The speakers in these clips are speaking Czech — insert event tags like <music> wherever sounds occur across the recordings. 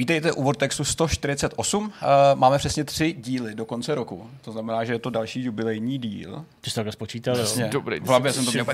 Vítejte u Vortexu 148. Uh, máme přesně tři díly do konce roku. To znamená, že je to další jubilejní díl. Ty jsi takhle spočítal, jo? Přesně. Dobrý. V hlavě jsem to měl.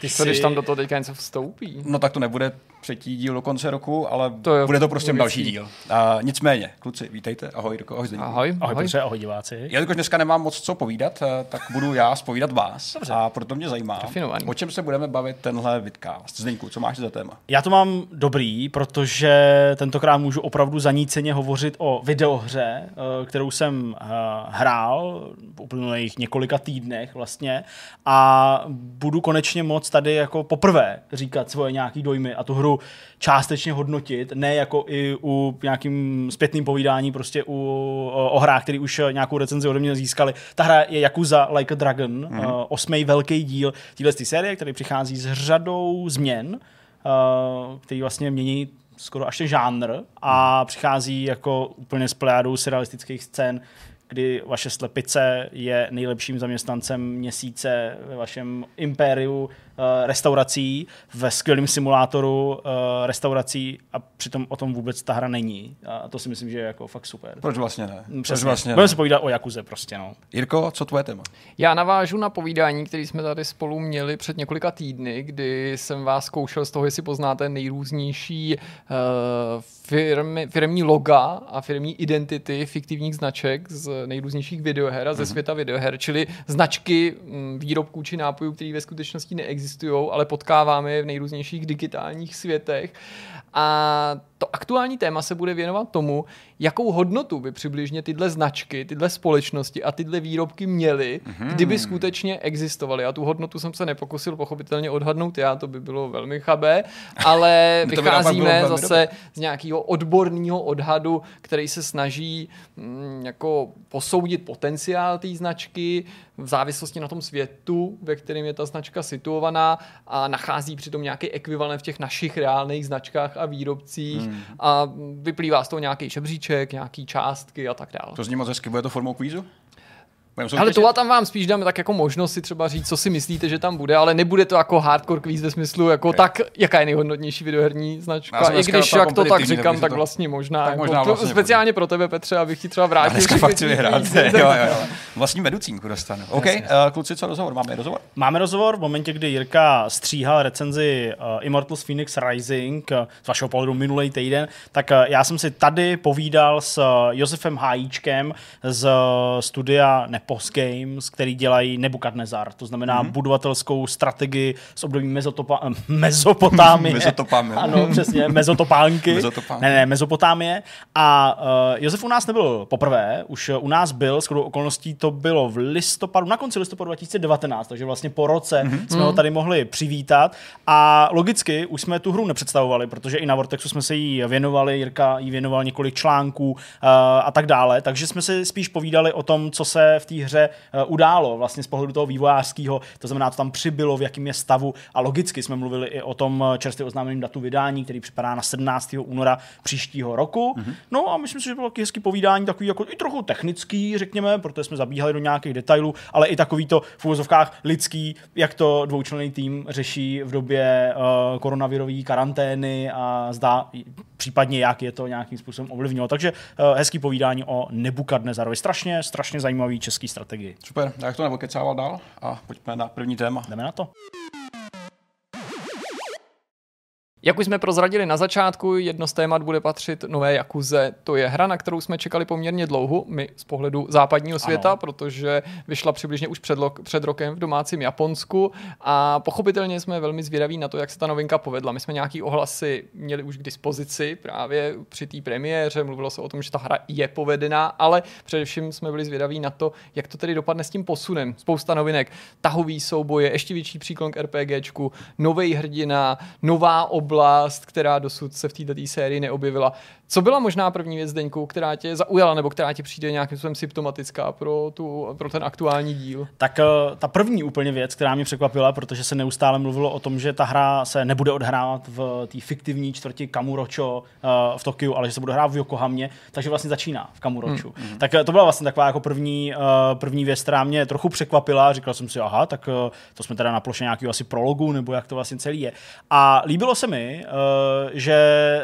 Ty Co když tam do toho teďka něco vstoupí? No tak to nebude třetí díl do konce roku, ale To je bude to prostě další díl. Uh, nicméně, kluci, vítejte. Ahoj, Jirko, ahoj, Zdeňku. Ahoj, Ahoj, ahoj. Petře, ahoj diváci. Jelikož dneska nemám moc co povídat, eh, tak budu já spovídat vás. Dobře. A proto mě zajímá, Rafinovaný. o čem se budeme bavit tenhle vidcast. Zdeňku, co máš za téma? Já to mám dobrý, protože tentokrát můžu opravdu zaníceně hovořit o videohře, eh, kterou jsem eh, hrál v uplynulých několika týdnech vlastně a budu konečně moc tady jako poprvé říkat svoje nějaký dojmy a tu hru částečně hodnotit, ne jako i u nějakým zpětným povídání prostě u, o, o hrách, které už nějakou recenzi ode mě získali. Ta hra je Yakuza Like a Dragon, mm-hmm. osmý velký díl téhle série, který přichází s řadou změn, uh, který vlastně mění skoro až žánr a přichází jako úplně s plejádou surrealistických scén, kdy vaše slepice je nejlepším zaměstnancem měsíce ve vašem impériu restaurací, ve skvělém simulátoru uh, restaurací a přitom o tom vůbec ta hra není. A to si myslím, že je jako fakt super. Proč vlastně ne? Proč Přesně. vlastně Budeme ne? se povídat o Jakuze prostě, no. Jirko, co tvoje téma? Já navážu na povídání, který jsme tady spolu měli před několika týdny, kdy jsem vás zkoušel z toho, jestli poznáte nejrůznější uh, firmy, firmní loga a firmní identity fiktivních značek z nejrůznějších videoher a ze světa videoher, čili značky mm, výrobků či nápojů, které ve skutečnosti neexistují, ale potkáváme je v nejrůznějších digitálních světech. A to aktuální téma se bude věnovat tomu, jakou hodnotu by přibližně tyhle značky, tyhle společnosti a tyhle výrobky měly, mm-hmm. kdyby skutečně existovaly. A tu hodnotu jsem se nepokusil pochopitelně odhadnout já, to by bylo velmi chabé, <laughs> ale vycházíme zase z nějakého odborného odhadu, který se snaží mm, jako posoudit potenciál té značky v závislosti na tom světu, ve kterém je ta značka situovaná a nachází přitom nějaký ekvivalent v těch našich reálných značkách a výrobcích hmm. a vyplývá z toho nějaký žebříček, nějaký částky a tak dále. To zní moc hezky, bude to formou kvízu? Ale to tam vám spíš dáme tak jako možnost si třeba říct, co si myslíte, že tam bude, ale nebude to jako hardcore quiz ve smyslu, jako okay. tak, jaká je nejhodnotnější videoherní značka. I když jak to tak říkám, tak to- vlastně možná. tak jako, možná to, vlastně speciálně pro tebe, Petře, abych ti třeba vrátil. dneska fakt chci tvý vyhrát. <laughs> kvízy. jo, jo, jo. Vlastní meducínku dostanu. OK, uh, kluci, co rozhovor? Máme rozhovor? Máme rozhovor v momentě, kdy Jirka stříhal recenzi uh, Immortals Phoenix Rising, uh, z vašeho pohledu minulý týden, tak uh, já jsem si tady povídal s uh, Josefem Hájíčkem z uh, studia Nepos Games, který dělají Nebukadnezar, to znamená mm-hmm. budovatelskou strategii z období mezotopa, eh, <laughs> Mezopotámie. Mezotopámie. Ano, přesně, mezotopánky. Mezotopánky. Ne, ne, Mezopotámie. A uh, Josef u nás nebyl poprvé, už uh, u nás byl, shodou okolností to bylo v listopadu, na konci listopadu 2019, takže vlastně po roce mm-hmm. jsme ho tady mohli přivítat. A logicky už jsme tu hru nepředstavovali, protože i na Vortexu jsme se jí věnovali, Jirka jí věnoval několik článků uh, a tak dále, takže jsme si spíš povídali o tom, co se v té hře uh, událo, vlastně z pohledu toho vývojářského, to znamená, co tam přibylo, v jakém je stavu a logicky jsme mluvili i o tom uh, čerstvě oznámeném datu vydání, který připadá na 17. února příštího roku. Mm-hmm. No a myslím si, že bylo taky hezký povídání, takový jako i trochu technický, řekněme, protože jsme zabíhali do nějakých detailů, ale i takový to v úvozovkách lidský, jak to dvoučlenný tým řeší v době uh, koronavirové karantény a zdá případně jak je to nějakým způsobem ovlivnilo. Takže uh, hezký povídání o Nebukadnezarovi. Strašně, strašně zajímavý český strategii. Super, já to nebokecával dál a pojďme na první téma. Jdeme na to. Jak už jsme prozradili na začátku, jedno z témat bude patřit nové Jakuze. To je hra, na kterou jsme čekali poměrně dlouho, my z pohledu západního světa, Ano. protože vyšla přibližně už před, lo- před rokem v domácím Japonsku a pochopitelně jsme velmi zvědaví na to, jak se ta novinka povedla. My jsme nějaký ohlasy měli už k dispozici právě při té premiéře, mluvilo se o tom, že ta hra je povedená, ale především jsme byli zvědaví na to, jak to tedy dopadne s tím posunem. Spousta novinek, tahový souboje, ještě větší příklon k RPGčku, nový hrdina, nová oblast, která dosud se v této sérii neobjevila. Co byla možná první věc, Deňku, která tě zaujala, nebo která ti přijde nějakým způsobem symptomatická pro, tu, pro ten aktuální díl? Tak eh, ta první úplně věc, která mě překvapila, protože se neustále mluvilo o tom, že ta hra se nebude odhrávat v té fiktivní čtvrti Kamurocho eh, v Tokiu, ale že se bude hrát v Yokohamě, takže vlastně začíná v Kamurochu. Mm. Tak eh, to byla vlastně taková jako první, první věc, která mě trochu překvapila. Říkal jsem si, aha, tak to jsme teda na ploše nějakého asi prologu, nebo jak to vlastně celý je. A líbilo se mi, mi, uh, že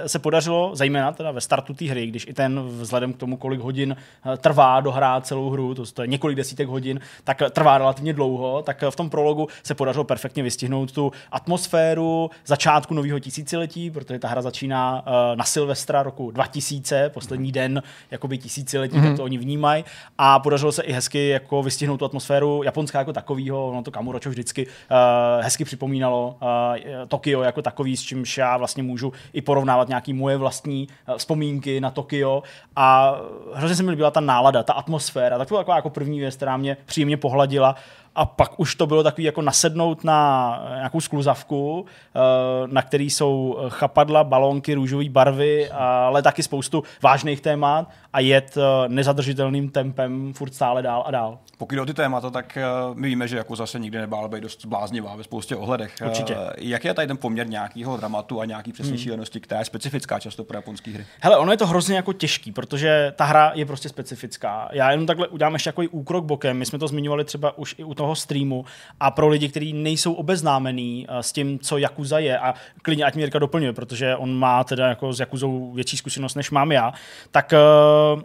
se podařilo, zejména teda ve startu té hry, když i ten vzhledem k tomu, kolik hodin uh, trvá dohrát celou hru, to, to je několik desítek hodin, tak trvá relativně dlouho, tak v tom prologu se podařilo perfektně vystihnout tu atmosféru začátku nového tisíciletí, protože ta hra začíná uh, na Silvestra roku 2000, poslední den jakoby tisíciletí, mm-hmm. tak to oni vnímají. A podařilo se i hezky jako vystihnout tu atmosféru japonská jako takovýho, ono to Kamurocho vždycky uh, hezky připomínalo uh, Tokio jako takový, s čímž já vlastně můžu i porovnávat nějaký moje vlastní uh, vzpomínky na Tokio. A hrozně se mi líbila ta nálada, ta atmosféra. Tak to byla taková jako první věc, která mě příjemně pohladila a pak už to bylo takový jako nasednout na nějakou skluzavku, eh, na který jsou chapadla, balónky, růžové barvy, ale taky spoustu vážných témat a jet eh, nezadržitelným tempem furt stále dál a dál. Pokud jde o ty témata, tak eh, my víme, že jako zase nikdy nebál být dost bláznivá ve spoustě ohledech. Určitě. Jak je tady ten poměr nějakého dramatu a nějaký přesně hmm. šílenosti, která je specifická často pro japonské hry? Hele, ono je to hrozně jako těžký, protože ta hra je prostě specifická. Já jenom takhle udělám ještě takový úkrok bokem. My jsme to zmiňovali třeba už i u toho toho streamu a pro lidi, kteří nejsou obeznámení eh, s tím, co Yakuza je a klidně ať mi Jirka doplňuje, protože on má teda jako s Yakuzou větší zkušenost, než mám já, tak uh,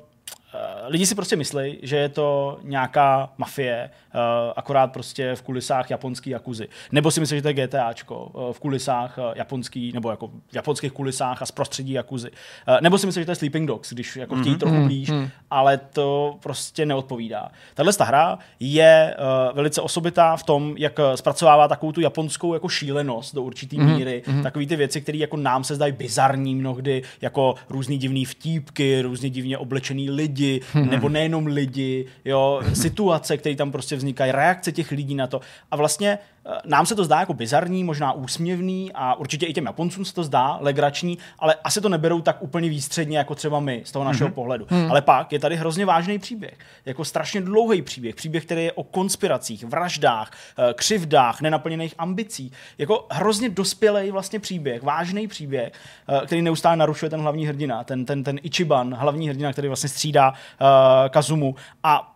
lidi si prostě myslí, že je to nějaká mafie, uh, akorát prostě v kulisách japonský jakuzy. Nebo si myslí, že to je GTAčko uh, v kulisách uh, japonský, nebo jako v japonských kulisách a z prostředí jakuzy. Uh, nebo si myslí, že to je Sleeping Dogs, když jako chtějí mm-hmm. trochu mhm, blíž, mm-hmm. ale to prostě neodpovídá. Tahle hra je uh, velice osobitá v tom, jak zpracovává takovou tu japonskou jako šílenost do určitý mm-hmm. míry, mm-hmm. takové ty věci, které jako nám se zdají bizarní mnohdy, jako různý divný vtípky, různě divně oblečený lidi, mm-hmm. nebo nejenom lidi, jo, situace, které tam prostě vznikají, reakce těch lidí na to. A vlastně nám se to zdá jako bizarní, možná úsměvný a určitě i těm Japoncům se to zdá legrační, ale asi to neberou tak úplně výstředně jako třeba my z toho našeho mm-hmm. pohledu. Mm. Ale pak je tady hrozně vážný příběh. Jako strašně dlouhý příběh. Příběh, který je o konspiracích, vraždách, eh, křivdách, nenaplněných ambicí. Jako hrozně dospělý vlastně příběh, vážný příběh, eh, který neustále narušuje ten hlavní hrdina, ten, ten, ten Ichiban, hlavní hrdina, který vlastně střídá uh, Kazumu. A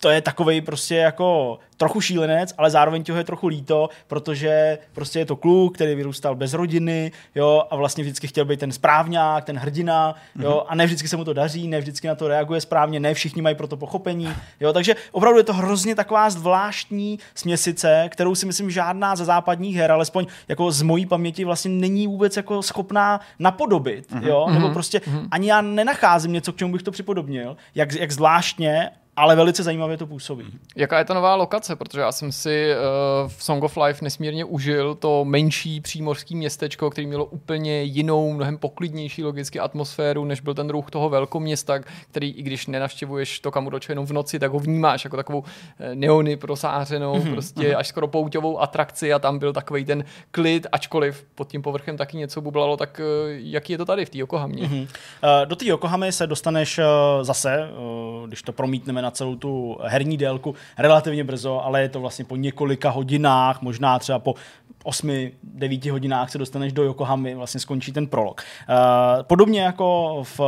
to je takový prostě jako trochu šílenec, ale zároveň toho je trochu líto, protože prostě je to kluk, který vyrůstal bez rodiny, jo, a vlastně vždycky chtěl být ten správňák, ten hrdina, jo, mm-hmm. a ne vždycky se mu to daří, ne vždycky na to reaguje správně, ne všichni mají pro to pochopení, jo, takže opravdu je to hrozně taková zvláštní směsice, kterou si myslím žádná ze západních her, alespoň jako z mojí paměti vlastně není vůbec jako schopná napodobit, mm-hmm. jo, nebo mhm. prostě mm-hmm. ani já nenacházím něco, k čemu bych to připodobnil, jak, jak zvláštně ale velice zajímavě to působí. Jaká je ta nová lokace? Protože já jsem si uh, v Song of Life nesmírně užil to menší přímořský městečko, který mělo úplně jinou, mnohem poklidnější logicky atmosféru, než byl ten druh toho velkoměsta, který i když nenavštěvuješ to Kamurocho jenom v noci, tak ho vnímáš jako takovou eh, neony prosářenou, mm-hmm, prostě mm-hmm. až skoro pouťovou atrakci a tam byl takový ten klid, ačkoliv pod tím povrchem taky něco bublalo, tak uh, jaký je to tady v té Yokohamě? Mm-hmm. Uh, do té Yokohamy se dostaneš uh, zase, uh, když to promítneme na celou tu herní délku relativně brzo, ale je to vlastně po několika hodinách, možná třeba po 8-9 hodinách se dostaneš do Yokohamy, vlastně skončí ten prolog. Uh, podobně jako v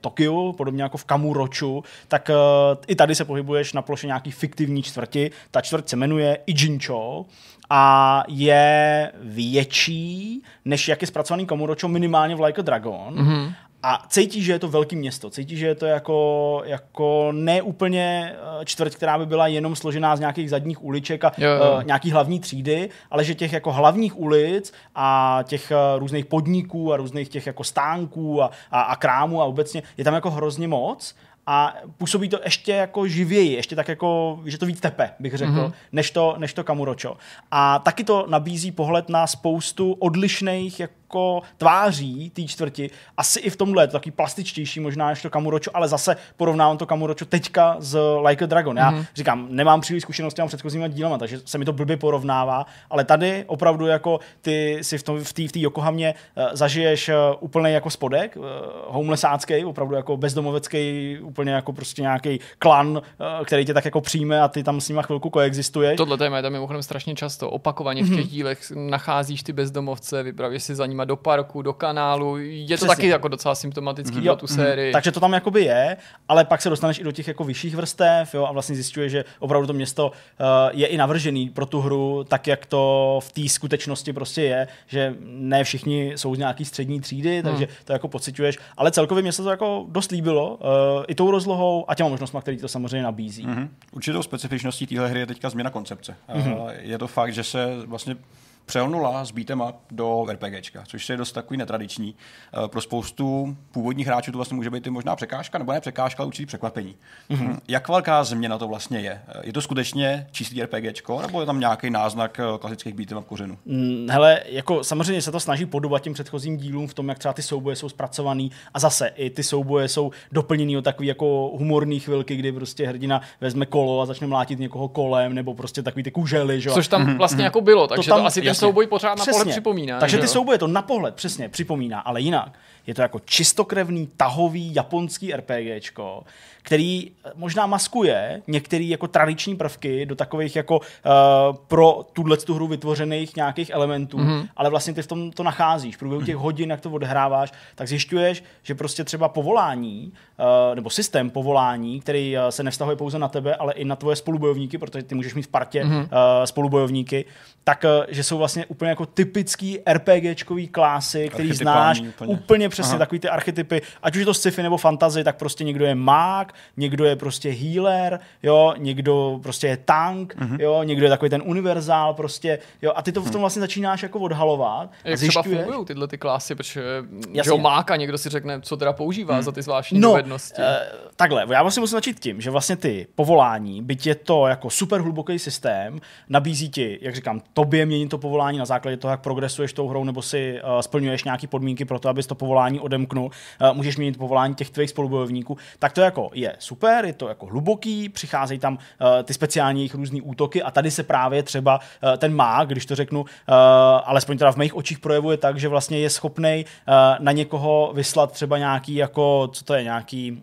Tokiu, podobně jako v Kamuroču, tak uh, i tady se pohybuješ na ploše nějaký fiktivní čtvrti. Ta čtvrť se jmenuje Ijincho a je větší, než jak je zpracovaný Kamurocho minimálně v Like a Dragon. Mm-hmm a cítí, že je to velké město, cítí, že je to jako, jako ne úplně eh, čtvrť, která by byla jenom složená z nějakých zadních uliček a jo, jo. Uh, nějaký hlavní třídy, ale že těch jako hlavních ulic a těch uh, různých podniků a různých těch jako stánků a, a, a krámů a obecně je tam jako hrozně moc a působí to ještě jako živěji, ještě tak jako, že to víc tepe, bych řekl, mm-hmm. než, to, než to Kamurocho. A taky to nabízí pohled na spoustu odlišných jako jako tváří té čtvrti, asi i v tomhle je to taky plastičtější možná než to Kamurocho, ale zase porovnám to Kamurocho teďka z Like a Dragon. Já mm-hmm. říkám, nemám příliš zkušenosti s předchozíma dílama, takže se mi to blbě porovnává, ale tady opravdu jako ty si v té v v Yokohamě uh, zažiješ uh, úplný jako spodek, uh, homelessácký, opravdu jako bezdomovecký, úplně jako prostě nějaký klan, uh, který tě tak jako přijme a ty tam s nima chvilku koexistuješ. Tohle téma je tam mimochodem strašně často. Opakovaně v těch mm-hmm. dílech nacházíš ty bezdomovce, vypravíš si za nimi vyjímat do parku, do kanálu. Je to Přesně. taky jako docela symptomatický Jo, pro tu sérii. Takže to tam jakoby je, ale pak se dostaneš i do těch jako vyšších vrstev jo, a vlastně zjišťuješ, že opravdu to město uh, je i navržený pro tu hru, tak jak to v té skutečnosti prostě je, že ne všichni jsou z nějaký střední třídy, takže to jako pociťuješ, ale celkově mě se to jako dost líbilo, uh, i tou rozlohou a těma možnostmi, které to samozřejmě nabízí. Mhm. Určitou specifičností téhle hry je teďka změna koncepce. Mm-hmm. Je to fakt, že se vlastně přelnula z beat'em up do RPGčka, což je dost takový netradiční. Eh, Pro spoustu původních hráčů to vlastně může být i možná překážka, nebo ne překážka, ale určitý překvapení. Mm-hmm. Jak velká změna to vlastně je? Eh, Je to skutečně čistý RPGčko, nebo je tam nějaký náznak eh, klasických beat'em up kořenů? Mm, Hele, jako samozřejmě se to snaží podobat těm předchozím dílům v tom, jak třeba ty souboje jsou zpracovaný a zase i ty souboje jsou doplněný o takový jako humorný chvilky, kdy prostě hrdina vezme kolo a začne mlátit někoho kolem, nebo prostě takový ty kužely, že jo. Což tam vlastně jako bylo, takže to, tam- asi ten souboj pořád na pohled připomíná. Takže že ty jo? souboje to na pohled přesně připomíná, ale jinak je to jako čistokrevný, tahový japonský RPGčko, který možná maskuje některé jako tradiční prvky do takových jako uh, pro tuhle tu hru vytvořených nějakých elementů, mm-hmm. ale vlastně ty v tom to nacházíš. V průběhu těch hodin, jak to odehráváš, tak zjišťuješ, že prostě třeba povolání, uh, nebo systém povolání, který uh, se nevztahuje pouze na tebe, ale i na tvoje spolubojovníky, protože ty můžeš mít v partě mm-hmm. uh, spolubojovníky, tak uh, že jsou vlastně úplně jako typický RPGčkový klásy, který znáš úplně. Přesně Aha. takový ty archetypy, ať už je to sci-fi nebo fantasy, tak prostě někdo je mák, někdo je prostě healer, jo, někdo prostě je tank, Mhm. mm-hmm. jo, někdo je takový ten univerzál prostě, jo, a ty to v tom vlastně začínáš jako odhalovat. a Jak třeba zjišťuješ- fungují tyhle ty klasy, protože že Jasně. jo, máka někdo si řekne, co teda používá Hmm. za ty zvláštní No, dovednosti. eh, takhle, já vlastně musím začít tím, že vlastně ty povolání, byť je to jako super hluboký systém, nabízí ti, jak říkám, tobě měnit to povolání na základě toho, jak progresuješ tou hrou, nebo si uh, splňuješ nějaké podmínky pro to, abys to povolání odemknul, uh, můžeš měnit povolání těch tvých spolubojovníků, tak to jako je super, je to jako hluboký, přicházejí tam uh, ty speciální jejich různý útoky a tady se právě třeba uh, ten má, když to řeknu, alespoň teda v mých očích projevuje tak, že vlastně je schopný na někoho vyslat třeba nějaký jako, co to je, nějaký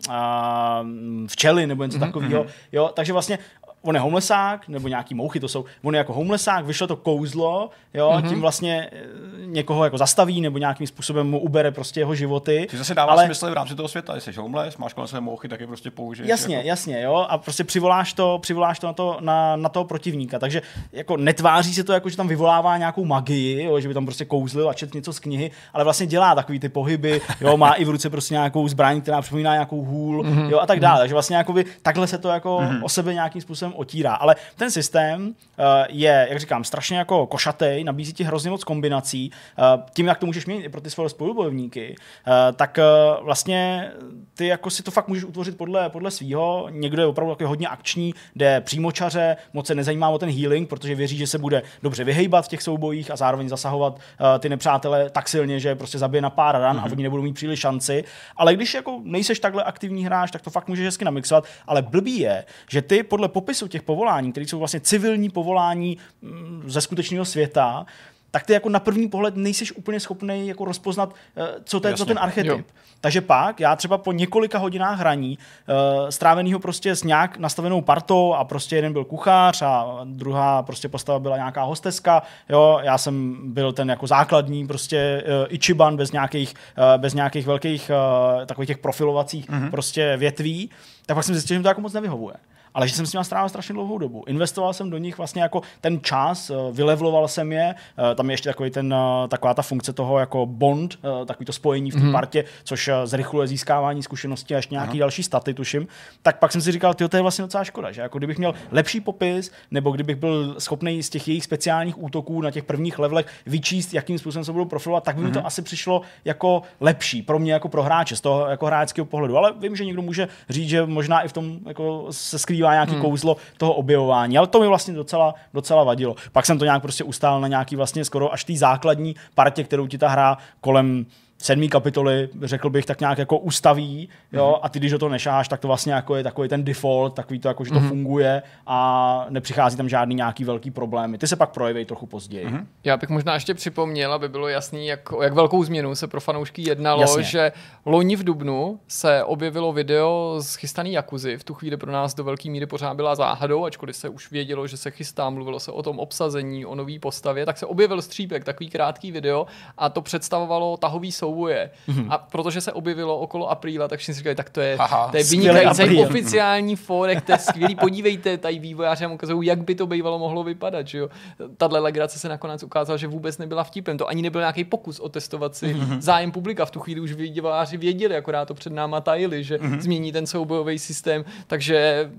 včely nebo něco mm-hmm. takového. Jo, takže vlastně on je homelessák, nebo nějaký mouchy to jsou, on je jako homelessák, vyšlo to kouzlo, jo, mm-hmm. tím vlastně eh, někoho jako zastaví, nebo nějakým způsobem mu ubere prostě jeho životy. Což zase dává ale- smysl v rámci toho světa. Jestli jsi homeless, máš kolem své mouchy, tak je prostě použiješ. Jasně, jako... jasně, jo, a prostě přivoláš to, přivoláš to na, to, na, na toho protivníka, takže jako netváří se to jako, že tam vyvolává nějakou magii, jo, že by tam prostě kouzlil a čet něco z knihy, ale vlastně dělá takový ty pohyby, jo, má i v ruce prostě nějakou zbraň, která připomíná nějakou hůl, mm-hmm. jo, a tak dále, takže vlastně jako by, takhle se to jako mm-hmm. o sebe nějakým způsobem otírá, ale ten systém uh, je, jak říkám, strašně jako košatej, nabízí ti hrozně moc kombinací, uh, tím, jak to můžeš měnit i pro ty svoje spolubojovníky, uh, tak vlastně ty jako si to fakt můžeš utvořit podle, podle svýho. Někdo je opravdu hodně akční, jde přímočaře, moc se nezajímá o ten healing, protože věří, že se bude dobře vyhejbat v těch soubojích a zároveň zasahovat ty nepřátele tak silně, že prostě zabije na pár ran mm-hmm. a oni nebudou mít příliš šanci. Ale když jako nejseš takhle aktivní hráč, tak to fakt můžeš hezky namixovat. Ale blbý je, že ty podle popisu těch povolání, které jsou vlastně civilní povolání mm, ze skutečného světa, tak ty jako na první pohled nejseš úplně schopný jako rozpoznat, eh, co to je za ten archetyp. Jo. Takže pak já třeba po několika hodinách hraní, uh, strávenýho prostě s nějak nastavenou partou a prostě jeden byl kuchař a druhá prostě postava byla nějaká hosteska, jo, já jsem byl ten jako základní prostě uh, Ichiban bez nějakých, uh, bez nějakých velkých uh, takových těch profilovacích mm-hmm. prostě větví, tak pak jsem zjistil, že mi to jako moc nevyhovuje ale že jsem s nimi strávil strašně dlouhou dobu. Investoval jsem do nich vlastně jako ten čas, eh, vylevloval jsem je, eh, tam je ještě takový ten, eh, taková ta funkce toho jako bond, takový to spojení v té mm-hmm. partě, což zrychluje získávání zkušeností a ještě nějaký Aha. další staty, tuším. Tak pak jsem si říkal, tyjo, to je vlastně docela škoda, že jako kdybych měl lepší popis, nebo kdybych byl schopný z těch jejich speciálních útoků na těch prvních levelech vyčíst, jakým způsobem se budou profilovat, tak by mi to asi přišlo jako lepší pro mě jako pro hráče z toho jako hráčského pohledu. Ale vím, že někdo může říct, že možná i v tom jako se skrývá nějaký hmm. kouzlo toho objevování, ale to mi vlastně docela, docela vadilo. Pak jsem to nějak prostě ustál na nějaký vlastně skoro až té základní partě, kterou ti ta hra kolem sedmý kapitoly, řekl bych, tak nějak jako ustaví, jo, Mhm. a ty, když do toho nešáš, tak to vlastně jako je takový ten default, takový to jako, že to Mhm. funguje a nepřichází tam žádný nějaký velký problémy. Ty se pak projeví trochu později. Mhm. Já bych možná ještě připomněl, aby bylo jasný, jak, o jak velkou změnu se pro fanoušky jednalo, Jasně. že loni v Dubnu se objevilo video z chystaný Jakuzy. V tu chvíli pro nás do velké míry pořád byla záhadou, ačkoliv se už vědělo, že se chystá, mluvilo se o tom obsazení, o nový postavě, tak se objevil střípek, takový krátký video a to představovalo tahový souboje. Mhm. A protože se objevilo okolo apríla, tak všichni si říkali, tak to je, Haha, to je vynikající oficiální forek, to je skvělý, podívejte, tady vývojáři nám ukazují, jak by to bývalo mohlo vypadat, že jo. Tahle legrace se nakonec ukázala, že vůbec nebyla vtipem, to ani nebyl nějaký pokus otestovat si Mhm. zájem publika, v tu chvíli už vývojáři věděli, akorát to před náma tajili, že Mhm. změní ten soubojový systém, takže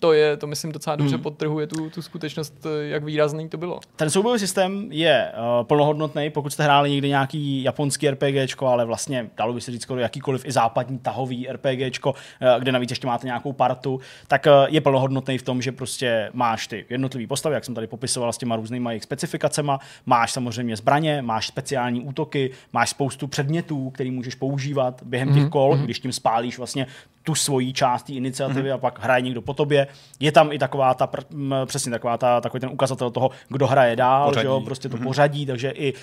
to je, to myslím docela dobře podtrhuje tu, tu skutečnost, jak výrazný to bylo. Ten soubojový systém je uh, plnohodnotný, pokud jste hráli někdy nějaký japonský RPGčko, ale vlastně dalo by se říct skoro jakýkoliv i západní tahový RPGčko, uh, kde navíc ještě máte nějakou partu, tak uh, je plnohodnotný v tom, že prostě máš ty jednotlivé postavy, jak jsem tady popisoval s těma různýma jejich specifikacemi, máš samozřejmě zbraně, máš speciální útoky, máš spoustu předmětů, který můžeš používat během těch kol, když tím spálíš vlastně tu svoji část té iniciativy a pak hraje někdo po tobě. Je tam i taková ta, přesně taková ta, takový ten ukazatel toho, kdo hraje dál, Pořadí. že jo, prostě to pořadí, takže i uh,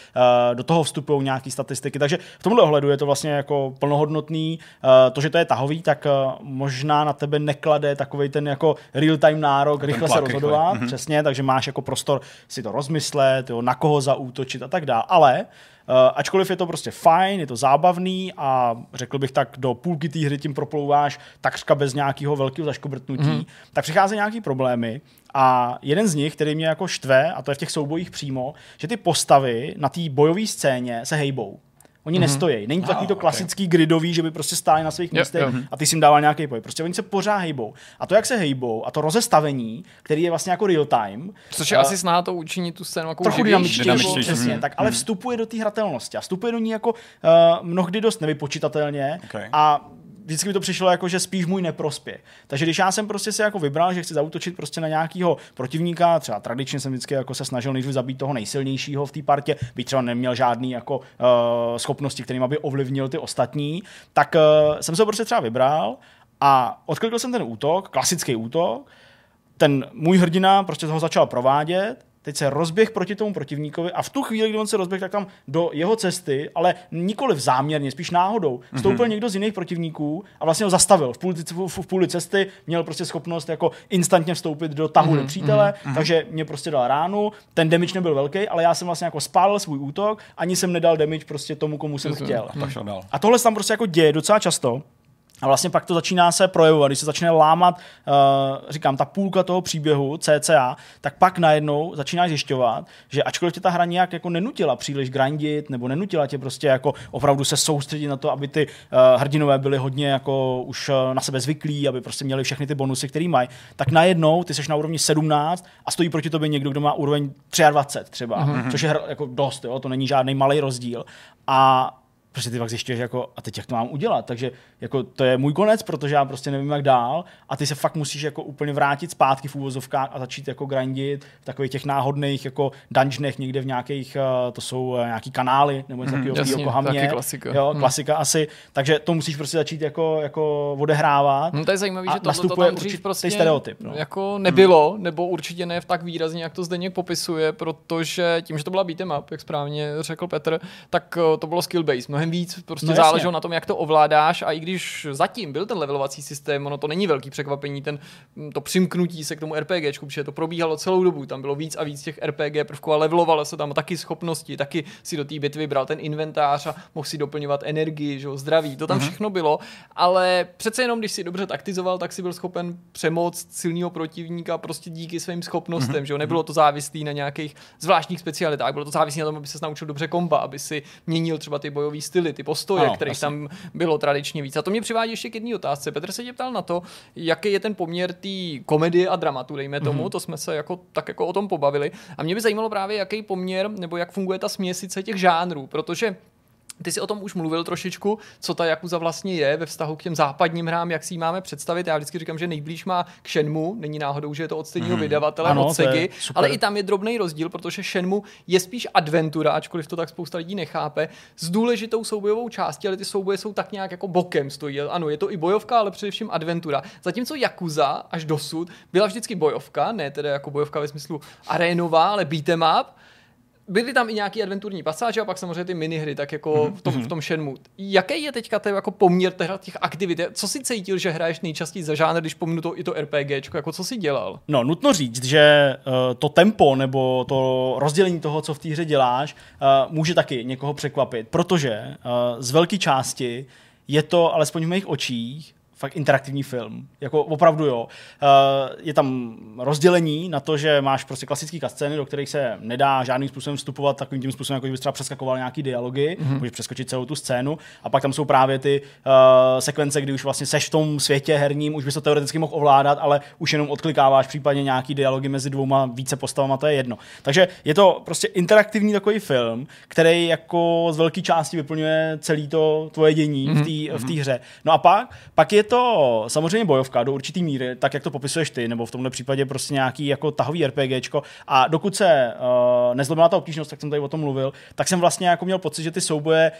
do toho vstupují nějaké statistiky. Takže v tomhle ohledu je to vlastně jako plnohodnotný. Uh, to, že to je tahový, tak uh, možná na tebe neklade takový ten jako real-time nárok, rychle se rozhodovat, přesně, takže máš jako prostor si to rozmyslet, jo, na koho zaútočit a tak dále. Ale Uh, ačkoliv je to prostě fajn, je to zábavný a řekl bych tak do půlky té hry tím proplouváš takřka bez nějakého velkého zaškobrtnutí, mm. tak přicházejí nějaký problémy a jeden z nich, který mě jako štve, a to je v těch soubojích přímo, že ty postavy na té bojové scéně se hejbou. Oni mm-hmm. nestojí. Není to takový to okay. klasický gridový, že by prostě stáli na svých místech jo. a ty si jim dával nějaký boj. Prostě oni se pořád hejbou. A to, jak se hejbou, a to rozestavení, který je vlastně jako real time, Což je a- asi snaha to učinit tu scénu jako trochu dynamičtější, přesně, Mhm. tak, ale vstupuje do té hratelnosti a vstupuje do ní jako uh, mnohdy dost nevypočitatelně Okay. a vždycky mi to přišlo jako, že spíš můj neprospěch. Takže když já jsem prostě si jako vybral, že chci zautočit prostě na nějakého protivníka, třeba tradičně jsem vždycky jako se snažil nejdřív zabít toho nejsilnějšího v té partě, byť třeba neměl žádný jako uh, schopnosti, kterým by ovlivnil ty ostatní, tak uh, jsem se prostě třeba vybral a odklikl jsem ten útok, klasický útok, ten můj hrdina prostě ho začal provádět, teď se rozběh proti tomu protivníkovi a v tu chvíli, kdy on se rozběh, tak tam do jeho cesty, ale nikoli záměrně, spíš náhodou, vstoupil mm-hmm. někdo z jiných protivníků a vlastně ho zastavil. V půli, v, v půli cesty měl prostě schopnost jako instantně vstoupit do tahu mm-hmm. nepřítele, mm-hmm. takže mě prostě dal ránu, ten damage nebyl velký, ale já jsem vlastně jako spálil svůj útok, ani jsem nedal damage prostě tomu, komu jsem chtěl. A tak. A tohle se tam prostě jako děje docela často. A vlastně pak to začíná se projevovat, když se začne lámat, uh, říkám, ta půlka toho příběhu, CCA, tak pak najednou začínáš zjišťovat, že ačkoliv tě ta hra nějak jako nenutila příliš grindit, nebo nenutila tě prostě jako opravdu se soustředit na to, aby ty uh, hrdinové byly hodně jako už uh, na sebe zvyklí, aby prostě měli všechny ty bonusy, které mají, tak najednou ty seš na úrovni 17 a stojí proti tobě někdo, kdo má úroveň 23 třeba, mm-hmm. což je jako dost, jo, to není žádný malý rozdíl. A prostě ty pak zjišťuješ, jako, a teď jak to mám udělat, takže jako to je můj konec, protože já prostě nevím, jak dál a ty se fakt musíš jako úplně vrátit zpátky v úvozovkách a začít jako grindit v takových těch náhodných jako dungeonech někde v nějakých, uh, to jsou uh, nějaký kanály nebo něco takového té jasně, Yokohamě. taky klasika. Jo, Hmm. klasika asi, takže to musíš prostě začít jako, jako odehrávat. No to je zajímavé, A že to nastupuje tam dřív určitý prostě stereotyp, no. jako nebylo, nebo určitě ne v tak výrazně, jak to zde popisuje, protože tím, že to byla beat'em up, jak správně řekl Petr, tak eh, to bylo skill based, mnohem víc, prostě No záleželo na tom, jak to ovládáš a i když zatím byl ten levelovací systém, ono to není velký překvapení, ten, mm, to přimknutí se k tomu RPGčku, protože to probíhalo celou dobu, tam bylo víc a víc těch RPG prvků a levelovalo se tam taky schopnosti, taky si do té bitvy bral ten inventář a mohl si doplňovat energii, že jo, zdraví, to tam Mhm. všechno bylo, ale přece jenom, když si dobře taktizoval, tak si byl schopen přemoct silného protivníka prostě díky svým schopnostem, Mhm. že jo, nebylo to závislé na nějakých zvláštních specialitách, bylo to závislé na tom, aby se naučil dobře komba, aby si měnil třeba ty bojové styly, ty postoje, Ano, kterých jasně. tam bylo tradičně víc. A to mě přivádí ještě k jedné otázce. Petr se tě ptal na to, jaký je ten poměr té komedie a dramatu, dejme tomu, mm-hmm. to jsme se jako, tak jako o tom pobavili. A mě by zajímalo právě, jaký poměr nebo jak funguje ta směsice těch žánrů, protože Ty jsi o tom už mluvil trošičku, co ta Yakuza vlastně je ve vztahu k těm západním hrám, jak si ji máme představit. Já vždycky říkám, že nejblíž má k Shenmue, není náhodou, že je to od stejného mm. vydavatele, Ano, od super. ale i tam je drobný rozdíl, protože Shenmue je spíš adventura, ačkoliv to tak spousta lidí nechápe, s důležitou soubojovou částí, ale ty souboje jsou tak nějak jako bokem stojí. Ano, je to i bojovka, ale především adventura. Zatímco Yakuza až dosud byla vždycky bojovka, ne teda jako bojovka ve smyslu arénová, ale beat'em up, byly tam i nějaký adventurní pasáže a pak samozřejmě ty minihry, tak jako v tom, v tom Shenmue. Jaký je teďka ten jako poměr teda těch aktivit? Co si cítil, že hraješ nejčastěji za žánr, když pominu to i to RPGčko, jako co si dělal? No, nutno říct, že uh, to tempo nebo to rozdělení toho, co v té hře děláš, uh, může taky někoho překvapit, protože uh, z velké části je to, alespoň v mých očích, fakt interaktivní film. Jako opravdu jo. Uh, je tam rozdělení na to, že máš prostě klasické scény, do kterých se nedá žádným způsobem vstupovat takovým tím způsobem, jako kdybys třeba přeskakoval nějaký dialogy, mm-hmm. můžeš přeskočit celou tu scénu. A pak tam jsou právě ty uh, sekvence, kdy už vlastně seš v tom světě herním, už bys to teoreticky mohl ovládat, ale už jenom odklikáváš případně nějaký dialogy mezi dvouma více postavama, to je jedno. Takže je to prostě interaktivní takový film, který jako z velké části vyplňuje celý to tvoje dění mm-hmm. v té v té hře. No a pak, pak je to samozřejmě bojovka do určitý míry, tak jak to popisuješ ty, nebo v tomhle případě prostě nějaký jako tahový RPGčko. A dokud se uh, nezlomila ta obtížnost, tak jsem tady o tom mluvil, tak jsem vlastně jako měl pocit, že ty souboje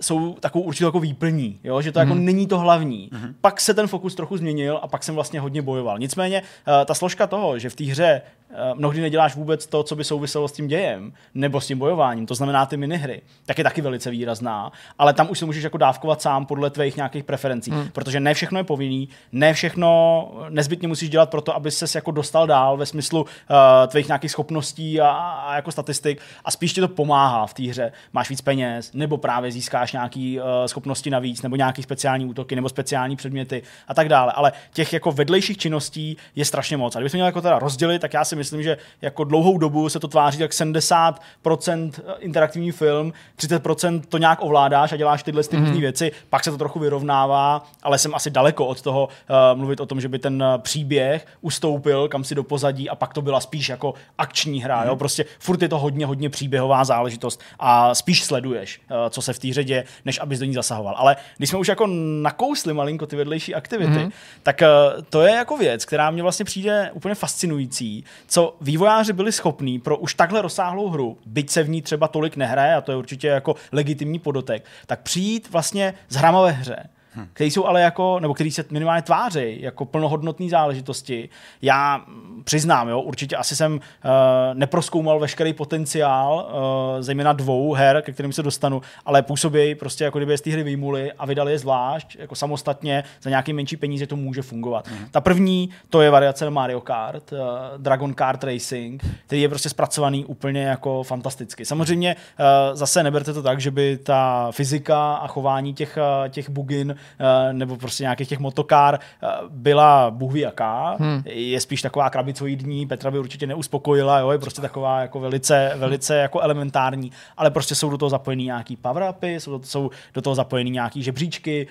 jsou takovou určitou jako výplní, jo? že to mm. jako není to hlavní. Mm. Pak se ten fokus trochu změnil a pak jsem vlastně hodně bojoval. Nicméně uh, ta složka toho, že v té hře uh, mnohdy neděláš vůbec to, co by souviselo s tím dějem, nebo s tím bojováním, to znamená ty minihry, tak je taky velice výrazná, ale tam už se můžeš jako dávkovat sám podle tvých nějakých preferencí, mm. protože ne všechno je povinný, ne všechno nezbytně musíš dělat pro to, aby ses jako dostal dál ve smyslu uh, tvých nějakých schopností a, a jako statistik a spíš ti to pomáhá v té hře. Máš víc peněz, nebo právě získáš nějaký uh, schopnosti navíc, nebo nějaký speciální útoky, nebo speciální předměty a tak dále. Ale těch jako vedlejších činností je strašně moc. A kdybychom měli jako teda rozdělit, tak já si myslím, že jako dlouhou dobu se to tváří jak 70% interaktivní film, 30% to nějak ovládáš a děláš tyhle ty mm-hmm. věci, pak se to trochu vyrovnává, ale jsem asi daleko od toho uh, mluvit o tom, že by ten příběh ustoupil kam si do pozadí a pak to byla spíš jako akční hra. Mm-hmm. Jo? Prostě furt je to hodně, hodně příběhová záležitost a spíš sleduješ, uh, co se v té hře děje, než abys do ní zasahoval. Ale když jsme už jako nakousli malinko ty vedlejší aktivity, mm-hmm. tak uh, to je jako věc, která mě vlastně přijde úplně fascinující, co vývojáři byli schopní pro už takhle rozsáhlou hru, byť se v ní třeba tolik nehraje, a to je určitě jako legitimní podotek, tak přijít vlastně z hrama ve hře, hmm. který jsou ale jako, nebo který se minimálně tváří jako plnohodnotné záležitosti. Já přiznám, jo, určitě asi jsem uh, neproskoumal veškerý potenciál, uh, zejména dvou her, ke kterým se dostanu, ale působí prostě jako kdyby je z té hry vyjmuli a vydali je zvlášť, jako samostatně, za nějaký menší peníze to může fungovat. Hmm. Ta první, to je variace na Mario Kart, uh, Dragon Kart Racing, který je prostě zpracovaný úplně jako fantasticky. Samozřejmě uh, zase neberte to tak, že by ta fyzika a chování těch, uh, těch bugin nebo prostě nějakých těch motokár uh, byla bůh ví jaká. Hmm. Je spíš taková krabicoidní, Petra by určitě neuspokojila, jo, je prostě taková jako velice, velice jako elementární, ale prostě jsou do toho zapojený nějaký power upy, jsou do, jsou do toho zapojený nějaký žebříčky,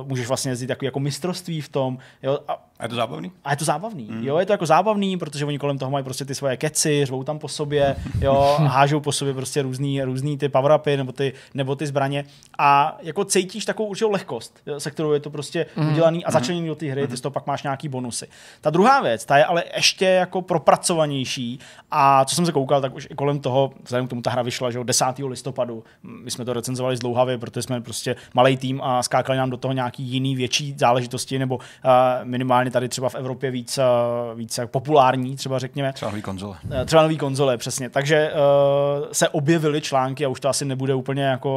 uh, můžeš vlastně jezdit jako, jako mistrovství v tom. Jo, a A je to zábavný? a je to zábavný. Mm. Jo, je to jako zábavný, protože oni kolem toho mají prostě ty svoje keci, řvou tam po sobě, jo, <laughs> hážou po sobě prostě různý, různý ty power upy nebo ty, nebo ty zbraně. A jako cítíš takovou určitou lehkost, se kterou je to prostě mm. udělaný a začleněný do té hry, ty z toho pak máš nějaký bonusy. Ta druhá věc, ta je ale ještě jako propracovanější a co jsem se koukal, tak už i kolem toho, vzhledem k tomu ta hra vyšla, že jo, 10. listopadu, my jsme to recenzovali zdlouhavě, protože jsme prostě malý tým a skákali nám do toho nějaký jiný větší záležitosti, nebo uh, minimálně tady třeba v Evropě víc, uh, víc populární, třeba řekněme. Třeba nový konzole. Eh, Třeba nový konzole, přesně. Takže uh, se objevily články, a už to asi nebude úplně jako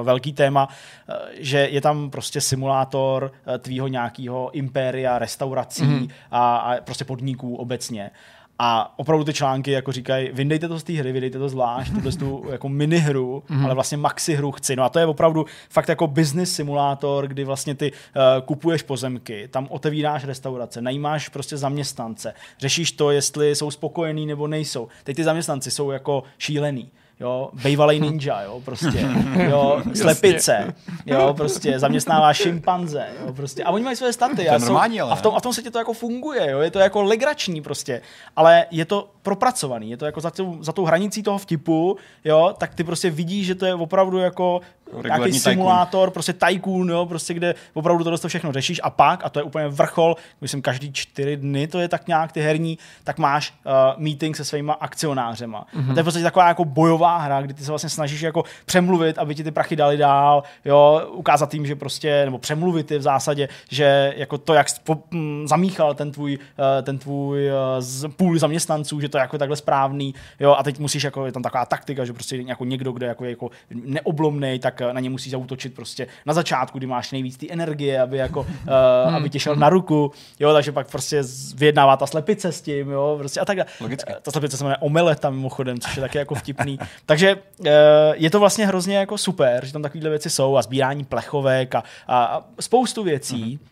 uh, velký téma, uh, že je tam prostě simulátor uh, tvýho nějakého impéria, restaurací mm-hmm. a, a prostě podniků obecně. A opravdu ty články jako říkají, vyndejte to z té hry, vydejte to zvlášť, tuhle tu jako minihru, mm-hmm. ale vlastně maxi hru chci. No a to je opravdu fakt jako business simulátor, kdy vlastně ty uh, kupuješ pozemky, tam otevíráš restaurace, najímáš prostě zaměstnance, řešíš to, jestli jsou spokojení nebo nejsou. Teď ty zaměstnanci jsou jako šílený jo, bejvalej ninja, jo, prostě, jo, <laughs> slepice, jo, prostě zaměstnává šimpanze, jo, prostě, a oni mají své staty. a, jsou, a, v tom, a v tom světě to jako funguje, jo, je to jako legrační prostě, ale je to propracovaný, je to jako za tou, za tou hranicí toho vtipu, jo, tak ty prostě vidíš, že to je opravdu jako Nějaký tycoon. simulátor, prostě tycoon, jo, prostě kde opravdu tohle to všechno řešíš a pak, a to je úplně vrchol, myslím každý čtyři dny to je tak nějak ty herní, tak máš uh, meeting se svýma akcionářema. Mm-hmm. A to je podstatě taková jako bojová hra, kdy ty se vlastně snažíš jako přemluvit, aby ti ty prachy dali dál, jo, ukázat jim, že prostě, nebo přemluvit je v zásadě, že jako to, jak spo, m, zamíchal ten tvůj, uh, ten tvůj uh, z, půl zaměstnanců, že to je jako takhle správný, jo, a teď musíš jako, je tam taková taktika, že prostě jako někdo, kdo jako, je jako neoblomnej, tak na ně musíš zautočit prostě na začátku, kdy máš nejvíc ty energie, aby jako, uh, aby tě šel na ruku, jo, takže pak prostě vyjednává ta slepice s tím, jo, prostě a tak dále. Eh, Ta slepice se jmenuje Omeleta mimochodem, což je taky jako vtipný. <laughs> takže uh, je to vlastně hrozně jako super, že tam takovéhle věci jsou a sbírání plechovek a, a, a spoustu věcí. Mm-hmm.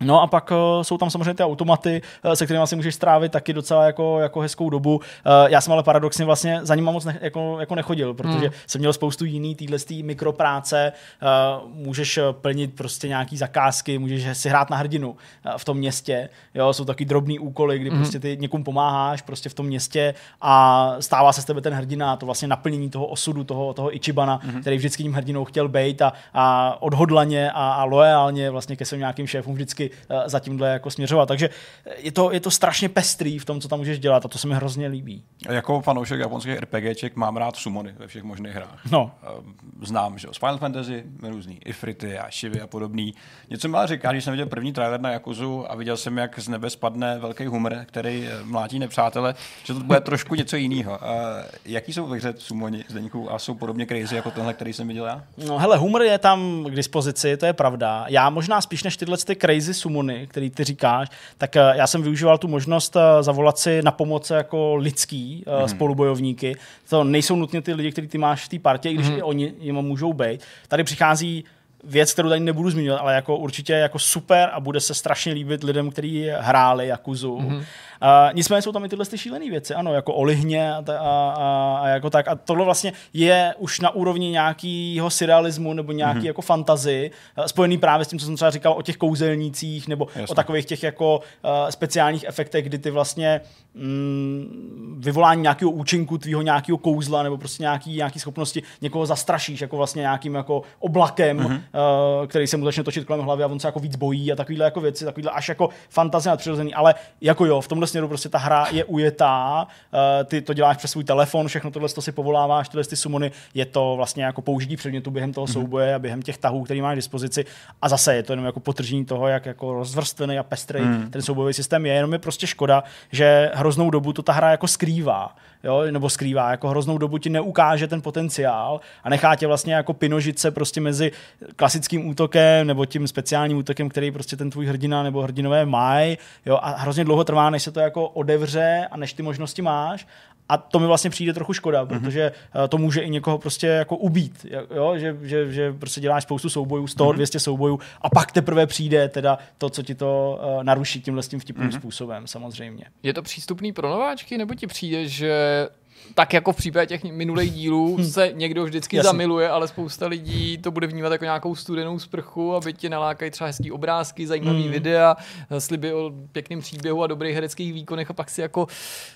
No a pak uh, jsou tam samozřejmě ty automaty, uh, se kterými si můžeš strávit taky docela jako, jako hezkou dobu. Uh, já jsem ale paradoxně vlastně za nima moc ne, jako, jako nechodil, protože hmm. jsem měl spoustu jiný týhle mikropráce, uh, můžeš plnit prostě nějaký zakázky, můžeš si hrát na hrdinu uh, v tom městě. Jo, jsou taky drobný úkoly, kdy hmm. prostě ty někomu pomáháš prostě v tom městě a stává se z tebe ten hrdina, to vlastně naplnění toho osudu, toho, toho Ichibana, hmm. který vždycky tím hrdinou chtěl být a, a odhodlaně a, a loajálně vlastně ke svým nějakým šéfům vždycky uh, za tímhle jako směřovat. Takže je to, je to strašně pestrý v tom, co tam můžeš dělat a to se mi hrozně líbí. A Jako fanoušek japonských RPGček mám rád sumony ve všech možných hrách. No. Eh, Znám, že z Final Fantasy, různý Ifrity a Shivy a podobný. Něco mi ale říká, když jsem viděl první trailer na Yakuzu a viděl jsem, jak z nebe spadne velký humor, který eh, mlátí nepřátele, že to bude trošku něco jiného. Jaký jsou ve hře sumoni Zdeňku a jsou podobně crazy jako tenhle, který jsem viděl já? No hele, humor je tam k dispozici, to je pravda. Já možná spíš než tyhle ty crazy sumony, který ty říkáš, tak eh, já jsem využíval tu možnost eh, zavolat si na pomoc jako lidský hmm. spolubojovníky. To nejsou nutně ty lidi, který ty máš v té partě, i když hmm. i oni jim můžou být. Tady přichází věc, kterou tady nebudu zmiňovat, ale jako určitě jako super a bude se strašně líbit lidem, kteří hráli Jakuzu. Mm-hmm. Uh, nicméně jsou tam i tyhle ty šílené věci, ano, jako olihně a, a, a, a, jako tak. A tohle vlastně je už na úrovni nějakého surrealismu nebo nějaký mm-hmm. jako fantazy, uh, spojený právě s tím, co jsem třeba říkal o těch kouzelnících nebo Jasně. o takových těch jako uh, speciálních efektech, kdy ty vlastně mm, vyvolání nějakého účinku tvýho nějakého kouzla nebo prostě nějaký, nějaký schopnosti někoho zastrašíš jako vlastně nějakým jako oblakem, mm-hmm. uh, který se mu začne točit kolem hlavy a on se jako víc bojí a takovýhle jako věci, takovýhle až jako fantazie nadpřirozený, ale jako jo, v tomhle směru prostě ta hra je ujetá, uh, ty to děláš přes svůj telefon, všechno tohle to si povoláváš, tyhle ty sumony, je to vlastně jako použití předmětu během toho mm-hmm. souboje a během těch tahů, který máš k dispozici a zase je to jenom jako potržení toho, jak jako rozvrstvený a pestrý mm. ten soubojový systém je, jenom je prostě škoda, že hroznou dobu to ta hra jako skrývá, jo, nebo skrývá, jako hroznou dobu ti neukáže ten potenciál a nechá tě vlastně jako pinožit se prostě mezi klasickým útokem nebo tím speciálním útokem, který prostě ten tvůj hrdina nebo hrdinové mají, jo, a hrozně dlouho trvá, než se to jako odevře a než ty možnosti máš a to mi vlastně přijde trochu škoda, mm-hmm. protože uh, to může i někoho prostě jako ubít, jo? Že, že, že prostě děláš spoustu soubojů, 100, mm-hmm. 200 soubojů a pak teprve přijde teda to, co ti to uh, naruší tímhle s tím vtipným mm-hmm. způsobem, samozřejmě. Je to přístupný pro nováčky, nebo ti přijde, že tak jako v případě těch minulých dílů se někdo vždycky Jasně. zamiluje, ale spousta lidí to bude vnímat jako nějakou studenou sprchu, aby ti nalákají třeba hezký obrázky, zajímavý mm. videa, sliby o pěkným příběhu a dobrých hereckých výkonech a pak si jako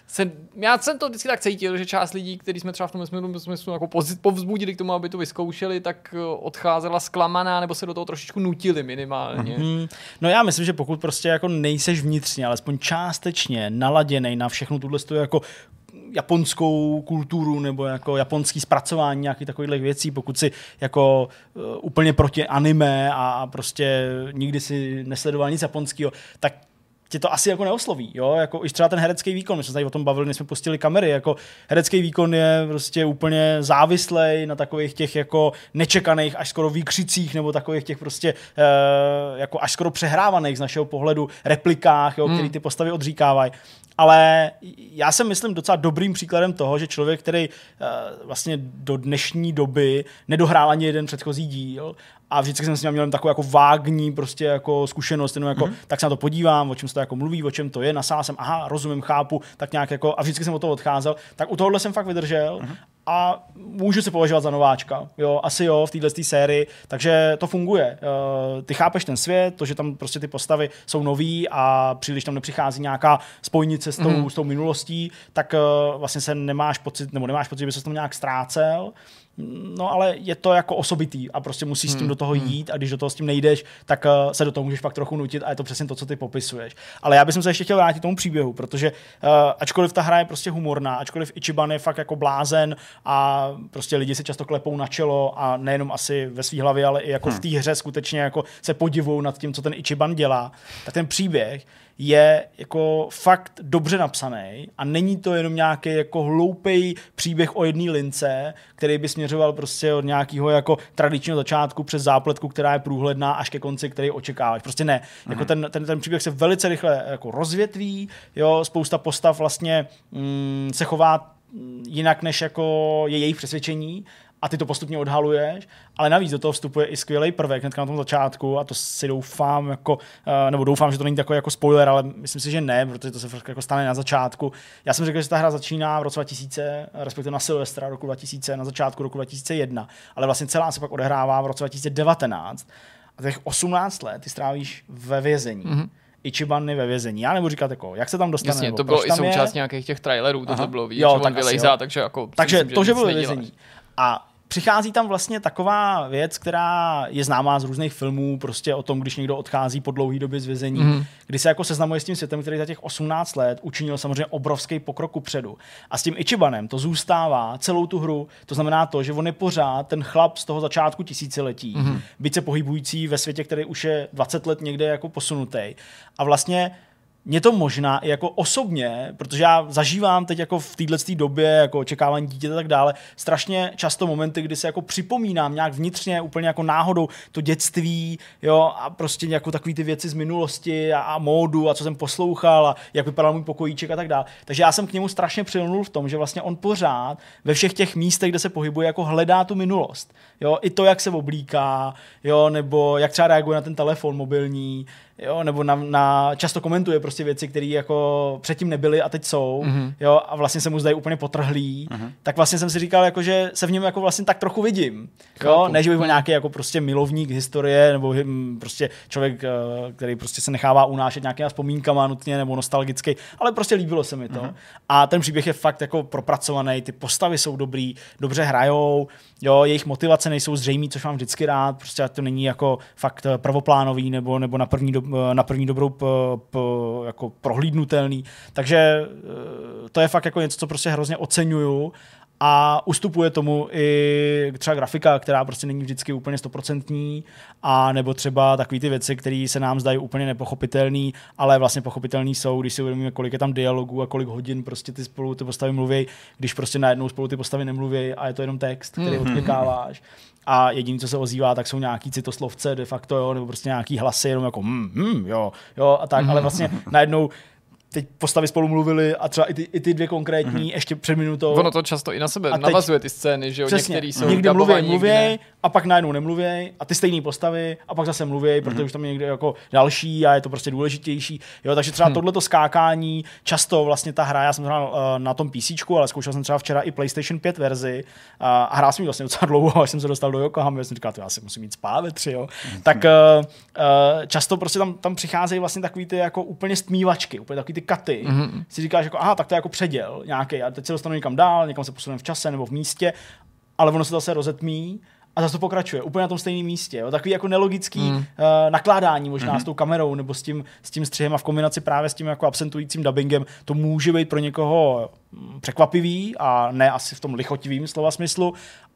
se, já jsem to vždycky tak cítil, že část lidí, kteří jsme třeba v tom smyslu, smyslu jako povzbudili k tomu, aby to vyzkoušeli, tak odcházela zklamaná nebo se do toho trošičku nutili minimálně. Mm. No já myslím, že pokud prostě jako nejseš vnitřně, alespoň částečně naladěný na všechno tuhle jako japonskou kulturu nebo jako japonský zpracování nějakých takových věcí, pokud si jako uh, úplně proti anime a, a prostě nikdy si nesledoval nic japonského, tak tě to asi jako neosloví, jo, jako i třeba ten herecký výkon, my jsme tady o tom bavili, než jsme pustili kamery, jako herecký výkon je prostě úplně závislej na takových těch jako nečekaných až skoro výkřicích nebo takových těch prostě uh, jako až skoro přehrávaných z našeho pohledu replikách, jo, hmm. který ty postavy odříkávají. Ale já jsem myslím docela dobrým příkladem toho, že člověk, který uh, vlastně do dnešní doby nedohrál ani jeden předchozí díl a vždycky jsem s ním měl takovou jako vágní prostě jako zkušenost, jenom jako, mm-hmm. tak se na to podívám, o čem se to jako mluví, o čem to je, nasál jsem, aha, rozumím, chápu, tak nějak jako, a vždycky jsem od toho odcházel, tak u tohohle jsem fakt vydržel mm-hmm. A můžu se považovat za nováčka, jo, asi jo, v téhle sérii, takže to funguje. Uh, ty chápeš ten svět, to, že tam prostě ty postavy jsou nový a příliš tam nepřichází nějaká spojnice s tou, mm-hmm. s tou minulostí, tak uh, vlastně se nemáš pocit, nebo nemáš pocit, že by se tam nějak ztrácel no ale je to jako osobitý a prostě musíš s tím do toho jít a když do toho s tím nejdeš, tak uh, se do toho můžeš pak trochu nutit a je to přesně to, co ty popisuješ. Ale já bych se ještě chtěl vrátit tomu příběhu, protože uh, ačkoliv ta hra je prostě humorná, ačkoliv Ichiban je fakt jako blázen a prostě lidi si často klepou na čelo a nejenom asi ve své hlavě, ale i jako hmm. v té hře skutečně jako se podivují nad tím, co ten Ichiban dělá, tak ten příběh je jako fakt dobře napsaný a není to jenom nějaký jako hloupý příběh o jedné lince, který by směřoval prostě od nějakého jako tradičního začátku přes zápletku, která je průhledná až ke konci, který očekáváš. Prostě ne. Mm. Jako ten, ten, ten, příběh se velice rychle jako rozvětví, jo, spousta postav vlastně mm, se chová jinak, než jako je jejich přesvědčení a ty to postupně odhaluješ, ale navíc do toho vstupuje i skvělý prvek hned na tom začátku a to si doufám, jako, eh, nebo doufám, že to není takový jako spoiler, ale myslím si, že ne, protože to se jako stane na začátku. Já jsem řekl, že ta hra začíná v roce 2000, respektive na Silvestra roku 2000, na začátku roku 2001, ale vlastně celá se pak odehrává v roce 2019 a těch 18 let ty strávíš ve vězení. Mm-hmm. Ichiban je ve vězení. Já nebudu říkat, jako, jak se tam dostane. Jasně, to bylo i součást je. nějakých těch trailerů, to bylo víc, jo, že tak on vylejzá, takže jako... Takže myslím, to, že byl ve vězení. A přichází tam vlastně taková věc, která je známá z různých filmů, prostě o tom, když někdo odchází po dlouhé době z vězení, mm. kdy se jako seznamuje s tím světem, který za těch 18 let učinil samozřejmě obrovský pokrok předu. A s tím Ichibanem to zůstává celou tu hru. To znamená to, že on je pořád ten chlap z toho začátku tisíciletí, mm. byť se pohybující ve světě, který už je 20 let někde jako posunutý. A vlastně mě to možná i jako osobně, protože já zažívám teď jako v této době, jako očekávání dítěte a tak dále, strašně často momenty, kdy se jako připomínám nějak vnitřně, úplně jako náhodou to dětství, jo, a prostě jako takové ty věci z minulosti a, a módu a co jsem poslouchal a jak vypadal můj pokojíček a tak dále. Takže já jsem k němu strašně přilnul v tom, že vlastně on pořád ve všech těch místech, kde se pohybuje, jako hledá tu minulost. Jo, i to, jak se oblíká, jo, nebo jak třeba reaguje na ten telefon mobilní, jo, nebo na, na, často komentuje prostě věci, které jako předtím nebyly a teď jsou, mm-hmm. jo, a vlastně se mu zdají úplně potrhlý, mm-hmm. tak vlastně jsem si říkal, jako, že se v něm jako vlastně tak trochu vidím, jo, ne, že bych byl nějaký jako prostě milovník historie, nebo hm, prostě člověk, eh, který prostě se nechává unášet nějakýma vzpomínkama nutně, nebo nostalgický, ale prostě líbilo se mi to. Mm-hmm. A ten příběh je fakt jako propracovaný, ty postavy jsou dobrý, dobře hrajou, jo, jejich motivace nejsou zřejmé, což mám vždycky rád, prostě to není jako fakt eh, prvoplánový nebo, nebo na první do, Eh, na první dobrou p, p, jako prohlídnutelný. Takže eh, to je fakt jako něco, co prostě hrozně oceňuju a ustupuje tomu i třeba grafika, která prostě není vždycky úplně stoprocentní, a nebo třeba takové ty věci, které se nám zdají úplně nepochopitelné, ale vlastně pochopitelné jsou, když si uvědomíme, kolik je tam dialogů a kolik hodin prostě ty spolu ty postavy mluví, když prostě najednou spolu ty postavy nemluví a je to jenom text, který mm-hmm. odklikáváš a jediný, co se ozývá, tak jsou nějaký citoslovce de facto, jo, nebo prostě nějaký hlasy, jenom jako mm, mm, jo, jo, a tak, ale vlastně najednou teď postavy spolu mluvili a třeba i ty, i ty dvě konkrétní mm-hmm. ještě před minutou. Ono to často i na sebe a navazuje ty scény, že jo, přesně, některý jsou někdy mluví, mluví a pak najednou nemluví a ty stejné postavy a pak zase mluví, mm-hmm. protože už tam je někde jako další a je to prostě důležitější. Jo, takže třeba mm. tohleto skákání, často vlastně ta hra, já jsem hrál uh, na tom PC, ale zkoušel jsem třeba včera i PlayStation 5 verzi uh, a hrál jsem ji vlastně docela dlouho, <laughs> až jsem se dostal do Yokohama, já jsem říkal, já si musím mít spát ve tři, jo. Mm-hmm. Tak uh, uh, často prostě tam, tam přicházejí vlastně takový ty jako úplně stmívačky, úplně takový ty katy, mm-hmm si říkáš, jako, aha, tak to je jako předěl nějaký a teď se dostanu někam dál, někam se posuneme v čase nebo v místě, ale ono se zase rozetmí a zase to pokračuje, úplně na tom stejném místě. Jo. Takový jako nelogický mm. uh, nakládání možná mm. s tou kamerou nebo s tím, s tím střihem a v kombinaci právě s tím jako absentujícím dubbingem, to může být pro někoho mm, překvapivý a ne asi v tom lichotivým slova smyslu.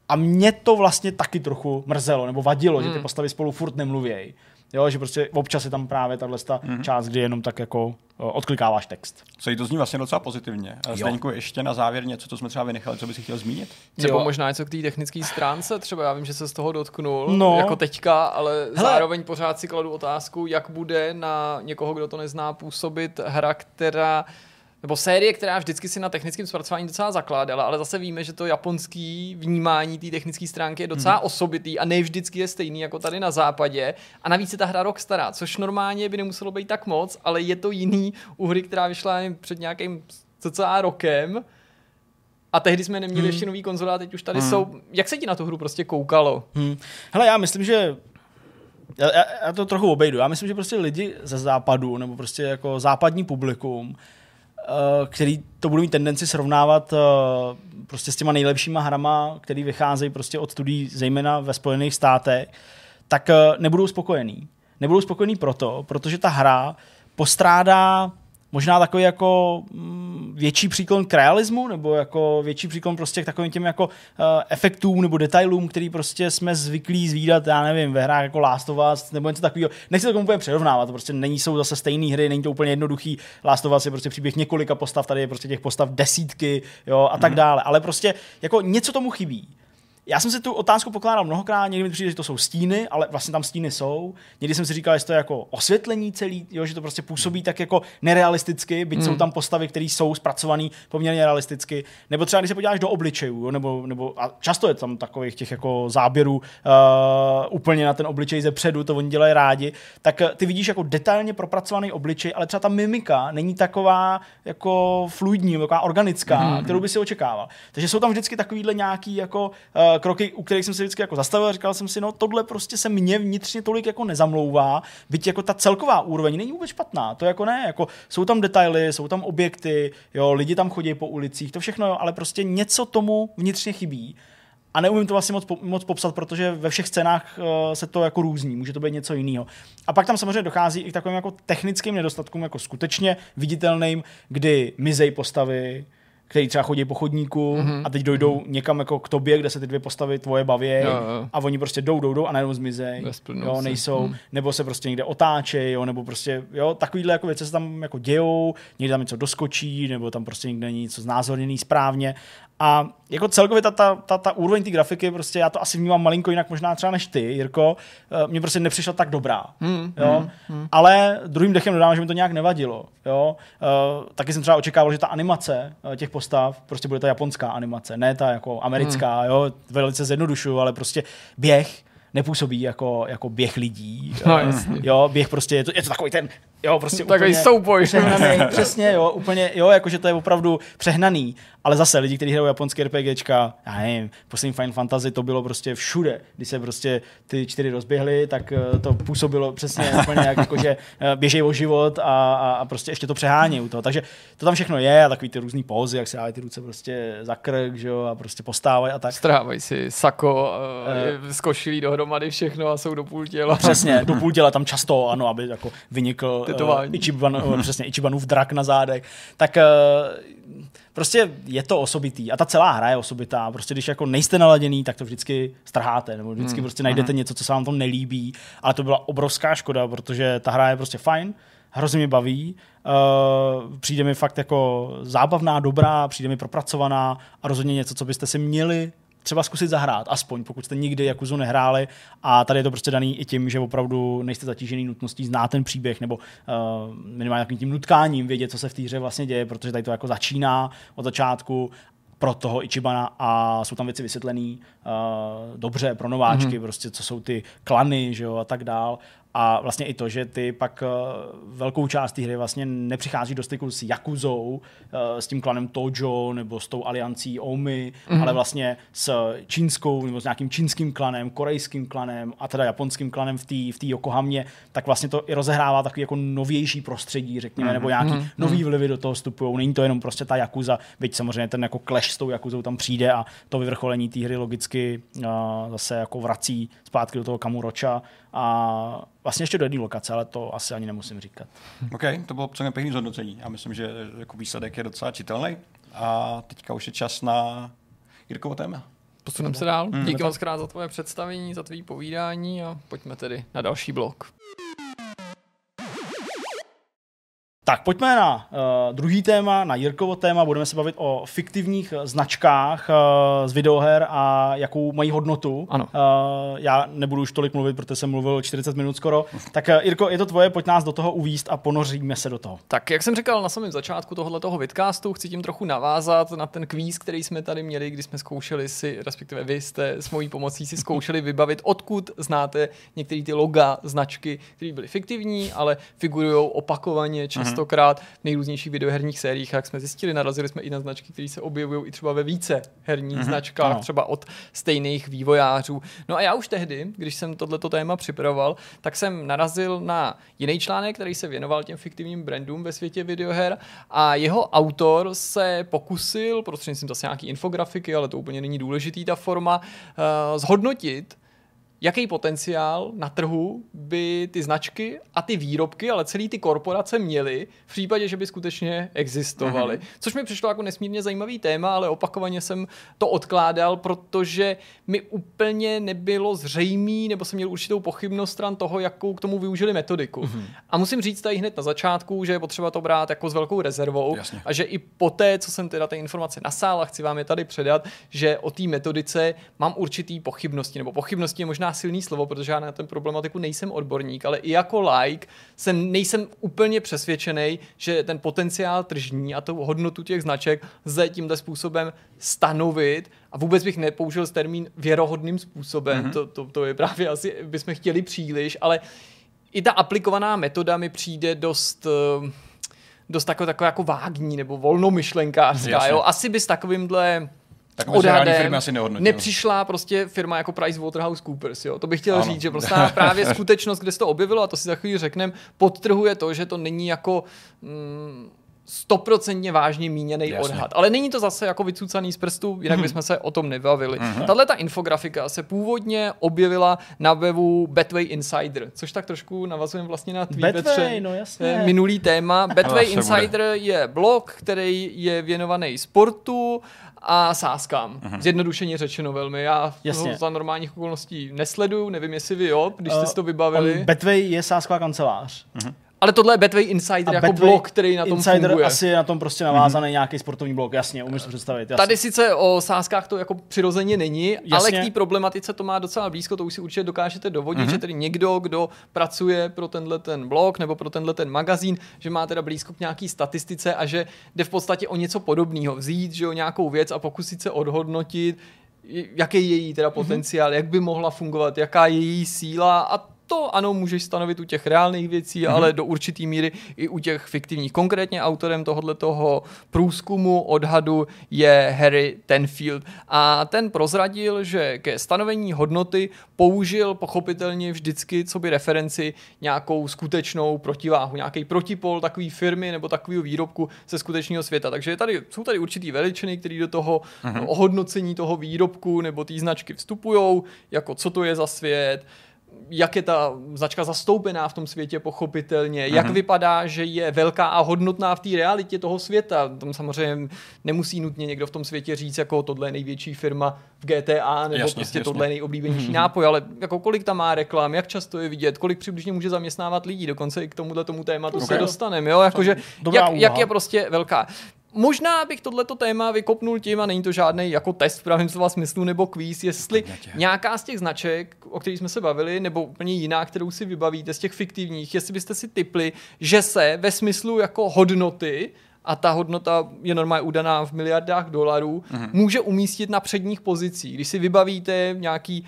A mě to vlastně taky trochu mrzelo nebo vadilo, mm. že ty mm. postavy spolu furt nemluvějí. Jo, že prostě občas je tam právě tahle mm-hmm. část, kdy jenom tak jako odklikáváš text. Co to zní vlastně docela pozitivně. Zdeňku, ještě na závěr něco, co jsme třeba vynechali, co bys chtěl zmínit? Nebo možná něco k té technické stránce, třeba já vím, že se z toho dotknul, no. jako teďka, ale Hele. zároveň pořád si kladu otázku, jak bude na někoho, kdo to nezná, působit hra, která nebo série, která vždycky si na technickém zpracování docela zakládala, ale zase víme, že to japonský vnímání té technické stránky je docela hmm. osobitý a ne vždycky je stejný jako tady na západě. A navíc je ta hra rok stará, což normálně by nemuselo být tak moc, ale je to jiný u hry, která vyšla před nějakým cca rokem. A tehdy jsme neměli hmm. ještě nový konzole a teď už tady hmm. jsou. Jak se ti na tu hru prostě koukalo? Hmm. Hele, já myslím, že já, já, já to trochu obejdu. Já myslím, že prostě lidi ze západu, nebo prostě jako západní publikum, který to budou mít tendenci srovnávat uh, prostě s těma nejlepšíma hrama, který vycházejí prostě od studií, zejména ve Spojených státech, tak uh, nebudou spokojení. Nebudou spokojení proto, protože ta hra postrádá možná takový jako mm, větší příklon k realismu, nebo jako větší příklon prostě k takovým těm jako uh, efektům nebo detailům, který prostě jsme zvyklí zvídat, já nevím, ve hrách jako Last of Us, nebo něco takového. Nechci to tomu úplně přirovnávat, to prostě není, jsou zase stejné hry, není to úplně jednoduchý. Last of Us je prostě příběh několika postav, tady je prostě těch postav desítky, jo, a tak mm. dále. Ale prostě jako něco tomu chybí. Já jsem si tu otázku pokládal mnohokrát, někdy mi přijde, že to jsou stíny, ale vlastně tam stíny jsou. Někdy jsem si říkal, že to je jako osvětlení celý, jo, že to prostě působí tak jako nerealisticky, byť mm. jsou tam postavy, které jsou zpracované poměrně realisticky. Nebo třeba, když se podíváš do obličejů, jo, nebo, nebo a často je tam takových těch jako záběrů uh, úplně na ten obličej ze předu, to oni dělají rádi, tak ty vidíš jako detailně propracovaný obličej, ale třeba ta mimika není taková jako fluidní, taková organická, mm. kterou by si očekával. Takže jsou tam vždycky takovýhle nějaký jako uh, kroky, u kterých jsem se vždycky jako zastavil a říkal jsem si, no tohle prostě se mě vnitřně tolik jako nezamlouvá, byť jako ta celková úroveň není vůbec špatná, to jako ne, jako jsou tam detaily, jsou tam objekty, jo, lidi tam chodí po ulicích, to všechno, jo, ale prostě něco tomu vnitřně chybí. A neumím to vlastně moc, moc popsat, protože ve všech scénách uh, se to jako různí, může to být něco jiného. A pak tam samozřejmě dochází i k takovým jako technickým nedostatkům, jako skutečně viditelným, kdy mizej postavy, který třeba chodí po chodníku mm-hmm. a teď dojdou mm-hmm. někam jako k tobě, kde se ty dvě postavy tvoje baví a oni prostě jdou, jdou, jdou a najednou zmizej, jo, nejsou, mm. nebo se prostě někde otáčejí, jo, nebo prostě, jo, takovýhle jako věci se tam jako dějou, někde tam něco doskočí, nebo tam prostě někde něco znázorněný správně a jako celkově ta, ta, ta, ta úroveň té grafiky, prostě já to asi vnímám malinko jinak možná třeba než ty, Jirko, uh, mě prostě nepřišla tak dobrá. Hmm, jo? Hmm, hmm. Ale druhým dechem dodám, že mi to nějak nevadilo. Jo? Uh, taky jsem třeba očekával, že ta animace uh, těch postav prostě bude ta japonská animace, ne ta jako americká, hmm. jo? velice zjednodušuju, ale prostě běh nepůsobí jako, jako běh lidí. No, jo, běh prostě, je to, je to takový ten, jo, prostě Takový souboj. Přehnaný, <laughs> přesně, jo, úplně, jo, jakože to je opravdu přehnaný. Ale zase lidi, kteří hrajou japonské RPGčka, já nevím, poslední Final Fantasy to bylo prostě všude. Když se prostě ty čtyři rozběhly, tak eh, to působilo přesně úplně jak, jako, že eh, běžej o život a, a, a, prostě ještě to přehání u toho. Takže to tam všechno je a takový ty různý pózy, jak se dávají ty ruce prostě za krk, že jo, a prostě postávají a tak. Strhávají si sako, uh, skošilí dohromady všechno a jsou do půl těla. <laughs> Přesně, do půl těla tam často, ano, aby jako vynikl uh, Ichiban, uh, <laughs> přesně, Ichibanův drak na zádech. Tak uh, prostě je to osobitý a ta celá hra je osobitá. Prostě když jako nejste naladěný, tak to vždycky strháte, nebo vždycky hmm. prostě najdete hmm. něco, co se vám to nelíbí. Ale to byla obrovská škoda, protože ta hra je prostě fajn, hrozně mě baví, uh, přijde mi fakt jako zábavná, dobrá, přijde mi propracovaná a rozhodně něco, co byste si měli třeba zkusit zahrát, aspoň, pokud jste nikdy Jakuzu nehráli. A tady je to prostě daný i tím, že opravdu nejste zatížený nutností znát ten příběh nebo uh, minimálně takovým tím nutkáním vědět, co se v té hře vlastně děje, protože tady to jako začíná od začátku pro toho Ichibana a jsou tam věci vysvětlené uh, dobře pro nováčky, mm-hmm. prostě co jsou ty klany, že jo, a tak dál. A vlastně i to, že ty pak uh, velkou část té hry vlastně nepřichází do styku s Yakuzou, uh, s tím klanem Tojo nebo s tou aliancí Omi, mm-hmm. ale vlastně s čínskou nebo s nějakým čínským klanem, korejským klanem a teda japonským klanem v té v tý Yokohamě, tak vlastně to i rozehrává takový jako novější prostředí, řekněme, mm-hmm. nebo nějaký mm-hmm. nový vlivy do toho vstupují. Není to jenom prostě ta Yakuza, byť samozřejmě ten jako clash s tou Yakuzou tam přijde a to vyvrcholení té hry logicky uh, zase jako vrací zpátky do toho Kamuroča a vlastně ještě do jedné lokace, ale to asi ani nemusím říkat. OK, to bylo celkem pěkný zhodnocení. Já myslím, že jako výsledek je docela čitelný. A teďka už je čas na Jirkovo téma. Posuneme se dál. Mm. Díky moc krát za tvoje představení, za tvý povídání a pojďme tedy na další blok. Tak pojďme na uh, druhý téma, na Jirkovo téma. Budeme se bavit o fiktivních značkách uh, z videoher a jakou mají hodnotu. Ano. Uh, já nebudu už tolik mluvit, protože jsem mluvil 40 minut skoro. Tak uh, Jirko, je to tvoje, pojď nás do toho uvíst a ponoříme se do toho. Tak jak jsem říkal na samém začátku tohoto vidcastu, chci tím trochu navázat na ten kvíz, který jsme tady měli, kdy jsme zkoušeli si, respektive vy jste s mojí pomocí si zkoušeli vybavit, odkud znáte některé ty loga, značky, které byly fiktivní, ale figurují opakovaně často častokrát v nejrůznějších videoherních sériích, jak jsme zjistili, narazili jsme i na značky, které se objevují i třeba ve více herních značkách, Ano. třeba od stejných vývojářů. No a já už tehdy, když jsem tohleto téma připravoval, tak jsem narazil na jiný článek, který se věnoval těm fiktivním brandům ve světě videoher a jeho autor se pokusil, prostřednictvím zase nějaký infografiky, ale to úplně není důležitý ta forma, uh, zhodnotit, jaký potenciál na trhu by ty značky a ty výrobky, ale celý ty korporace měly v případě, že by skutečně existovaly. Mm-hmm. Což mi přišlo jako nesmírně zajímavý téma, ale opakovaně jsem to odkládal, protože mi úplně nebylo zřejmý, nebo jsem měl určitou pochybnost stran toho, jakou k tomu využili metodiku. Mm-hmm. A musím říct tady hned na začátku, že je potřeba to brát jako s velkou rezervou Jasně. a že i poté, co jsem teda ty informace nasál a chci vám je tady předat, že o té metodice mám určitý pochybnosti, nebo pochybnosti je možná silný slovo, protože já na ten problematiku nejsem odborník, ale i jako like jsem, nejsem úplně přesvědčený, že ten potenciál tržní a tu hodnotu těch značek lze tímhle způsobem stanovit a vůbec bych nepoužil termín věrohodným způsobem, mm-hmm. to, to, to je právě asi, bychom chtěli příliš, ale i ta aplikovaná metoda mi přijde dost eh, dost taková, taková jako vágní nebo volnomyšlenkářská. Jo? Asi by s takovýmhle Tak odhadem firmy asi nehodnotí. nepřišla prostě firma jako PricewaterhouseCoopers. Jo? To bych chtěl Ano. říct, že prostě <laughs> právě <laughs> skutečnost, kde se to objevilo, a to si za chvíli řekneme, podtrhuje to, že to není jako mm, stoprocentně vážně míněný Jasně. odhad. Ale není to zase jako vycucaný z prstu, jinak bychom se o tom nebavili. Tahle ta infografika se původně objevila na webu Betway Insider, což tak trošku navazujeme vlastně na tvý Betway, Petře, no jasně. eh, minulý téma. <laughs> Betway bude. Insider je blog, který je věnovaný sportu a sázkám. Zjednodušeně řečeno velmi. Já Jasně. to za normálních okolností nesleduju, nevím, jestli vy jo, když jste si to Uh, vybavili. Betway je sásková kancelář. Ale tohle je Betway Insider jako Betway blog, který na tom Insider funguje. asi je na tom prostě navázaný nějaký sportovní blog, jasně, umíš to představit. Jasně. Tady sice o sázkách to jako přirozeně není, Jasně. ale k té problematice to má docela blízko, to už si určitě dokážete dovodit, mm-hmm. že tedy někdo, kdo pracuje pro tenhle ten blog nebo pro tenhle ten magazín, že má teda blízko k nějaký statistice a že jde v podstatě o něco podobného. Vzít, že o nějakou věc a pokusit se odhodnotit, jaký je její teda potenciál, mm-hmm. jak by mohla fungovat, jaká je její síla a to ano, můžeš stanovit u těch reálných věcí, mm-hmm. ale do určitý míry i u těch fiktivních. Konkrétně autorem tohoto toho průzkumu odhadu je Harry Tenfield a ten prozradil, že ke stanovení hodnoty použil pochopitelně vždycky co by referenci nějakou skutečnou protiváhu, nějaký protipol takové firmy nebo takového výrobku ze skutečného světa. Takže je tady, jsou tady určitý veličiny, které do toho mm-hmm. ohodnocení toho výrobku nebo té značky vstupují, jako co to je za svět, jak je ta značka zastoupená v tom světě pochopitelně, jak vypadá, že je velká a hodnotná v té realitě toho světa. Tam samozřejmě nemusí nutně někdo v tom světě říct, jako tohle je největší firma v GTA, nebo Jasně, prostě jasně. tohle je nejoblíbenější nápoj, ale jako kolik tam má reklam, jak často je vidět, kolik přibližně může zaměstnávat lidí, dokonce i k tomuhle tomu tématu se Ok. dostaneme, jo, jakože jak, jak je prostě velká. Možná bych tohleto téma vykopnul tím, a není to žádný jako test v pravém slova smyslu nebo kvíz, jestli nějaká z těch značek, o kterých jsme se bavili, nebo úplně jiná, kterou si vybavíte z těch fiktivních, jestli byste si typli, že se ve smyslu jako hodnoty a ta hodnota je normálně udaná v miliardách dolarů, mm-hmm. může umístit na předních pozicích. Když si vybavíte nějaký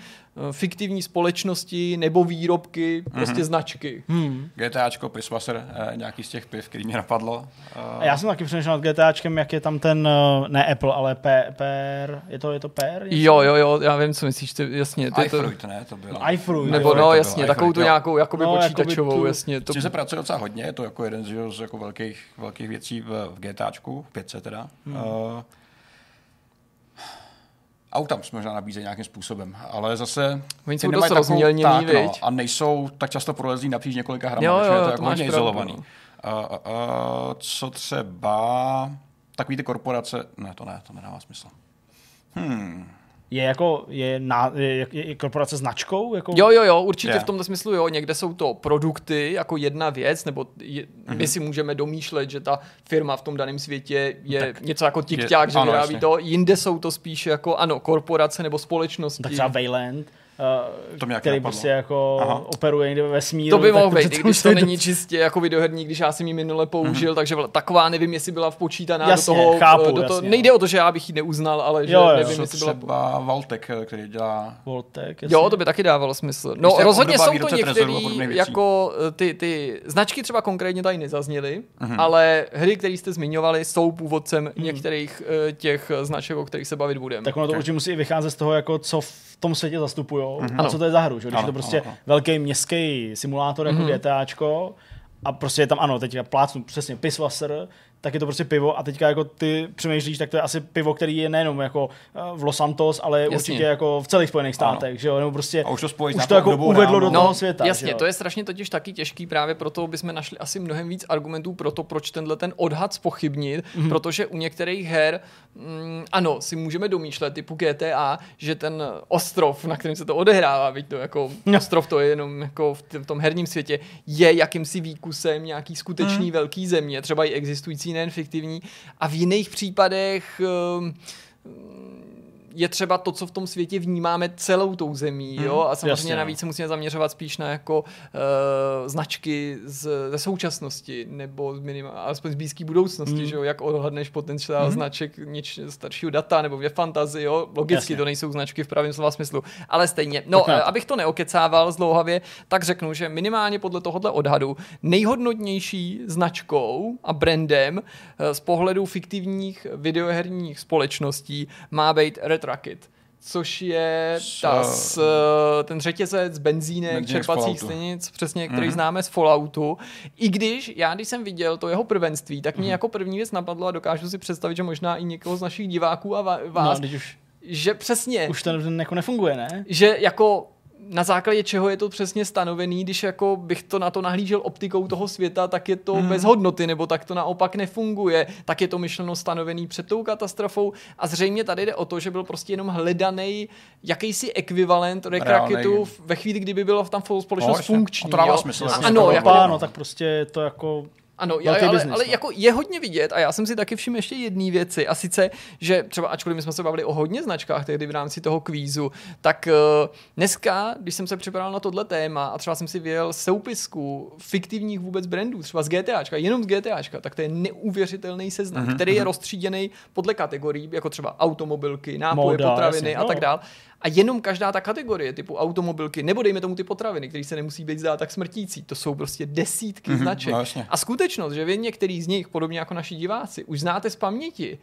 fiktivní společnosti nebo výrobky, prostě značky. Hmm. GTAčko, Priswasser, eh, nějaký z těch piv, který mě napadlo. A já jsem taky přemýšlel nad GTAčkem, jak je tam ten, eh, ne Apple, ale Pe- Per, je to, je to Per? Jo, jo, jo, já vím, co myslíš, ty, jasně. Ty to, iFruit, ne, to bylo. No, iFruit, nebo jo, no, to jasně, bylo, takovou iFruit, tu nějakou jakoby No, jakoby počítačovou, tu- jasně. To, S tím se pracuje docela hodně, je to jako jeden z, jako velkých, velkých věcí v, v GTAčku, v 5 teda. Hmm. Uh, auta možná nabízejí nějakým způsobem, ale zase Oni jsou dost rozmělněný, tak, no, a nejsou tak často prolezlí napříč několika hrama, Jo, jo, je to jako hodně izolovaný. no. Uh, uh, uh, co třeba takový ty korporace, ne, to ne, to nedává smysl. Hmm. Je jako, je, na, je, je, je korporace značkou? Jako, Jo, jo, jo, určitě Je. v tomto smyslu, jo, někde jsou to produkty jako jedna věc, nebo je, Mhm. my si můžeme domýšlet, že ta firma v tom daném světě je tak něco jako TikTok, je- že ano, vyrábí jasně. to, jinde jsou to spíš jako, ano, korporace nebo společnosti. Tak třeba Wayland. Uh, To mě který napadlo. prostě jako Aha. operuje někde ve vesmíru. To by mohlo být, <laughs> i přece když to není čistě jako videoherní, když já jsem ji minule použil, takže vla- taková nevím, jestli byla vpočítaná Jasně, do toho. chápu, do toho jasně, nejde jo. o to, že já bych ji neuznal, ale že Jo, jo. nevím, jestli byla... třeba Valtek, eh, který dělá Voltek, jasně. Jo, to by taky dávalo smysl. No, Prostě rozhodně obdoba jsou to některé jako eh, ty, ty značky třeba konkrétně tady nezazněly, Mhm. ale hry, které jste zmiňovali, jsou původcem některých eh, těch značek, o kterých se bavit budeme. Tak ono to určitě musí i vycházet z toho, jako co tom světě zastupujou a Ano. co to je za hru. Že? Když Ano, je to prostě ano, ano. velký městský simulátor jako GTAčko a prostě je tam, ano, teďka plácnu přesně Pisswasser, tak je to prostě pivo a teďka jako ty přemýšlíš, tak to je asi pivo, který je nejenom jako eh, v Los Santos, ale je Jasně. určitě jako v celých Spojených státech, že jo, nebo prostě A už to spojí s už to jako dobou uvedlo do toho světa. že Jasně, jo. to je strašně totiž taky těžký, právě proto bychom našli asi mnohem víc argumentů pro to, proč tenhle ten odhad spochybnit, Mhm. mm-hmm. protože u některých her, mm, ano, si můžeme domýšlet, typu GTA, že ten ostrov, na kterém se to odehrává, byť to jako No. ostrov, to je jenom jako v, t- v tom herním světě, je jakýmsi výkusem nějaký skutečný mm. velký země, třeba i existující, nejen fiktivní, a v jiných případech um, je třeba to, co v tom světě vnímáme celou tou zemí, jo, a samozřejmě jasně, navíc se musíme zaměřovat spíš na jako uh, značky z, ze současnosti, nebo z minima, alespoň z blízké budoucnosti, Mm. že jo, jak odhadneš potenciál mm. značek něč staršího data, nebo ve fantazi, jo, logicky Jasně. to nejsou značky v pravém slova smyslu, ale stejně. No, na eh, to. abych to neokecával zdlouhavě, tak řeknu, že minimálně podle tohohle odhadu nejhodnotnější značkou a brandem eh, z pohledu fiktivních videoherních společností má být Red Rocket což je S, ta, s, ten řetězec benzínek, čerpacích stanic, přesně, který Mhm. známe z Falloutu. I když já, když jsem viděl to jeho prvenství, tak mě Mhm. jako první věc napadlo a dokážu si představit, že možná i někoho z našich diváků a No, vás, teď už, že přesně, už ten jako nefunguje, ne? že jako na základě čeho je to přesně stanovený, když jako bych to na to nahlížel optikou toho světa, tak je to Mhm. mm. bez hodnoty, nebo tak to naopak nefunguje, tak je to myšleno stanovený před tou katastrofou a zřejmě tady jde o to, že byl prostě jenom hledaný jakýsi ekvivalent Reálnej. Raketu ve chvíli, kdyby byla tam společnost No, jasně. funkční. To dává jo? smysl, A, jako ano, jako, Jako, no, tak prostě to jako ano, Velký ale, business, ale no. jako je hodně vidět a já jsem si taky všiml ještě jedné věci a sice, že třeba ačkoliv my jsme se bavili o hodně značkách tehdy v rámci toho kvízu, tak uh, dneska, když jsem se připravil na tohle téma a třeba jsem si vyjel soupisku fiktivních vůbec brandů, třeba z GTAčka, jenom z GTAčka, tak to je neuvěřitelný seznam, mm-hmm. který je rozstříděný podle kategorií, jako třeba automobilky, nápoje, Móda, potraviny jasně, a no. tak dál. A jenom každá ta kategorie typu automobilky, nebo dejme tomu ty potraviny, které se nemusí být zdát tak smrtící, to jsou prostě desítky mm-hmm, značek. no jasně. A skutečnost, že vy některý z nich, podobně jako naši diváci, už znáte z paměti,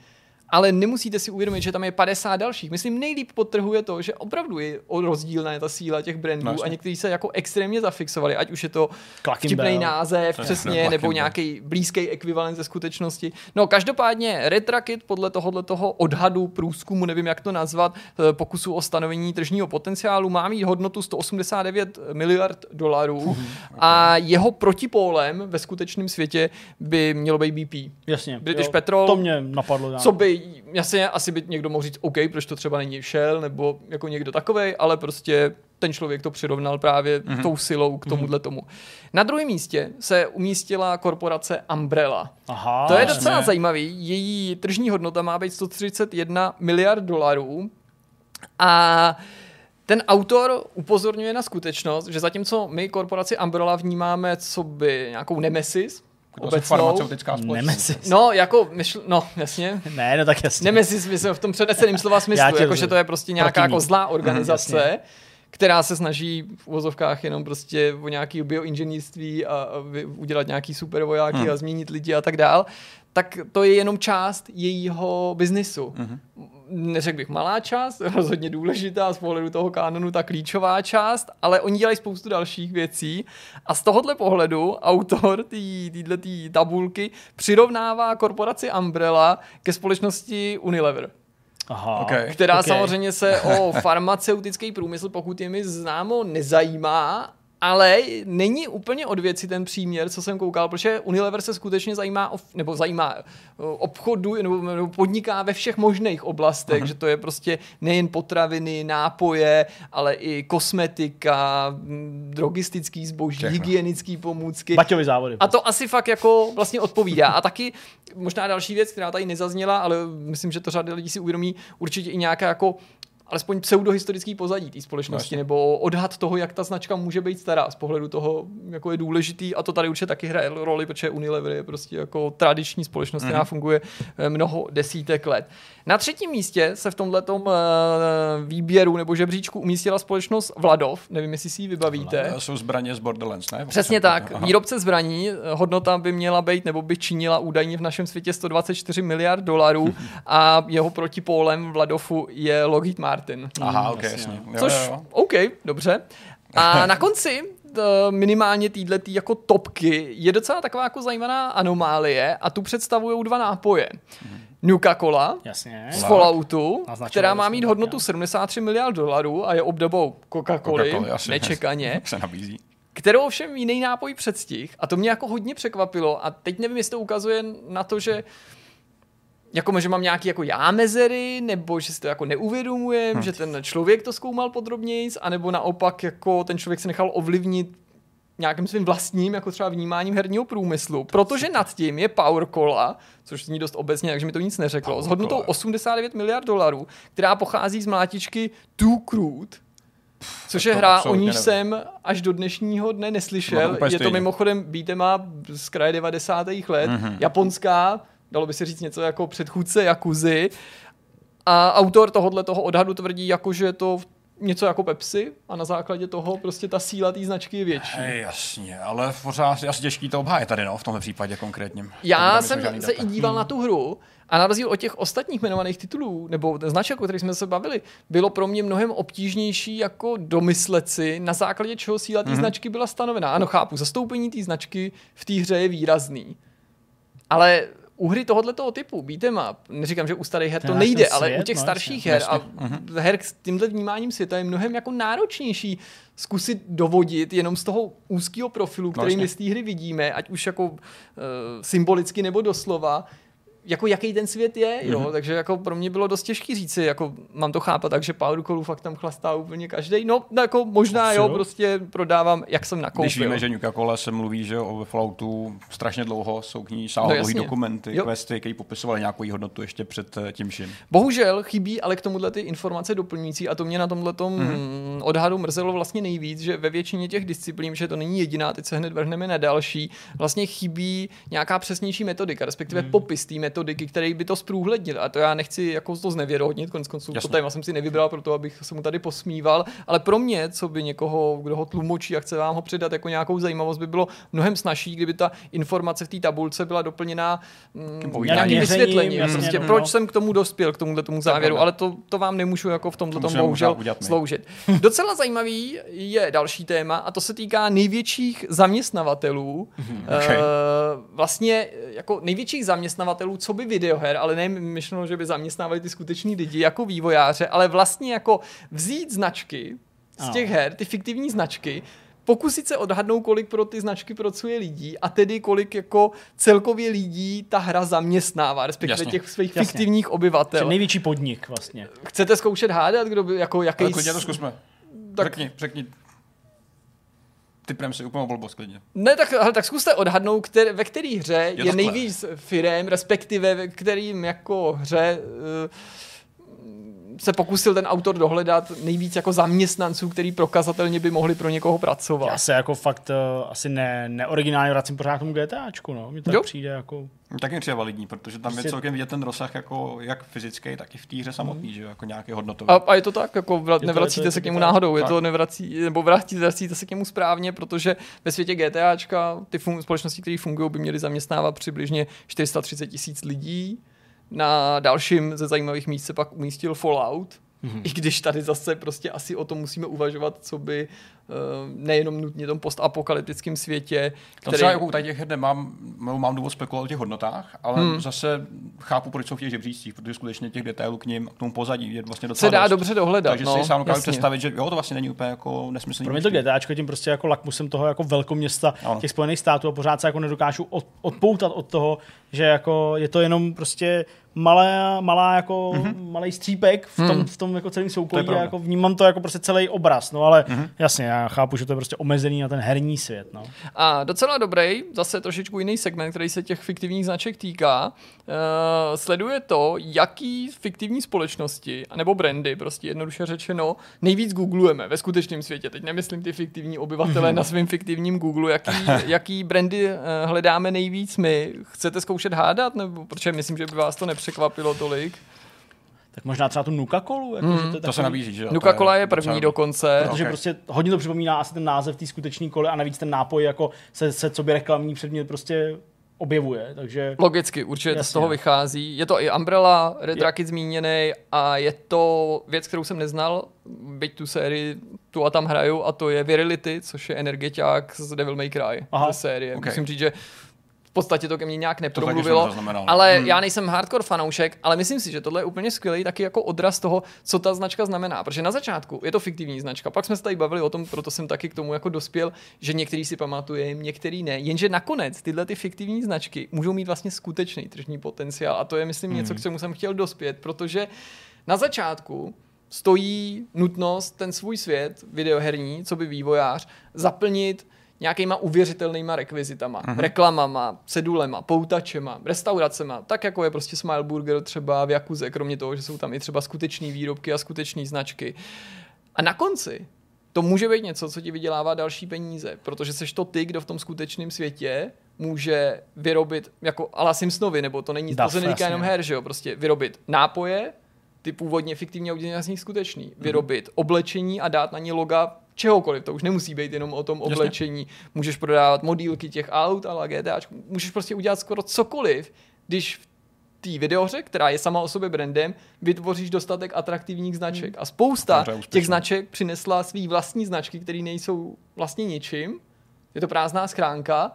ale nemusíte si uvědomit, že tam je 50 dalších. Myslím, nejlíp podtrhuje to, že opravdu je rozdílná ta síla těch brandů No, a někteří se jako extrémně zafixovali, ať už je to vtipný název, přesně, Clucking nebo nějaký blízký ekvivalent ze skutečnosti. No, každopádně Red Rocket podle tohohle toho odhadu, průzkumu, nevím jak to nazvat, eh, pokusu o stanovení tržního potenciálu, má mít hodnotu 189 miliard dolarů a jeho protipólem ve skutečném světě by mělo být BP. Jasně. British jo, Petrol. To mě napadlo. nějak. Co by, jasně, asi by někdo mohl říct, OK, proč to třeba není Shell, nebo jako někdo takovej, ale prostě ten člověk to přirovnal právě mm-hmm. tou silou k tomuhle tomu. Na druhém místě se umístila korporace Umbrella. Aha, To je docela zajímavý. Její tržní hodnota má být 131 miliard dolarů a ten autor upozorňuje na skutečnost, že zatímco my korporaci Umbrella vnímáme co by nějakou nemesis, obecnou, farmaceutická společnost. Nemesis. no jako, myšl, no jasně, Ne, no tak jasně. Nemesis myslím v tom přeneseném slova Já smyslu, tě jakože to je prostě nějaká jako zlá organizace, jasně. která se snaží v uvozovkách jenom prostě o nějaký bioinženýrství a, a vy- udělat nějaký super vojáky Hmm. a změnit lidi a tak dál, tak to je jenom část jejího biznisu. Mhm. Neřekl bych malá část, <laughs> rozhodně důležitá z pohledu toho kanonu, ta klíčová část, ale oni dělají spoustu dalších věcí a z tohohle pohledu autor téhle tabulky přirovnává korporaci Umbrella ke společnosti Unilever Aha. Ok. která Ok. samozřejmě se o <laughs> farmaceutický průmysl, pokud je mi známo, nezajímá, ale není úplně od věci ten příměr, co jsem koukal, protože Unilever se skutečně zajímá, o, nebo zajímá o, obchodu, nebo, nebo podniká ve všech možných oblastech, že to je prostě nejen potraviny, nápoje, ale i kosmetika, drogistický zboží, Všechno. hygienický pomůcky. Baťovi závody. A to asi fakt jako vlastně odpovídá. A taky možná další věc, která tady nezazněla, ale myslím, že to řada lidí si uvědomí, určitě i nějaká jako alespoň pseudohistorický pozadí té společnosti, Vlastně. nebo odhad toho, jak ta značka může být stará z pohledu toho, jako je důležitý. A to tady určitě taky hraje roli, protože Unilever je prostě jako tradiční společnost, která funguje eh, mnoho desítek let. Na třetím místě se v tomto výběru nebo žebříčku umístila společnost Vladov. Nevím, jestli si ji vybavíte. To jsou zbraně z Borderlands, ne? Přesně tak. Aha. Výrobce zbraní, eh, hodnota by měla být, nebo by činila údajně v našem světě 124 miliard dolarů <laughs> a jeho protipólem Vladofu je Lockheed Martin. Aha, ok, jasně, jasně. Jo, Což, jo, jo. OK, dobře. A <laughs> na konci t- minimálně týhletý jako topky je docela taková jako zajímavé anomálie a tu představují dva nápoje. Nuka-Cola Jasně. z Falloutu, která má mít hodnotu jo. 73 miliard dolarů a je obdobou Coca-Coly, Coca-Cola, nečekaně <laughs> Se nabízí. kterou ovšem jiný nápoj předstih a to mě jako hodně překvapilo a teď nevím, jestli to ukazuje na to, že jako, že mám nějaký jako já mezery, nebo že si to jako neuvědomujem, hmm. že ten člověk to zkoumal podrobněji, anebo naopak jako ten člověk se nechal ovlivnit nějakým svým vlastním, jako třeba vnímáním herního průmyslu. Protože nad tím je Power Cola, což zní dost obecně, takže mi to nic neřeklo, Power s hodnotou Cola. 89 miliard dolarů, která pochází z mlátičky Too Crude, což je hra, o níž nevím. jsem až do dnešního dne neslyšel. je to mimochodem beatema z kraje 90. let, Mhm. mm-hmm. japonská, dalo by se říct něco jako předchůdce Jakuzy. A autor tohohle toho odhadu tvrdí, jako, že je to něco jako Pepsi a na základě toho prostě ta síla té značky je větší. Hej, jasně, ale pořád je asi těžký to obhájet tady, no, v tomhle případě konkrétním. Já jsem se data. i díval na tu hru a na rozdíl od těch ostatních jmenovaných titulů, nebo značek, o kterých jsme se bavili, bylo pro mě mnohem obtížnější jako domyslet si, na základě čeho síla té mm-hmm. značky byla stanovená. Ano, chápu, zastoupení té značky v té hře je výrazný. Ale u hry tohoto typu, beat'em up, neříkám, že u starých her To je nejde, ten ale svět, u těch no, starších her a her s tímhle vnímáním světa je mnohem jako náročnější zkusit dovodit jenom z toho úzkého profilu, který jasně. my z té hry vidíme, ať už jako uh, symbolicky nebo doslova, jako jaký ten svět je, jo, mm-hmm. takže jako pro mě bylo dost těžký říci, jako mám to chápat, takže Power Callu fakt tam chlastá úplně každý. No, jako možná Asi jo, jo. prostě prodávám, jak jsem nakoupil. Když víme, že Nuka-Cola se mluví, že o Falloutu strašně dlouho, jsou k ní sáhodlouhý jasně. dokumenty, Jo. questy, které popisovaly nějakou hodnotu ještě před eh, tím vším. Bohužel chybí ale k tomuhle ty informace doplňující a to mě na tomhle Mhm. mm. odhadu mrzelo vlastně nejvíc, že ve většině těch disciplín, že to není jediná, teď se hned vrhneme na další, vlastně chybí nějaká přesnější metodika, respektive Mhm. popis té metodiky, který by to zprůhlednil. A to já nechci jako to znevěrohodnit, konec konců to téma jsem si nevybral proto, abych se mu tady posmíval, ale pro mě, co by někoho, kdo ho tlumočí a chce vám ho předat jako nějakou zajímavost, by bylo mnohem snažší, kdyby ta informace v té tabulce byla doplněná mm, nějakým vysvětlením. jasně, Prostě no, proč no. jsem k tomu dospěl, k tomuhle tomu závěru, pravda. ale to, to vám nemůžu jako v tomhle To tom musíme bohužel sloužit. Docela zajímavý je další téma a to se týká největších zaměstnavatelů. Okay. Eh, vlastně jako největších zaměstnavatelů, co by videoher, ale ne myšleno, že by zaměstnávali ty skuteční lidi jako vývojáře, ale vlastně jako vzít značky z těch her, ty fiktivní značky, pokusit se odhadnout, kolik pro ty značky pracuje lidí a tedy kolik jako celkově lidí ta hra zaměstnává, respektive Jasně. těch svých Jasně. fiktivních obyvatel. je největší podnik vlastně. Chcete zkoušet hádat, kdo by, jako jaký... Ale klidně to zkusme. Tak- Řekni, řekni. Typnem si úplnou blbost klidně. Ne, tak, hele, tak zkuste odhadnout, kter, ve které hře je, je nejvíc firem, respektive ve kterým jako hře uh, se pokusil ten autor dohledat nejvíc jako zaměstnanců, který prokazatelně by mohli pro někoho pracovat. Já se jako fakt uh, asi ne, neoriginálně vracím pořád k tomu GTAčku, no. Mně to Jo. přijde jako... Tak mi přijde validní, protože tam Prostě- je celkem vidět ten rozsah jako jak fyzický, tak i v té hře samotný, že jo, jako nějaký hodnotový. A, a je to tak, jako vra, to- nevracíte je to- se je k to němu tak. náhodou, je Tak. to nevrací, nebo vracíte, vracíte se k němu správně, protože ve světě GTAčka ty fun- společnosti, které fungují, by měly zaměstnávat přibližně 430 tisíc lidí. Na dalším ze zajímavých míst se pak umístil Fallout, mm-hmm. i když tady zase prostě asi o tom musíme uvažovat, co by eh, nejenom nutně tom postapokalyptickém světě, Tam třeba jako u tady těch her nemám, mám mám důvod spekulovat o těch hodnotách, ale hmm. zase chápu, proč jsou v těch žebřících, protože skutečně těch detailů k ním, k tomu pozadí je vlastně docela se dá dost. dobře dohledat. Takže no, si sám dokážu představit, že jo, to vlastně není úplně jako nesmyslný. Pro mě to množství. GTAčko tím prostě jako lakmusem toho jako velkoměsta Ano. těch Spojených států a pořád se jako nedokážu od, odpoutat od toho, že jako je to jenom prostě malá, malá jako mm-hmm. malý střípek v tom, v tom jako celém soukolí a pravda. jako vnímám to jako prostě celý obraz, no ale mm-hmm. jasně, já chápu, že to je prostě omezený na ten herní svět. No. A docela dobrý, zase trošičku jiný segment, který se těch fiktivních značek týká, uh, sleduje to, jaký fiktivní společnosti, nebo brandy, prostě jednoduše řečeno, nejvíc googlujeme ve skutečném světě. Teď nemyslím ty fiktivní obyvatele na svém fiktivním Google, jaký, <laughs> jaký brandy uh, hledáme nejvíc my. Chcete zkoušet hádat? Nebo, protože myslím, že by vás to nepřekvapilo tolik. Tak možná třeba tu Nuka Colu. Jako, že to, to se nabízí, že jo? Nuka To Cola je první docela- dokonce. Protože Ok. prostě hodně to připomíná asi ten název té skutečné koly a navíc ten nápoj jako se, se co by reklamní předmět prostě objevuje, takže Logicky, určitě to z Jasně, toho no. vychází. Je to i Umbrella, Red Je- Rocket zmíněný a je to věc, kterou jsem neznal, byť tu sérii tu a tam hraju a to je Virility, což je energeťák z Devil May Cry Aha. ze série. Ok. Musím říct, že podstatě to ke mně nějak nepromluvilo, zaznamenal. ale Hmm. já nejsem hardcore fanoušek, ale myslím si, že tohle je úplně skvělý taky jako odraz toho, co ta značka znamená. Protože na začátku je to fiktivní značka, pak jsme se tady bavili o tom, proto jsem taky k tomu jako dospěl, že některý si pamatujeme, některý ne. Jenže nakonec tyhle ty fiktivní značky můžou mít vlastně skutečný tržní potenciál a to je, myslím, něco, k čemu jsem chtěl dospět, protože na začátku stojí nutnost ten svůj svět videoherní, co by vývojář, zaplnit nějakýma uvěřitelnýma rekvizitama, uh-huh. reklamama, cedulema, poutačema, restauracema, tak jako je prostě Smile Burger třeba v Jakuze, kromě toho, že jsou tam i třeba skutečné výrobky a skutečné značky. A na konci to může být něco, co ti vydělává další peníze, protože seš to ty, kdo v tom skutečném světě může vyrobit, jako ala Simpsonovi, nebo to není, to se netýká jenom her, že jo, prostě vyrobit nápoje, ty původně fiktivně a udělat z nich skutečný, vyrobit oblečení a dát na ně loga čehokoliv, to už nemusí být jenom o tom Jasně. oblečení, můžeš prodávat modílky těch aut, ale GTA, můžeš prostě udělat skoro cokoliv, když v té videohře, která je sama o sobě brandem, vytvoříš dostatek atraktivních značek. A spousta těch značek přinesla svý vlastní značky, které nejsou vlastně ničím. Je to prázdná schránka,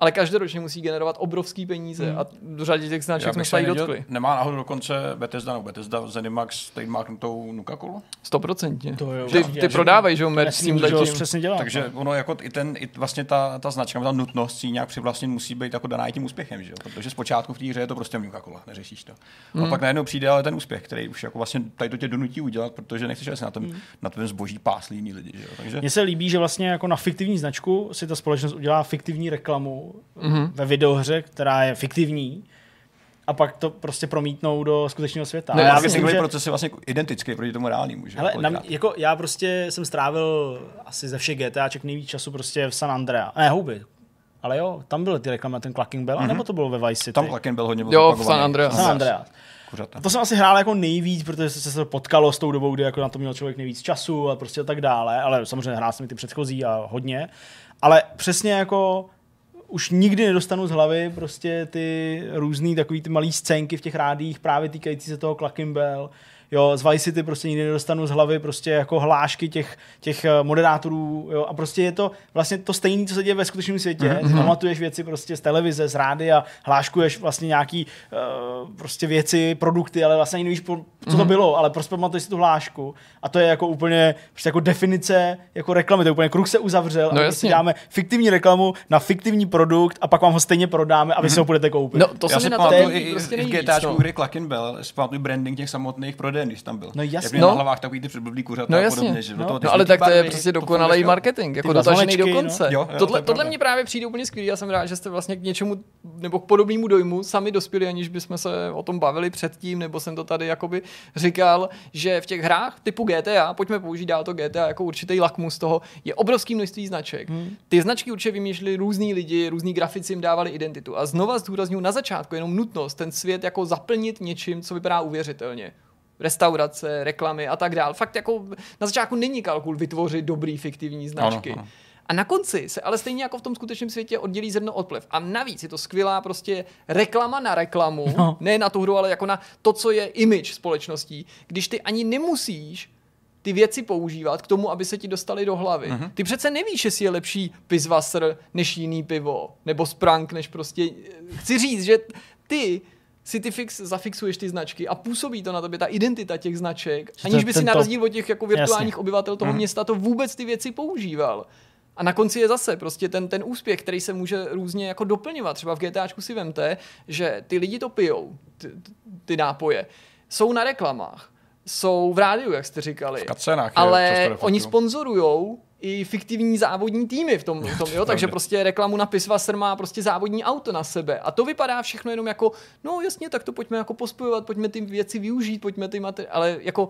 ale každoročně musí generovat obrovský peníze a do řadě těch značek jsme se dotkli. nemá náhodou dokonce Bethesda, no Bethesda Zenimax trademarknutou Nuka Colu? Stoprocentně. Ty, ty prodávají, že jo, merch s tím letím. přesně dělat. Takže no. ono jako i ten, i vlastně ta, ta značka, ta nutnost si ji nějak přivlastnit musí být jako daná i tím úspěchem, že jo? Protože zpočátku v té hře je to prostě Nuka Cola, neřešíš to. A Hmm. pak najednou přijde ale ten úspěch, který už jako vlastně tady to tě donutí udělat, protože nechceš asi na tom, Hmm. na tom zboží jiný lidi, že jo? Takže Mně se líbí, že vlastně jako na fiktivní značku si ta společnost udělá fiktivní reklamu Mhm. ve videohře, která je fiktivní a pak to prostě promítnou do skutečného světa. No A jasně, já myslím, že proces je vlastně identický proti tomu reálnému, že jo? Hele, na, jako já prostě jsem strávil asi ze všech GTAček nejvíc času prostě v San Andrea. Ne, houby. Ale jo, tam byly ty reklamy ten Clacking Bell, mm-hmm. nebo to bylo ve Vice City? Tam Klaken byl hodně Jo, v. San Andreas. San Andreas. Kuřata. A to jsem asi hrál jako nejvíc, protože se se to potkalo s tou dobou, kdy jako na to měl člověk nejvíc času a prostě a tak dále, ale samozřejmě hrál jsem i ty předchozí a hodně. Ale přesně jako už nikdy nedostanu z hlavy prostě ty různý takový ty malý scénky v těch rádích právě týkající se toho Clacking Bell. Jo, z Vice City prostě nikdy nedostanu z hlavy prostě jako hlášky těch, těch eh, moderátorů, jo, a prostě je to vlastně to stejné, co se děje ve skutečném světě. Mm-hmm. Pamatuješ věci prostě z televize, z rádia, hláškuješ vlastně nějaký uh, prostě věci, produkty, ale vlastně ani nevíš, po- co to bylo, ale prostě pamatuješ si tu hlášku. A to je jako úplně prostě jako definice jako reklamy, to je úplně kruh se uzavřel No a prostě děláme fiktivní reklamu na fiktivní produkt a pak vám ho stejně prodáme a vy si ho budete koupit. No, to já se mi na pamatuju to i, prostě i v nejvíc. GTAčku, kdy Klaken byl, si branding těch samotných prodejen, když tam byl. No jasně. Jak měl No. na hlavách takový ty předblblý kuřata No a jasně. podobně, že do No. toho ty No ale tak to je barvy, prostě to dokonalý skvěle. marketing, jako dotažený do zvonečky, no. konce. Jo, jo, to tohle, je tohle mě právě přijde úplně skvělý, já jsem rád, že jste vlastně k něčemu nebo k podobnému dojmu sami dospěli, aniž bychom se o tom bavili předtím, nebo jsem to tady jakoby říkal, že v těch hrách typu GTA, pojďme použít dál to GTA jako určitý lakmus toho, je obrovský množství značek. Hmm. Ty značky určitě vymýšleli různý lidi, různí grafici jim dávali identitu. A znova zdůraznuju na začátku jenom nutnost ten svět jako zaplnit něčím, co vypadá uvěřitelně restaurace, reklamy a tak dál. Fakt jako na začátku není kalkul vytvořit dobrý fiktivní značky. Ano, ano. A na konci se ale stejně jako v tom skutečném světě oddělí zrno od plev. A navíc je to skvělá prostě reklama na reklamu, No. ne na tu hru, ale jako na to, co je image společností, když ty ani nemusíš ty věci používat k tomu, aby se ti dostali do hlavy. Uh-huh. Ty přece nevíš, jestli je lepší Pizwasser než jiný pivo, nebo Sprank než prostě... Chci říct, že ty si ty fix, zafixuješ ty značky a působí to na tebe ta identita těch značek, Že aniž by si na rozdíl od těch jako virtuálních Jasně. obyvatel toho Mhm. města to vůbec ty věci používal. A na konci je zase prostě ten, ten úspěch, který se může různě jako doplňovat. Třeba v GTAčku si vemte, že ty lidi to pijou, ty, ty nápoje. Jsou na reklamách, jsou v rádiu, jak jste říkali. V je ale reflektují. oni sponzorujou i fiktivní závodní týmy v tom, v tom jo? takže prostě reklamu na Piswasser má prostě závodní auto na sebe a to vypadá všechno jenom jako, no jasně, tak to pojďme jako pospojovat, pojďme ty věci využít, pojďme ty materiály, ale jako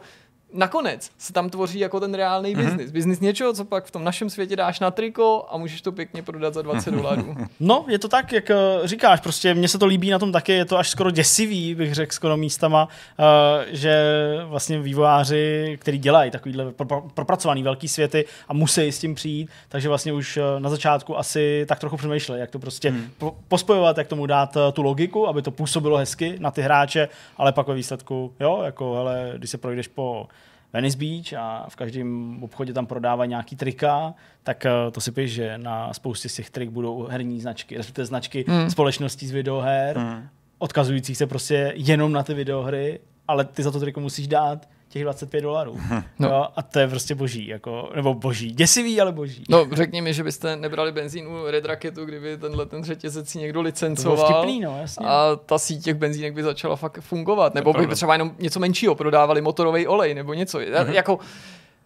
nakonec se tam tvoří jako ten reálný mm-hmm. biznis. Biznis něčeho, co pak v tom našem světě dáš na triko a můžeš to pěkně prodat za 20 dolarů. No, je to tak, jak uh, říkáš, prostě mně se to líbí na tom taky, je to až skoro děsivý, bych řekl skoro místama, uh, že vlastně vývojáři, který dělají takovýhle pro, propracovaný velký světy a musí s tím přijít, takže vlastně už uh, na začátku asi tak trochu přemýšleli, jak to prostě po, pospojovat, jak tomu dát tu logiku, aby to působilo hezky na ty hráče, ale pak ve výsledku, jo, jako hele, když se projdeš po Venice Beach a v každém obchodě tam prodávají nějaký trika, tak uh, to si píš, že na spoustě z těch trik budou herní značky, respektive značky mm. společností z videoher, mm. odkazujících se prostě jenom na ty videohry, ale ty za to triko musíš dát těch 25 dolarů. <laughs> No. Jo, a to je prostě boží, jako, nebo boží. Děsivý, ale boží. No, řekni mi, že byste nebrali benzín u Red Racketu, kdyby tenhle ten řetězec si někdo licencoval. vtipný, no, jasně. A ta síť těch benzínek by začala fakt fungovat. Nebo by třeba jenom něco menšího prodávali motorový olej nebo něco. Mm-hmm. Jako,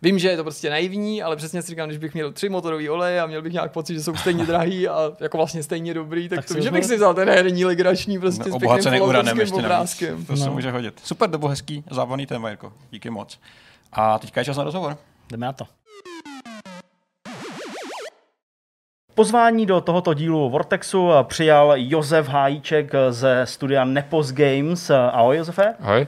Vím, že je to prostě naivní, ale přesně si říkám, když bych měl tři motorový oleje a měl bych nějak pocit, že jsou stejně drahý a jako vlastně stejně dobrý, tak, tak to, že bych si vzal ten herní legrační prostě no, s pěkným uranem ještě obrázkem. To no. se může hodit. Super, to bylo hezký, zábavný téma, Jirko. Díky moc. A teďka je čas na rozhovor. Jdeme na to. Pozvání do tohoto dílu Vortexu přijal Josef Hájíček ze studia Nepos Games. Ahoj Josefe. Ahoj.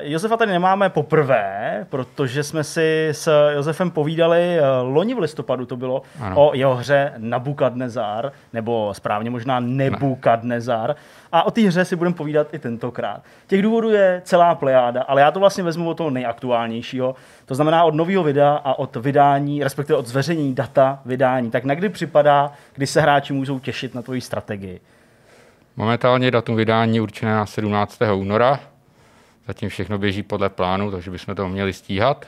Josefa tady nemáme poprvé, protože jsme si s Josefem povídali eh, loni v listopadu to bylo ano. o jeho hře Nabukadnezar, nebo správně možná Nebukadnezar. Ne. A o té hře si budeme povídat i tentokrát. Těch důvodů je celá plejáda, ale já to vlastně vezmu od toho nejaktuálnějšího. To znamená od nového videa a od vydání, respektive od zveřejnění data vydání. Tak na kdy připadá, kdy se hráči můžou těšit na tvoji strategii? Momentálně datum vydání určené na 17. února. Zatím všechno běží podle plánu, takže bychom to měli stíhat.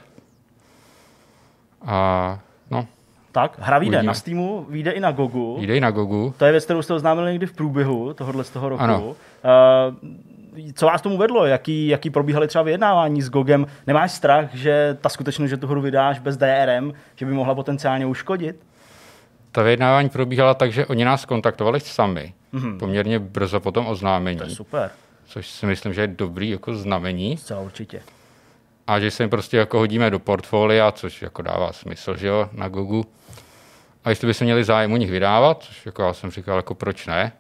A no, tak, hra vyjde na Steamu, vyjde i na Gogu. Vyjde i na Gogu. To je věc, kterou jste oznámili někdy v průběhu tohohle z toho roku. Ano. Uh, co vás tomu vedlo? Jaký, jaký probíhaly třeba vyjednávání s GOGem? Nemáš strach, že ta skutečnost, že tu hru vydáš bez DRM, že by mohla potenciálně uškodit? Ta vyjednávání probíhala tak, že oni nás kontaktovali sami, mm-hmm. poměrně brzo po tom oznámení. To je super. Což si myslím, že je dobrý jako znamení. Zcela určitě. A že se jim prostě jako hodíme do portfolia, což jako dává smysl, že jo, na Gogu. A jestli by se měli zájem u nich vydávat, což jako já jsem říkal, jako proč ne,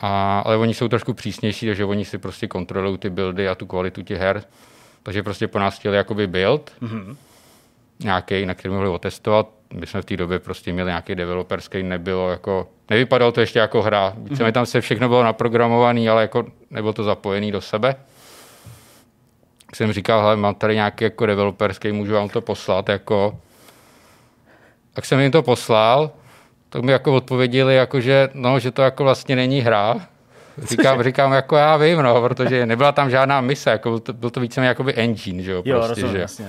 a, ale oni jsou trošku přísnější, takže oni si prostě kontrolují ty buildy a tu kvalitu těch her. Takže prostě po nás chtěli jakoby build, mm-hmm. nějaký, na který mohli otestovat. My jsme v té době prostě měli nějaký developerský, nebylo jako, nevypadalo to ještě jako hra. Více mm-hmm. tam se všechno bylo naprogramované, ale jako nebylo to zapojené do sebe. Tak jsem říkal, hele, mám tady nějaký jako developerský, můžu vám to poslat, jako tak jsem jim to poslal, tak mi jako odpověděli, jako že, no, že to jako vlastně není hra. Říkám, <laughs> říkám, jako já vím, no, protože nebyla tam žádná mise, jako byl to, byl to víceméně jakoby engine, že jo, jo prostě, rozumím, že, jasně.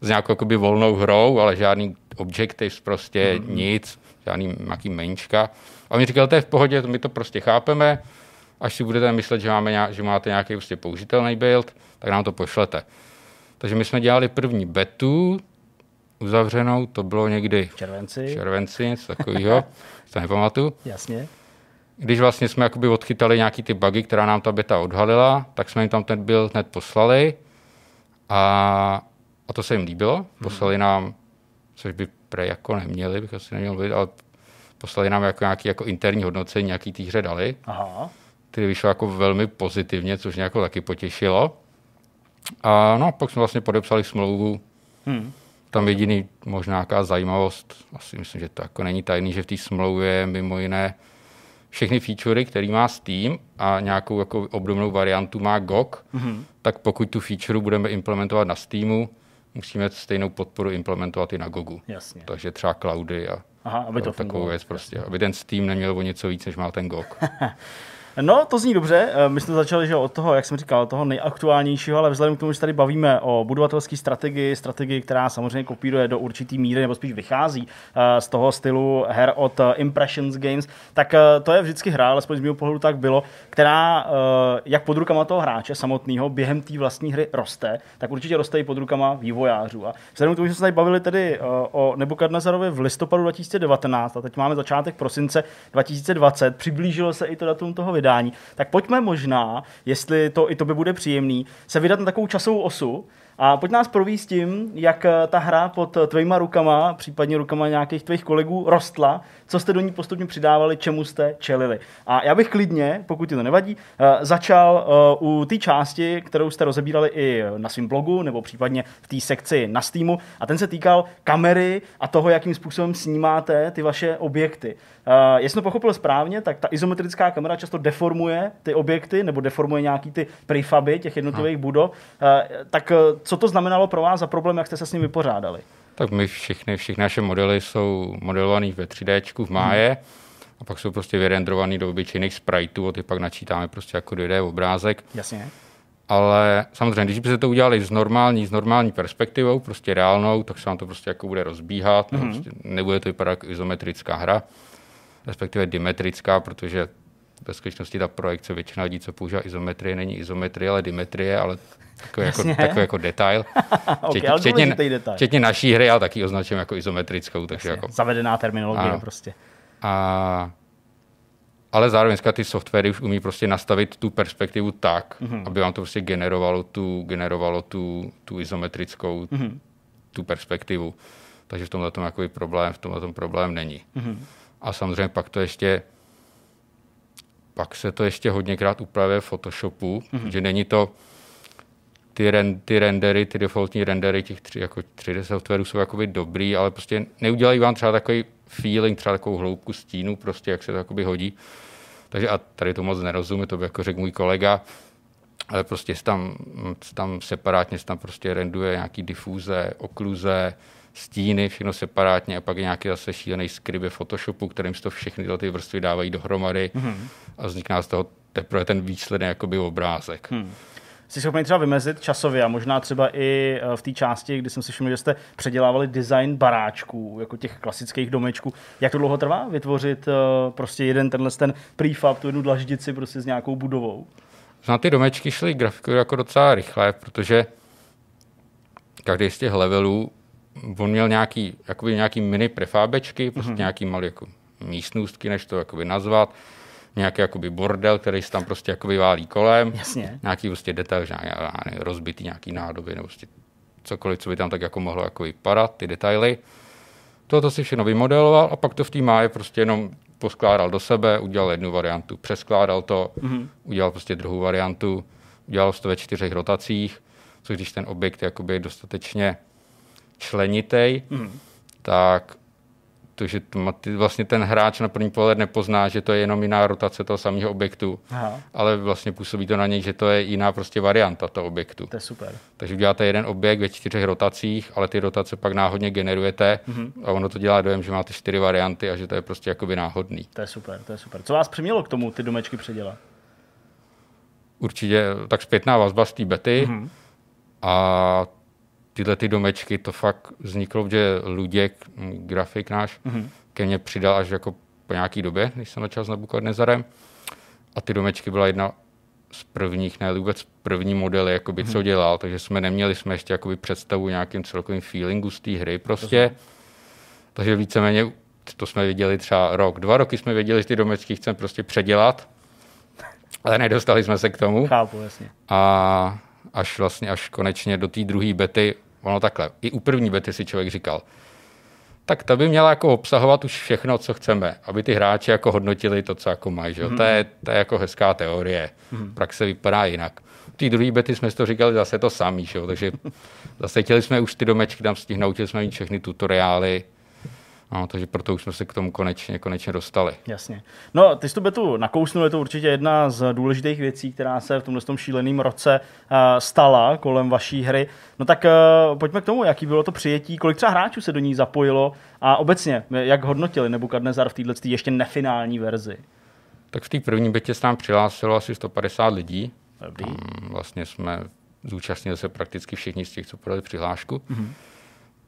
S nějakou jakoby volnou hrou, ale žádný objectives, prostě mm-hmm. nic, žádný nějaký menška. A oni říkali, to je v pohodě, my to prostě chápeme, až si budete myslet, že, máme nějak, že máte nějaký prostě použitelný build, tak nám to pošlete. Takže my jsme dělali první betu, uzavřenou, to bylo někdy v červenci, v červenci něco takového, <laughs> to nepamatuju. Jasně. Když vlastně jsme jakoby odchytali nějaký ty bugy, která nám ta beta odhalila, tak jsme jim tam ten byl hned poslali a, a to se jim líbilo. Hmm. Poslali nám, což by pre jako neměli, bych asi neměl být, ale poslali nám jako nějaký jako interní hodnocení, nějaký té hře dali. Aha. Který vyšlo jako velmi pozitivně, což mě jako taky potěšilo. A no, pak jsme vlastně podepsali smlouvu hmm tam jediný možná nějaká zajímavost, asi myslím, že to jako není tajný, že v té smlouvě mimo jiné všechny featurey, který má Steam a nějakou jako obdobnou variantu má GOG, mm-hmm. tak pokud tu feature budeme implementovat na Steamu, musíme stejnou podporu implementovat i na GOGu. Jasně. Takže třeba cloudy a Aha, aby to takovou věc prostě, aby ten Steam neměl o něco víc, než má ten GOG. <laughs> No, to zní dobře. Eh, My jsme začali že od toho, jak jsem říkal, toho nejaktuálnějšího, ale vzhledem k tomu, že tady bavíme o budovatelské strategii, strategii, která samozřejmě kopíruje do určitý míry, nebo spíš vychází eh, z toho stylu her od eh, Impressions Games, tak to je vždycky hra, alespoň z mého pohledu tak bylo, která jak pod rukama toho hráče samotného během té vlastní hry roste, tak určitě roste i pod rukama vývojářů. A vzhledem k tomu, že jsme se tady bavili tedy o Nebukadnezarovi v listopadu 2019 a teď máme začátek prosince 2020, přiblížilo se i to datum toho vydání, tak pojďme možná, jestli to i tobě bude příjemný, se vydat na takovou časovou osu, a pojď nás províst tím, jak eh, ta hra pod eh, tvýma rukama, případně rukama nějakých tvých kolegů, rostla, co jste do ní postupně přidávali, čemu jste čelili. A já bych klidně, pokud ti to nevadí, eh, začal u té části, kterou jste rozebírali i na svém blogu, nebo případně v té sekci na Steamu, a ten se týkal kamery a toho, jakým způsobem snímáte ty vaše objekty. Jestli to pochopil správně, tak ta izometrická kamera často deformuje ty objekty, nebo deformuje nějaký ty prefaby těch jednotlivých budov. Tak co to znamenalo pro vás za problém, jak jste se s ním vypořádali? Tak my všechny, všechny naše modely jsou modelované ve 3D v máje hmm. a pak jsou prostě vyrendrované do obyčejných spriteů a ty pak načítáme prostě jako 2D obrázek. Jasně. Ale samozřejmě, když byste to udělali s normální, s normální perspektivou, prostě reálnou, tak se vám to prostě jako bude rozbíhat, mm-hmm. prostě nebude to vypadat jako izometrická hra, respektive dimetrická, protože ve skutečnosti ta projekce většina lidí, co používá izometrie, není izometrie, ale dimetrie, ale takový, jako, takový jako detail. <laughs> okay, včetně, včetně, detail. včetně naší hry, ale taky označujeme jako izometrickou. Takže jako, Zavedená terminologie ano. prostě. A, ale zároveň ty softwary už umí prostě nastavit tu perspektivu tak, mm-hmm. aby vám to prostě generovalo tu, generovalo tu, tu izometrickou mm-hmm. tu perspektivu. Takže v tomhle tom problém, v tomhle tom problém není. Mm-hmm. A samozřejmě pak to ještě pak se to ještě hodněkrát upravuje v Photoshopu, mm-hmm. že není to, ty, ren, ty rendery, ty defaultní rendery těch tři, jako 3D softwarů jsou jakoby dobrý, ale prostě neudělají vám třeba takový feeling, třeba takovou hloubku stínu, prostě jak se to jakoby hodí. Takže a tady to moc nerozumím, to by jako řekl můj kolega, ale prostě tam, tam separátně tam prostě renduje nějaký difuze, okluze, stíny, všechno separátně a pak je nějaký zase šílený ve Photoshopu, kterým se to všechny ty vrstvy dávají dohromady mm-hmm. a vzniká z toho teprve ten výsledný jakoby obrázek. Hmm. Jsi schopný třeba vymezit časově a možná třeba i eh, v té části, kdy jsem si všiml, že jste předělávali design baráčků, jako těch klasických domečků. Jak to dlouho trvá vytvořit uh, prostě jeden tenhle ten prefab, tu jednu dlaždici prostě s nějakou budovou? Na ty domečky šly grafiku jako docela rychle, protože každý z těch levelů on měl nějaký, jakoby nějaký mini prefábečky, prostě mm-hmm. nějaký malý jako místnostky, než to jakoby nazvat, nějaký jakoby bordel, který se tam prostě jakoby válí kolem, Jasně. nějaký prostě detail, že nějaký rozbitý nějaký nádoby, nebo prostě cokoliv, co by tam tak jako mohlo jako vypadat, ty detaily. Toto si všechno vymodeloval a pak to v té máje prostě jenom poskládal do sebe, udělal jednu variantu, přeskládal to, mm-hmm. udělal prostě druhou variantu, udělal to ve čtyřech rotacích, což když ten objekt jakoby je dostatečně členitej, mm. tak to, že vlastně ten hráč na první pohled nepozná, že to je jenom jiná rotace toho samého objektu, Aha. ale vlastně působí to na něj, že to je jiná prostě varianta toho objektu. To je super. Takže uděláte jeden objekt ve čtyřech rotacích, ale ty rotace pak náhodně generujete mm-hmm. a ono to dělá dojem, že máte čtyři varianty a že to je prostě jakoby náhodný. To je super, to je super. Co vás přimělo k tomu ty domečky předělat? Určitě tak zpětná vazba z té bety mm-hmm. a tyhle ty domečky, to fakt vzniklo, že Luděk, grafik náš, mm-hmm. ke mně přidal až jako po nějaký době, když jsem začal s Nebukadnezarem. A ty domečky byla jedna z prvních, ne vůbec první modely, jakoby, mm-hmm. co dělal, takže jsme neměli jsme ještě jakoby představu nějakým celkovým feelingu z té hry prostě. Takže víceméně to jsme viděli třeba rok, dva roky jsme věděli, že ty domečky chceme prostě předělat, ale nedostali jsme se k tomu. Chápu, jasně. A až vlastně až konečně do té druhé bety, ono takhle, i u první bety si člověk říkal, tak ta by měla jako obsahovat už všechno, co chceme, aby ty hráči jako hodnotili to, co jako mají. Že? Mm. To, je, to je jako hezká teorie. Mm. Praxe vypadá jinak. U té druhé bety jsme si to říkali zase to samý, že? takže <laughs> zase chtěli jsme už ty domečky tam stihnout, chtěli jsme mít všechny tutoriály, No, takže proto už jsme se k tomu konečně, konečně dostali. Jasně. No, ty jsi tu betu nakousnul, je to určitě jedna z důležitých věcí, která se v tomhle tom šíleném roce uh, stala kolem vaší hry. No tak uh, pojďme k tomu, jaký bylo to přijetí, kolik třeba hráčů se do ní zapojilo a obecně, jak hodnotili Nebukadnezar v této ještě nefinální verzi? Tak v té první bytě se nám přihlásilo asi 150 lidí. Dobrý. Tam vlastně jsme zúčastnili se prakticky všichni z těch, co podali přihlášku. Mm-hmm.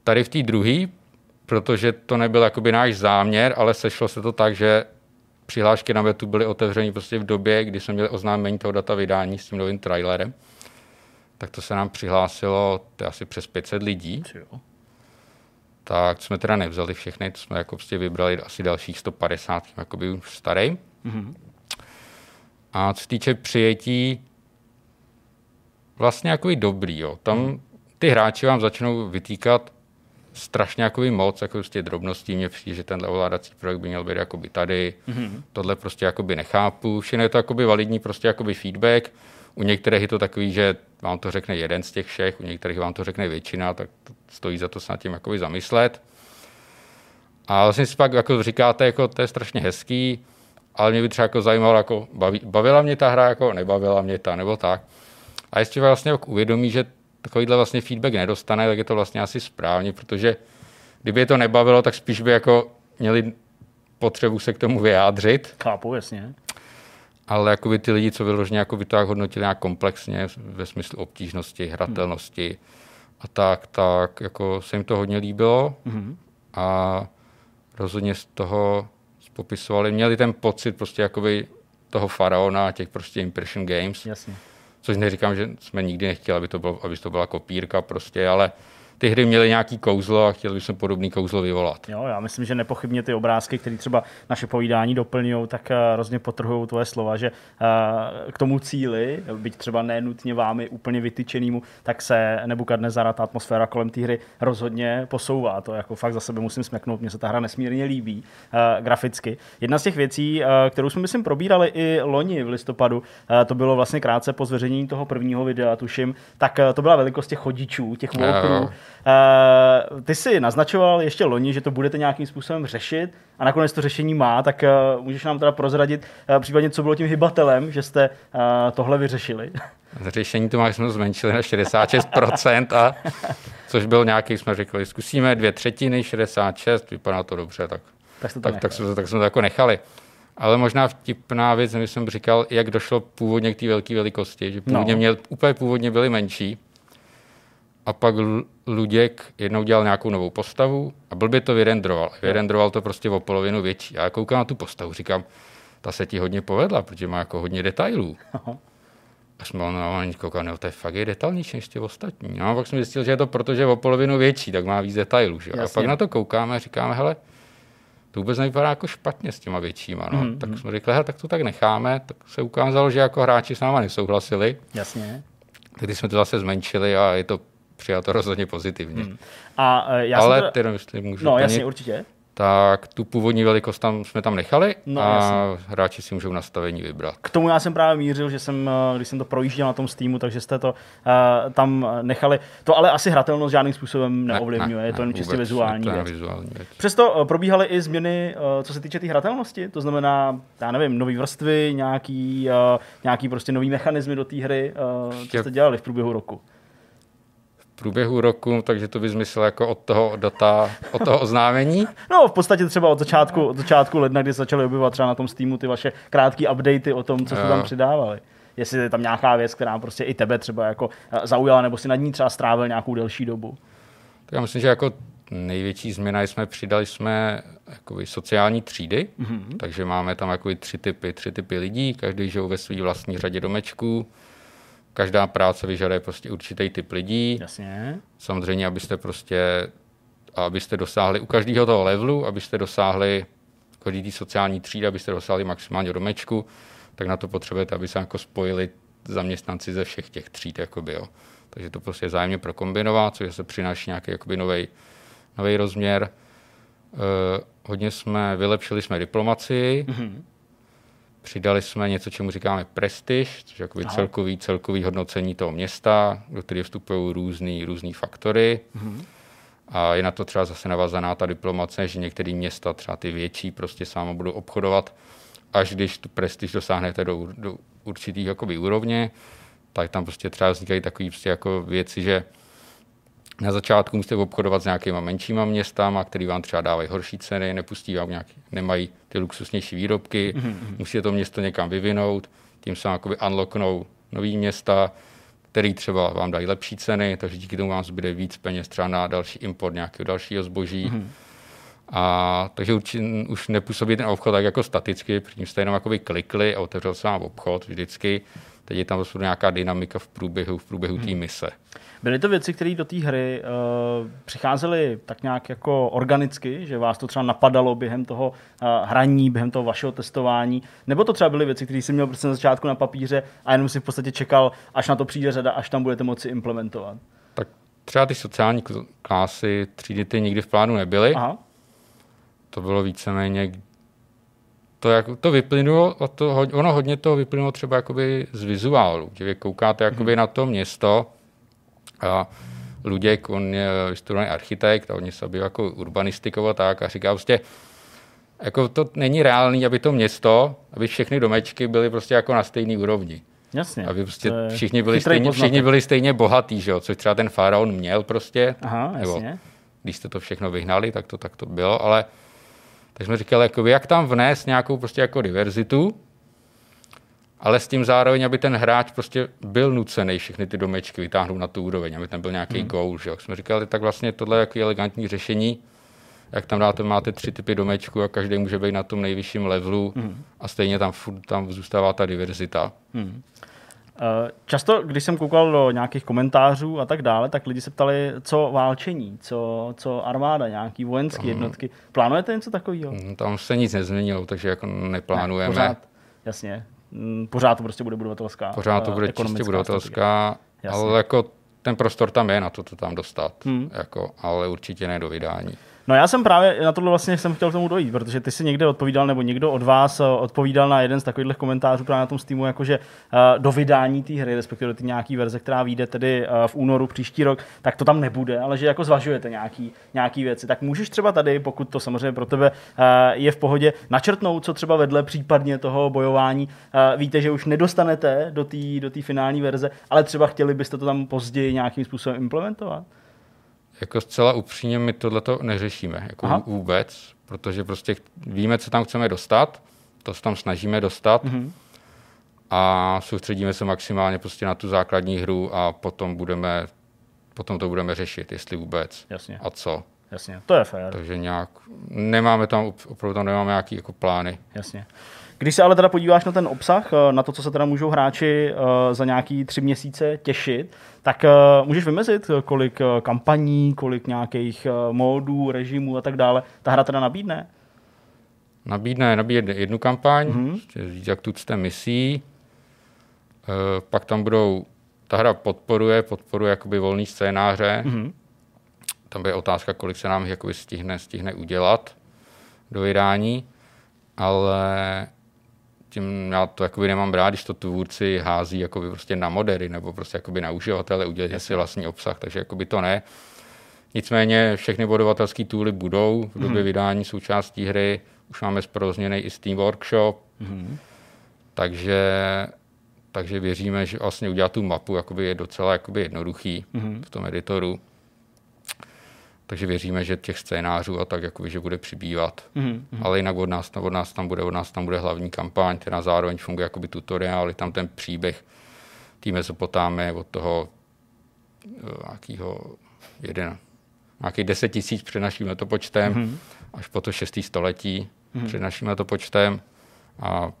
Tady v té druhé, protože to nebyl jakoby náš záměr, ale sešlo se to tak, že přihlášky na wetu byly otevřeny prostě v době, kdy jsme měli oznámení toho data vydání s tím novým trailerem. Tak to se nám přihlásilo to asi přes 500 lidí. Jo. Tak jsme teda nevzali všechny, to jsme jako prostě vybrali asi dalších 150, tím jakoby už starý. Mm-hmm. A co se týče přijetí, vlastně jako dobrý, jo. Tam ty hráči vám začnou vytýkat strašně jakoby moc, jako prostě drobností. Mně přijde, že tenhle ovládací projekt by měl být jakoby tady. Mm-hmm. Tohle prostě jakoby nechápu. Všechno je to jakoby validní prostě jakoby feedback. U některých je to takový, že vám to řekne jeden z těch všech, u některých vám to řekne většina, tak to stojí za to se nad tím jakoby zamyslet. A vlastně si pak jako říkáte, jako to je strašně hezký, ale mě by třeba jako zajímalo, jako baví, bavila mě ta hra, jako nebavila mě ta, nebo tak. A jestli vlastně jako uvědomí, že takovýhle vlastně feedback nedostane, tak je to vlastně asi správně, protože kdyby je to nebavilo, tak spíš by jako měli potřebu se k tomu vyjádřit. Chápu, jasně. Ale jako by ty lidi, co vyloženě jako by to jak hodnotili nějak komplexně ve smyslu obtížnosti, hratelnosti hmm. a tak, tak jako se jim to hodně líbilo hmm. a rozhodně z toho popisovali, měli ten pocit prostě jakoby toho faraona, těch prostě impression games. Jasně. Což neříkám, že jsme nikdy nechtěli, aby to, bylo, aby to byla kopírka prostě, ale ty hry měly nějaký kouzlo a chtěli bychom podobný kouzlo vyvolat. Jo, já myslím, že nepochybně ty obrázky, které třeba naše povídání doplňují, tak uh, hrozně potrhují tvoje slova, že uh, k tomu cíli, byť třeba nenutně vámi úplně vytyčenýmu, tak se Nebukadnezara, ta atmosféra kolem té hry rozhodně posouvá. To jako fakt za sebe musím smeknout, mně se ta hra nesmírně líbí uh, graficky. Jedna z těch věcí, kterou jsme myslím probírali i loni v listopadu, to bylo vlastně krátce po zveřejnění toho prvního videa, tuším, tak to byla velikost těch chodičů, těch walkthrough. Uh, ty si naznačoval ještě loni, že to budete nějakým způsobem řešit a nakonec to řešení má, tak uh, můžeš nám teda prozradit uh, případně, co bylo tím hybatelem, že jste uh, tohle vyřešili. Řešení to jsme zmenšili na 66%, a, <laughs> což byl nějaký, jsme řekli, zkusíme dvě třetiny, 66, vypadá to dobře, tak, tak, tak, tak, jsme, tak jsme to jako nechali. Ale možná vtipná věc, jsem říkal, jak došlo původně k té velké velikosti, že původně no. měl, úplně původně byly menší, a pak Luděk jednou dělal nějakou novou postavu a blbě to vyrendroval. Vyrendroval to prostě o polovinu větší. A já koukám na tu postavu, říkám, ta se ti hodně povedla, protože má jako hodně detailů. Aha. <laughs> A jsme no, koukali, no, to je fakt je detailnější než ty ostatní. No a pak jsem zjistil, že je to proto, že je o polovinu větší, tak má víc detailů. Že? A pak na to koukáme a říkáme, hele, to vůbec nevypadá jako špatně s těma většíma. No. Mm-hmm. Tak jsme řekli, tak to tak necháme. Tak se ukázalo, že jako hráči s náma nesouhlasili. Jasně. Tedy jsme to zase zmenšili a je to přijato rozhodně pozitivně. Hmm. A, uh, já Ale teda... teda, jestli můžu No, plnit, jasně, určitě. Tak tu původní velikost tam jsme tam nechali no, a jasně. hráči si můžou nastavení vybrat. K tomu já jsem právě mířil, že jsem, eh, když jsem to projížděl na tom Steamu, takže jste to uh, tam nechali. To ale asi hratelnost žádným způsobem neovlivňuje, ne, ne, je to jen čistě vizuální, věc. vizuální věc. Přesto probíhaly i změny, uh, co se týče té tý hratelnosti, to znamená, já nevím, nové vrstvy, nějaký, uh, nějaký prostě nový mechanismy do té hry, uh, co jste dělali v průběhu roku průběhu roku, takže to by zmysl jako od toho data, od toho oznámení? <laughs> No, v podstatě třeba od začátku, od začátku ledna, kdy začaly objevovat třeba na tom Steamu ty vaše krátké updaty o tom, co jste tam přidávali. Jestli je tam nějaká věc, která prostě i tebe třeba jako eh, zaujala, nebo si nad ní třeba strávil nějakou delší dobu. Tak já myslím, že jako největší změna jsme přidali jsme jakoby sociální třídy, mm-hmm. takže máme tam jakoby tři typy, tři typy lidí, každý žijou ve své vlastní řadě domečků, každá práce vyžaduje prostě určitý typ lidí. Jasně. Samozřejmě, abyste prostě, abyste dosáhli u každého toho levelu, abyste dosáhli každý sociální třídy, abyste dosáhli maximálně domečku, tak na to potřebujete, aby se jako spojili zaměstnanci ze všech těch tříd. Jakoby, jo. Takže to prostě zájemně prokombinovat, což se přináší nějaký nový rozměr. Uh, hodně jsme, vylepšili jsme diplomaci, mm-hmm. Přidali jsme něco, čemu říkáme prestiž, což je celkový, celkový hodnocení toho města, do které vstupují různý, různý faktory. Mm-hmm. A je na to třeba zase navazaná ta diplomace, že některé města, třeba ty větší, prostě sama budou obchodovat, až když tu prestiž dosáhnete do, do určitých jakoby, úrovně, tak tam prostě třeba vznikají takové prostě jako věci, že Na začátku musíte obchodovat s nějakýma menšíma městama, který vám třeba dávají horší ceny, nepustí vám nějaký, nemají ty luxusnější výrobky, mm-hmm. musíte to město někam vyvinout, tím se jakoby unlocknou nový města, který třeba vám dají lepší ceny, takže díky tomu vám zbyde víc peněz třeba na další import nějakého dalšího zboží. Mm-hmm. A, takže už, už nepůsobí ten obchod tak jako staticky, protože jste jenom jakoby klikli a otevřel se vám obchod vždycky. Teď je tam vlastně nějaká dynamika v průběhu, v průběhu té mise. Byly to věci, které do té hry uh, přicházely tak nějak jako organicky, že vás to třeba napadalo během toho uh, hraní, během toho vašeho testování, nebo to třeba byly věci, které jsi měl prostě na začátku na papíře a jenom si v podstatě čekal, až na to přijde řada, až tam budete moci implementovat? Tak třeba ty sociální klásy třídy ty nikdy v plánu nebyly. Aha. To bylo víceméně to, jak, to vyplynulo, to, ono hodně to vyplynulo třeba jakoby z vizuálu, že vy koukáte jakoby hmm. na to město, a Luděk, on je vystudovaný architekt a oni se zabývají jako urbanistikou a tak a říká prostě, jako to není reálný, aby to město, aby všechny domečky byly prostě jako na stejné úrovni. Jasně. Aby prostě všichni byli, stejně, všichni byli stejně bohatý, že jo? což třeba ten faraon měl prostě. Aha, jasně. Nebo, když jste to všechno vyhnali, tak to tak to bylo, ale tak jsme říkali, jako, jak tam vnést nějakou prostě jako diverzitu, ale s tím zároveň, aby ten hráč prostě byl nucený všechny ty domečky vytáhnout na tu úroveň, aby tam byl nějaký hmm. goal. Že? Jak jsme říkali, tak vlastně tohle je jako elegantní řešení, jak tam dáte, máte tři typy domečku a každý může být na tom nejvyšším levelu hmm. a stejně tam, tam zůstává ta diverzita. Hmm. Eh, často, když jsem koukal do nějakých komentářů a tak dále, tak lidi se ptali, co válčení, co, co armáda, nějaký vojenské hmm. jednotky. Plánujete něco takového? Hmm, tam se nic nezměnilo, takže jako neplánujeme. Ne, pořád, jasně. Mm, pořád to prostě bude budovatelská. Pořád to bude čistě budovatelská, ale jako ten prostor tam je na to, to tam dostat, hmm. jako, ale určitě ne do vydání. No já jsem právě na tohle vlastně jsem chtěl k tomu dojít, protože ty si někde odpovídal, nebo někdo od vás eh, odpovídal na jeden z takových komentářů právě na tom Steamu, jakože uh, do vydání té hry, respektive do nějaký verze, která vyjde tedy uh, v únoru příští rok, tak to tam nebude, ale že jako zvažujete nějaký, nějaký věci. Tak můžeš třeba tady, pokud to samozřejmě pro tebe je v pohodě, načrtnout, co třeba vedle případně toho bojování. Víte, že už nedostanete do té do finální verze, ale třeba chtěli byste to tam později nějakým způsobem implementovat? Jako zcela upřímně my tohleto neřešíme jako Aha. vůbec, protože prostě víme, co tam chceme dostat, to se tam snažíme dostat mm-hmm. a soustředíme se maximálně prostě na tu základní hru a potom budeme, potom to budeme řešit, jestli vůbec Jasně. a co. Jasně, to je fér. Takže nějak, nemáme tam, opravdu tam nemáme nějaký jako plány. Jasně. Když se ale teda podíváš na ten obsah, eh, na to, co se teda můžou hráči eh, za nějaký tři měsíce těšit, tak uh, můžeš vymezit, kolik kampaní, kolik nějakých módů, režimů a tak dále ta hra teda nabídne? Nabídne, nabídne jednu kampaň, mm-hmm. jak tucte misí, uh, pak tam budou, ta hra podporuje, podporuje jakoby volný scénáře, mm-hmm. tam je otázka, kolik se nám jakoby stihne, stihne udělat do vydání, ale tím já to jakoby nemám rád, když to tvůrci hází jakoby prostě na modery nebo prostě jakoby na uživatele, udělat si vlastní obsah, takže jakoby to ne. Nicméně všechny bodovatelské tooly budou v době mm-hmm. vydání součástí hry. Už máme zprovozněný i Steam Workshop, mm-hmm. takže, takže věříme, že vlastně udělat tu mapu jakoby je docela jakoby jednoduchý mm-hmm. v tom editoru. Takže věříme, že těch scénářů a tak jakoby, že bude přibývat. Mm-hmm. Ale jinak od nás, od nás tam bude, od nás tam bude hlavní kampaň, která zároveň funguje jakoby tutoriál, je tam ten příběh té Mezopotámie od toho eh, nějakého jeden, nějakých deset tisíc před naším letopočtem mm-hmm. až po to šestý století mm-hmm. před naším letopočtem a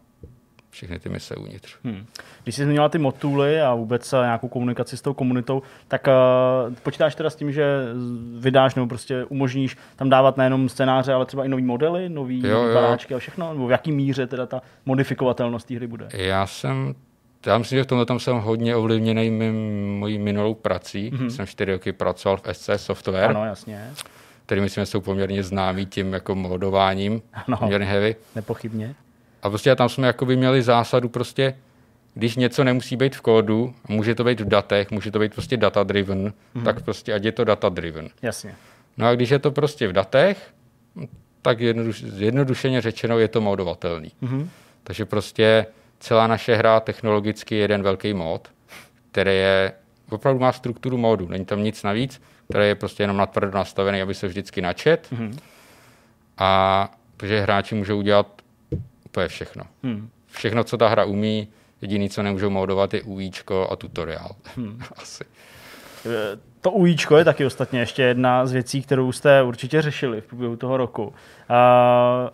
všechny ty mise uvnitř. Hmm. Když jsi zmínila ty motuly a vůbec eh, nějakou komunikaci s tou komunitou, tak uh, počítáš teda s tím, že vydáš nebo prostě umožníš tam dávat nejenom scénáře, ale třeba i nový modely, nový baráčky a všechno? Nebo v jaký míře teda ta modifikovatelnost té hry bude? Já jsem já myslím, že v tomhle tam jsem hodně ovlivněný mým, mojí minulou prací. Mm-hmm. Jsem čtyři roky pracoval v SC Software. Ano, jasně. Který myslím, že jsou poměrně známí tím jako modováním. Ano, poměrně heavy. Nepochybně. A prostě tam jsme jakoby měli zásadu prostě, když něco nemusí být v kódu, může to být v datech, může to být prostě data driven, mm-hmm. tak prostě ať je to data driven. Jasně. No a když je to prostě v datech, tak jednoduš, zjednodušeně řečeno je to modovatelný. Mm-hmm. Takže prostě celá naše hra technologicky je jeden velký mod, který je, opravdu má strukturu módu, není tam nic navíc, který je prostě jenom natvrdo nastavený, aby se vždycky načet. Mm-hmm. A protože hráči můžou udělat úplně všechno. Mm. Všechno, co ta hra umí, jediný, co nemůžou modovat, je UIčko a tutoriál. Mm. <laughs> Asi. To UIčko je taky ostatně ještě jedna z věcí, kterou jste určitě řešili v průběhu toho roku.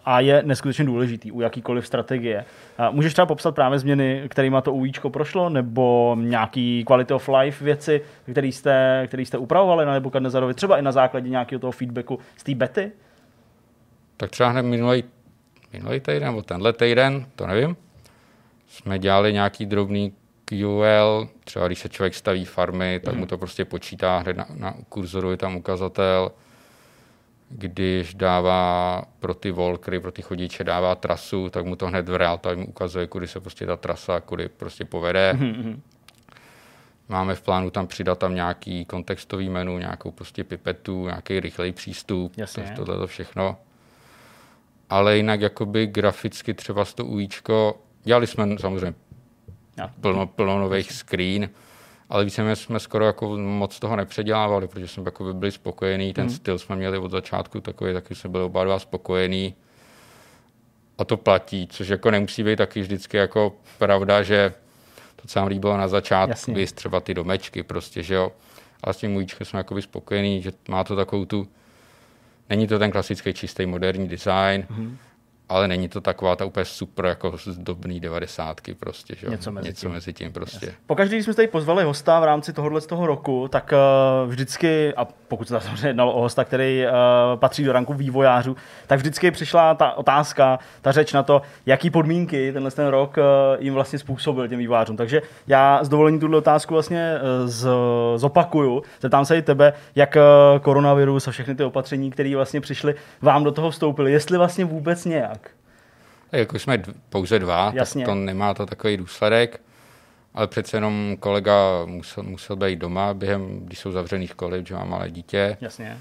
A je neskutečně důležitý u jakýkoliv strategie. Můžeš třeba popsat právě změny, kterými to UIčko prošlo, nebo nějaký quality of life věci, které jste, který jste upravovali na Nebuchadnezarovi, třeba i na základě nějakého toho feedbacku z té bety? Tak třeba hned minulý, minulý týden, nebo tenhle týden, to nevím, jsme dělali nějaký drobný QL, třeba když se člověk staví farmy, tak mu to prostě počítá hned na, na kurzoru, je tam ukazatel, když dává pro ty volkry, pro ty chodiče dává trasu, tak mu to hned v real time ukazuje, kudy se prostě ta trasa, kudy prostě povede. Mm-hmm. Máme v plánu tam přidat tam nějaký kontextový menu, nějakou prostě pipetu, nějaký rychlej přístup, Jasně. tohle to všechno. Ale jinak jakoby graficky třeba z to UIčko, dělali jsme samozřejmě plno, plno nových screen, ale víceméně jsme skoro jako moc toho nepředělávali, protože jsme jako byli spokojení, ten hmm. styl jsme měli od začátku takový, taky jsme byli oba dva spokojení a to platí, což jako nemusí být taky vždycky jako pravda, že to, co nám líbilo na začátku, víc třeba ty domečky prostě, že jo. Ale s tím můjčkem jsme jako spokojení, že má to takovou tu, není to ten klasický čistý moderní design, hmm ale není to taková ta úplně super jako zdobný devadesátky prostě, že? Něco mezi Něco tím. mezi tím prostě. Yes. Pokaždé, když jsme tady pozvali hosta v rámci tohohle z toho roku, tak uh, vždycky, a pokud se samozřejmě jednalo o hosta, který uh, patří do ranku vývojářů, tak vždycky přišla ta otázka, ta řeč na to, jaký podmínky tenhle ten rok uh, jim vlastně způsobil těm vývojářům. Takže já s dovolením tuhle otázku vlastně z, zopakuju. Zeptám se i tebe, jak koronavirus a všechny ty opatření, které vlastně přišly, vám do toho vstoupily, jestli vlastně vůbec nějak. Jako jsme pouze dva, Jasně. tak to nemá to takový důsledek, ale přece jenom kolega musel, musel být doma během, když jsou zavřený školy, že má malé dítě. Jasně.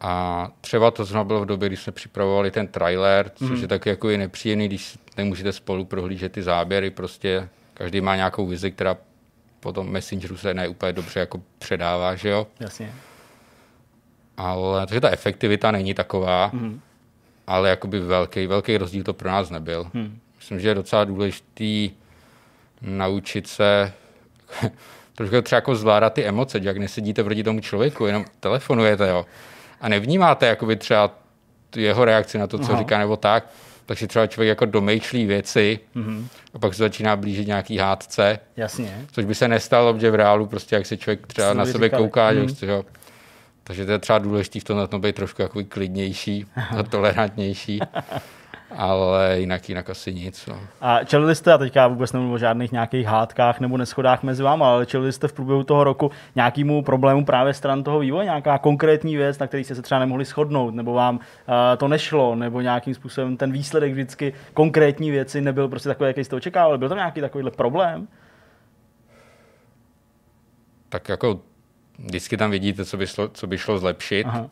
A třeba to znovu bylo v době, kdy jsme připravovali ten trailer, což mm. je taky jako i nepříjemný, když nemůžete spolu prohlížet ty záběry, prostě každý má nějakou vizi, která potom Messengeru se ne úplně dobře jako předává, že jo? Jasně. Ale takže ta efektivita není taková. Mm ale jakoby velký, velký rozdíl to pro nás nebyl. Hmm. Myslím, že je docela důležitý naučit se <laughs> trošku třeba jako zvládat ty emoce, jak nesedíte proti tomu člověku, jenom telefonujete, jo. A nevnímáte jakoby třeba jeho reakci na to, co Aha. říká, nebo tak, tak si třeba člověk jako domýšlí věci mm-hmm. a pak se začíná blížit nějaký hádce. Jasně. Což by se nestalo, že v reálu prostě, jak se člověk třeba na sebe říkali. kouká, mm. že, jo, takže to je třeba důležité v tom tom být trošku jako klidnější a tolerantnější. <laughs> ale jinak, jinak asi nic. No. A čelili jste, a teďka vůbec nemluvím o žádných nějakých hádkách nebo neschodách mezi vámi, ale čelili jste v průběhu toho roku nějakému problému právě stran toho vývoje, nějaká konkrétní věc, na který jste se třeba nemohli shodnout, nebo vám uh, to nešlo, nebo nějakým způsobem ten výsledek vždycky konkrétní věci nebyl prostě takový, jaký jste očekávali. Byl to nějaký takovýhle problém? Tak jako vždycky tam vidíte, co by, šlo, co by šlo zlepšit, Aha.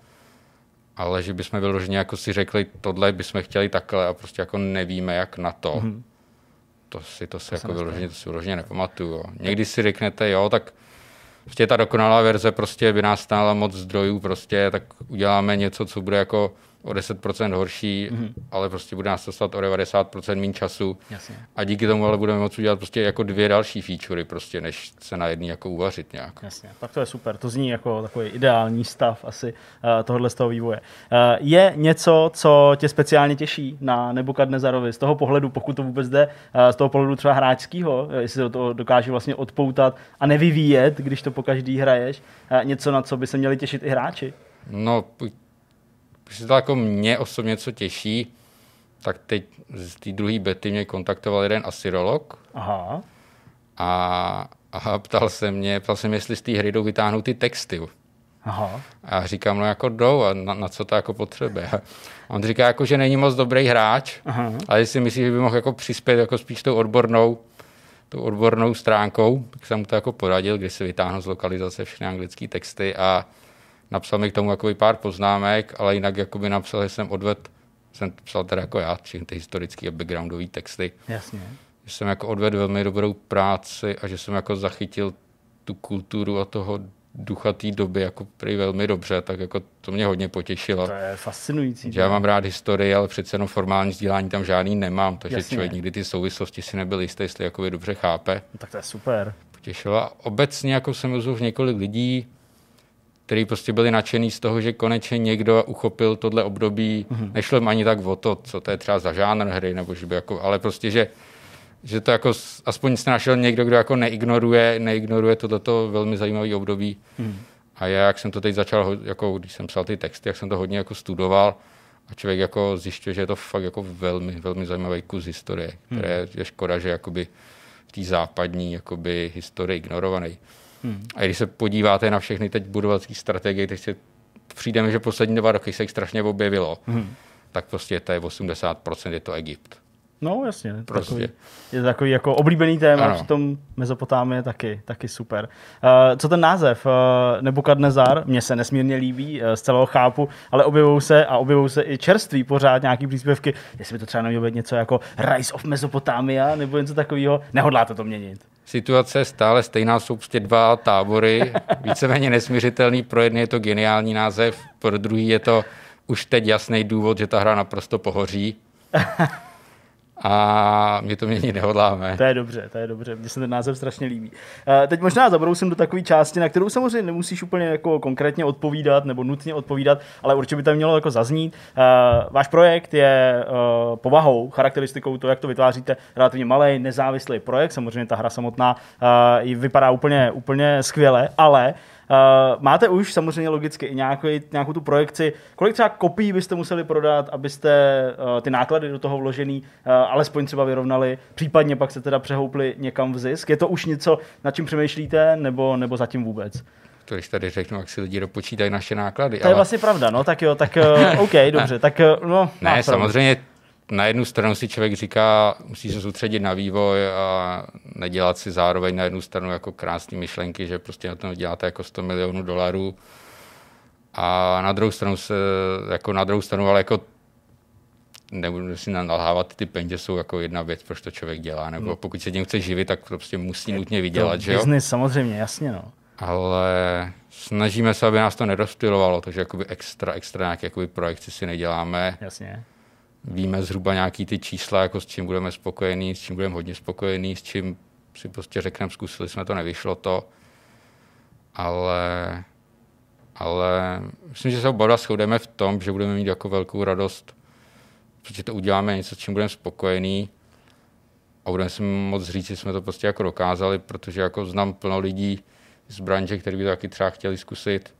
ale že bychom vyloženě jako si řekli, tohle bychom chtěli takhle a prostě jako nevíme, jak na to. Mm-hmm. To si to to jako vyloženě, to si vyloženě nepamatuju. Někdy si řeknete, jo, tak prostě ta dokonalá verze prostě by nás stála moc zdrojů, prostě, tak uděláme něco, co bude jako o 10% horší, mm-hmm. ale prostě bude nás to stát o 90% méně času. Jasně. A díky tomu ale budeme moci udělat prostě jako dvě další featurey, prostě, než se na jedný jako uvařit nějak. Jasně, tak to je super. To zní jako takový ideální stav asi uh, tohohle z toho vývoje. Uh, je něco, co tě speciálně těší na Nebukadnezarovi z toho pohledu, pokud to vůbec jde, uh, z toho pohledu třeba hráčského, jestli to dokáže vlastně odpoutat a nevyvíjet, když to po každý hraješ, uh, něco, na co by se měli těšit i hráči? No, když to jako mě osobně co těší, tak teď z té druhé bety mě kontaktoval jeden asyrolog. Aha. A, a ptal se mě, ptal se mě, jestli z té hry jdou vytáhnout ty texty. Aha. A já říkám, no jako jdou a na, na co to jako potřebuje. A on říká, jako, že není moc dobrý hráč, Aha. ale jestli myslí, že by mohl jako přispět jako spíš tou odbornou, tou odbornou stránkou, tak jsem mu to jako poradil, když si vytáhnu z lokalizace všechny anglické texty a napsal mi k tomu jako pár poznámek, ale jinak jako by napsal, že jsem odved, jsem psal teda jako já, všechny ty historické a backgroundové texty. Jasně. Že jsem jako odvedl velmi dobrou práci a že jsem jako zachytil tu kulturu a toho ducha té doby jako prý velmi dobře, tak jako to mě hodně potěšilo. To je fascinující. Že já mám rád historii, ale přece jenom formální vzdělání tam žádný nemám, takže Jasně. člověk nikdy ty souvislosti si nebyl jistý, jestli jakoby dobře chápe. No, tak to je super. Potěšilo. A obecně jako jsem rozhodl několik lidí, kteří prostě byli nadšený z toho, že konečně někdo uchopil tohle období. Mm-hmm. Nešlo jim ani tak o to, co to je třeba za žánr hry, nebo že by jako, ale prostě, že, že to jako aspoň se našel někdo, kdo jako neignoruje, neignoruje tohleto velmi zajímavé období. Mm. A já, jak jsem to teď začal, jako když jsem psal ty texty, jak jsem to hodně jako studoval, a člověk jako zjišťuje, že je to fakt jako velmi, velmi zajímavý kus historie, které je škoda, že jakoby v té západní jakoby historii ignorovaný. Hmm. A když se podíváte na všechny teď budovací strategie, teď si přijde mi, že poslední dva roky se jich strašně objevilo, hmm. tak prostě to je 80% je to Egypt. No, jasně. Je Prostě. Takový, je to takový jako oblíbený téma, Ano. přitom Mezopotámie taky, taky super. Uh, co ten název? Uh, Nebukadnezar, mně se nesmírně líbí, uh, z celého chápu, ale objevují se a objevují se i čerství pořád nějaký příspěvky, jestli by to třeba nemělo být něco jako Rise of Mesopotamia nebo něco takového. Nehodláte to měnit? Situace je stále stejná, jsou prostě dva tábory, <laughs> víceméně nesměřitelný. Pro jedny je to geniální název, pro druhý je to už teď jasný důvod, že ta hra naprosto pohoří. <laughs> A my to měnit nehodláme. To je dobře, to je dobře, mně se ten název strašně líbí. Uh, teď možná zabrousím do takové části, na kterou samozřejmě nemusíš úplně jako konkrétně odpovídat nebo nutně odpovídat, ale určitě by tam mělo jako zaznít. Uh, váš projekt je uh, povahou, charakteristikou to, jak to vytváříte, relativně malý, nezávislý projekt, samozřejmě ta hra samotná vypadá úplně, úplně skvěle, ale Uh, máte už samozřejmě logicky i nějakou, nějakou tu projekci, kolik třeba kopií byste museli prodat, abyste uh, ty náklady do toho vložený uh, alespoň třeba vyrovnali, případně pak se teda přehoupli někam v zisk. Je to už něco, nad čím přemýšlíte, nebo, nebo zatím vůbec? To když tady řeknu, jak si lidi dopočítají naše náklady. To je vlastně pravda, no tak jo, tak OK, dobře, tak no. Ne, samozřejmě na jednu stranu si člověk říká, musí se soustředit na vývoj a nedělat si zároveň na jednu stranu jako krásné myšlenky, že prostě na to děláte jako 100 milionů dolarů. A na druhou stranu se, jako na druhou stranu, ale jako nebudu si nalhávat, ty peníze jsou jako jedna věc, proč to člověk dělá, nebo No. pokud se tím chce živit, tak prostě musí nutně vydělat, že jo? Business, samozřejmě, jasně, no. ale snažíme se, aby nás to nerozptylovalo, takže jakoby extra, extra nějaké jakoby projekci si neděláme. Jasně. Víme zhruba nějaký ty čísla, jako s čím budeme spokojení, s čím budeme hodně spokojení, s čím si prostě řekneme, zkusili jsme to, nevyšlo to. Ale, ale myslím, že se oba shodeme v tom, že budeme mít jako velkou radost, protože to uděláme něco, s čím budeme spokojení a budeme si moc říct, že jsme to prostě jako dokázali, protože jako znám plno lidí z branže, kteří by to taky třeba chtěli zkusit.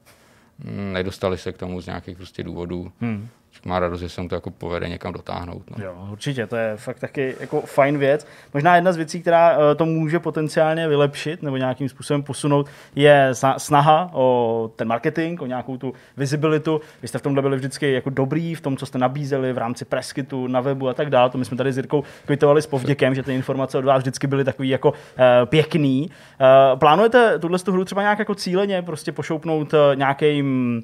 Mm, Nedostali se k tomu z nějakých prostě důvodů. Hmm. Má radost, že se mu to jako povede někam dotáhnout. No. Jo, určitě, to je fakt taky jako fajn věc. Možná jedna z věcí, která eh, to může potenciálně vylepšit nebo nějakým způsobem posunout, je sna- snaha o ten marketing, o nějakou tu visibilitu. Vy jste v tomhle byli vždycky jako dobrý v tom, co jste nabízeli v rámci preskytu, na webu a tak dále. To my jsme tady s Jirkou kvitovali s povděkem, že ty informace od vás vždycky byly takový jako uh, pěkný. Uh, plánujete tuhle tu hru třeba nějak jako cíleně prostě pošoupnout nějakým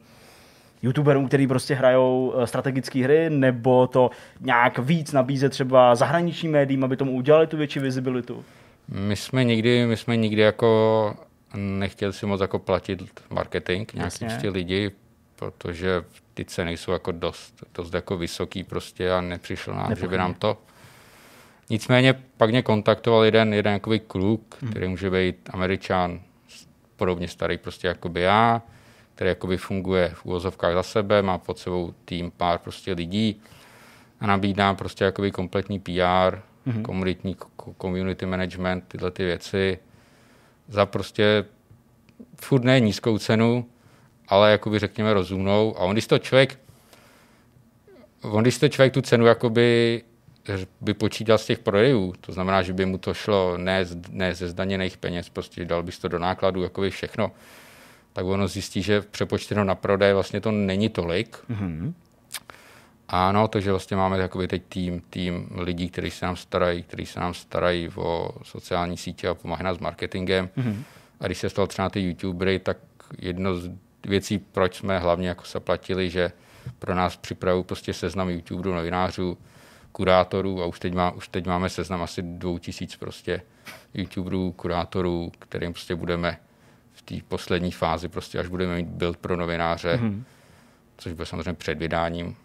youtuberům, který prostě hrajou eh, strategické hry, nebo to nějak víc nabízet třeba zahraničním médiím, aby tomu udělali tu větší vizibilitu? My jsme nikdy, my jsme nikdy jako nechtěli si moc jako platit marketing nějaký Jasně. prostě lidi, protože ty ceny jsou jako dost, dost jako vysoký prostě a nepřišlo nám, že by nám to. Nicméně pak mě kontaktoval jeden, jeden jakoby kluk, Hmm. který může být američan, podobně starý prostě jako by já, který jakoby funguje v úvozovkách za sebe, má pod sebou tým pár prostě lidí a nabídá prostě jakoby kompletní PR, mm-hmm. komunitní ko- community management, tyhle ty věci za prostě furt ne nízkou cenu, ale jakoby řekněme rozumnou. A on když to člověk, on když to člověk tu cenu jakoby by počítal z těch prodejů, to znamená, že by mu to šlo ne, z- ne ze zdaněných peněz, prostě dal bys to do nákladů, jakoby všechno, tak ono zjistí, že přepočteno na prodej vlastně to není tolik. Mm-hmm. Ano, takže vlastně máme jakoby teď tým, tým lidí, kteří se nám starají, kteří se nám starají o sociální sítě a pomáhají nás s marketingem. Mm-hmm. A když se stal třeba ty youtubery, tak jedno z věcí, proč jsme hlavně jako zaplatili, že pro nás připravují prostě seznam youtuberů, novinářů, kurátorů a už teď, má, už teď máme seznam asi dvou tisíc prostě youtuberů, kurátorů, kterým prostě budeme té poslední fázi, prostě až budeme mít build pro novináře, mm-hmm. což bude samozřejmě před vydáním,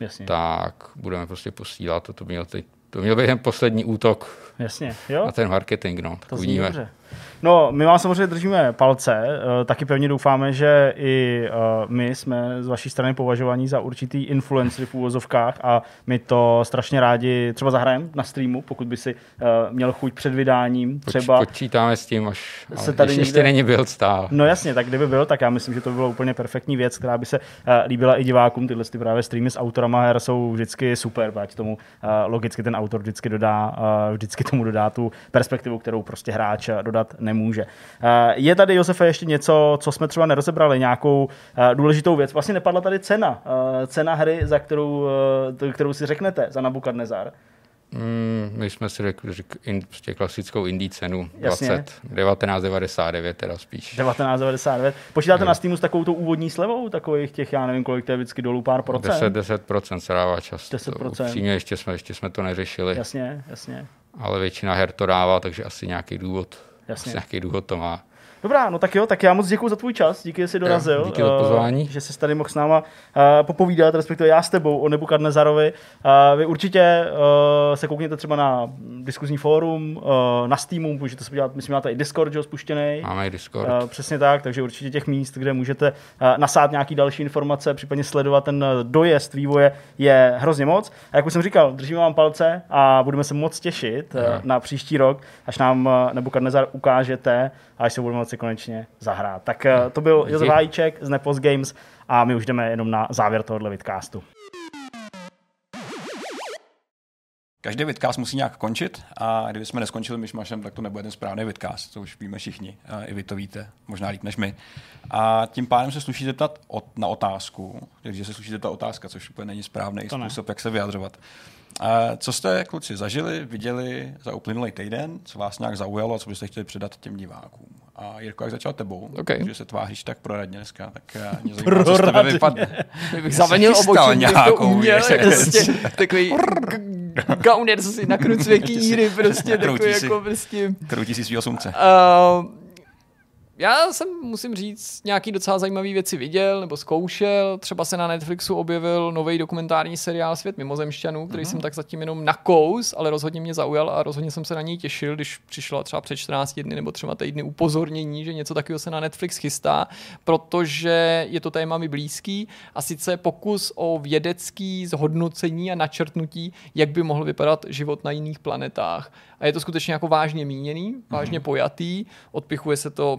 Jasně. tak budeme prostě posílat. To, to, měl, teď, to měl být ten poslední útok Jasně, jo. na ten marketing, no. Tak To uvidíme. dobře. No, my vám samozřejmě držíme palce, eh, taky pevně doufáme, že i eh, my jsme z vaší strany považovaní za určitý influencery v úvozovkách a my to strašně rádi třeba zahrajeme na streamu, pokud by si eh, měl chuť před vydáním třeba. Poč, počítáme s tím, až Se tady ještě, někde- ještě není build stál. No jasně, tak kdyby byl, tak já myslím, že to by bylo úplně perfektní věc, která by se líbila i divákům. Tyhle ty právě streamy s autorama her jsou vždycky super, ať tomu logicky ten autor vždycky dodá, uh, tomu dodá tu perspektivu, kterou prostě hráč dodat nemůže. Uh, je tady, Josefe, ještě něco, co jsme třeba nerozebrali, nějakou uh, důležitou věc. Vlastně nepadla tady cena, uh, cena hry, za kterou, kterou si řeknete za Nabukadnezar. Mm, my jsme si řekli, řekli in, prostě klasickou indie cenu Jasně. 20, 1999 teda spíš. 1999. Počítáte na Steamu s takovou tou úvodní slevou, takových těch, já nevím, kolik to je vždycky dolů pár procent? 10, 10% se dává často. 10%. Upřímně ještě jsme, ještě jsme to neřešili, Jasně, jasně. Ale většina her to dává, takže asi nějaký důvod, Jasně. asi nějaký důvod to má. Dobrá, no tak jo, tak já moc děkuji za tvůj čas, díky, že jsi dorazil. díky za eh, pozvání. že jsi tady mohl s náma uh, popovídat, respektive já s tebou o Nebukadnezarovi. Uh, vy určitě uh, se koukněte třeba na diskuzní fórum, uh, na Steamu, můžete se podívat, myslím, máte i Discord, že jo, spuštěný. Máme i Discord. Uh, přesně tak, takže určitě těch míst, kde můžete uh, nasát nějaký další informace, případně sledovat ten uh, dojezd vývoje, je hrozně moc. A jak už jsem říkal, držíme vám palce a budeme se moc těšit uh, na příští rok, až nám uh, Nebukadnezar ukážete a až se budeme moci konečně zahrát. Tak uh, to byl. Josef Hájíček z Nepos Games a my už jdeme jenom na závěr tohohle vidcastu. Každý vidcast musí nějak končit a kdyby jsme neskončili myšmašem, tak to nebude ten správný vidcast, to už víme všichni, a i vy to víte, možná líp než my. A tím pádem se sluší zeptat ot- na otázku, takže se sluší zeptat otázka, což úplně není správný To ne. způsob, jak se vyjadřovat. A co jste, kluci, zažili, viděli za uplynulý týden, co vás nějak zaujalo a co byste chtěli předat těm divákům? A Jirko, jak začal tebou, OK. že se tváříš tak proradně dneska, tak eh, mě zajímá, co z tebe vypadne. Kdybych zavenil obočí, nějakou, uměl, prostě takový gauner, co si nakrucuje kýry, prostě takový jako prostě... Kroutí si svýho sumce. Uh, já jsem, musím říct, nějaký docela zajímavý věci viděl nebo zkoušel. Třeba se na Netflixu objevil nový dokumentární seriál Svět mimozemšťanů, který jsem tak zatím jenom nakous, ale rozhodně mě zaujal a rozhodně jsem se na něj těšil, když přišla třeba před 14 dny nebo třeba týdny upozornění, že něco takového se na Netflix chystá, protože je to téma mi blízký a sice pokus o vědecký zhodnocení a načrtnutí, jak by mohl vypadat život na jiných planetách. A je to skutečně jako vážně míněný, vážně pojatý, odpichuje se to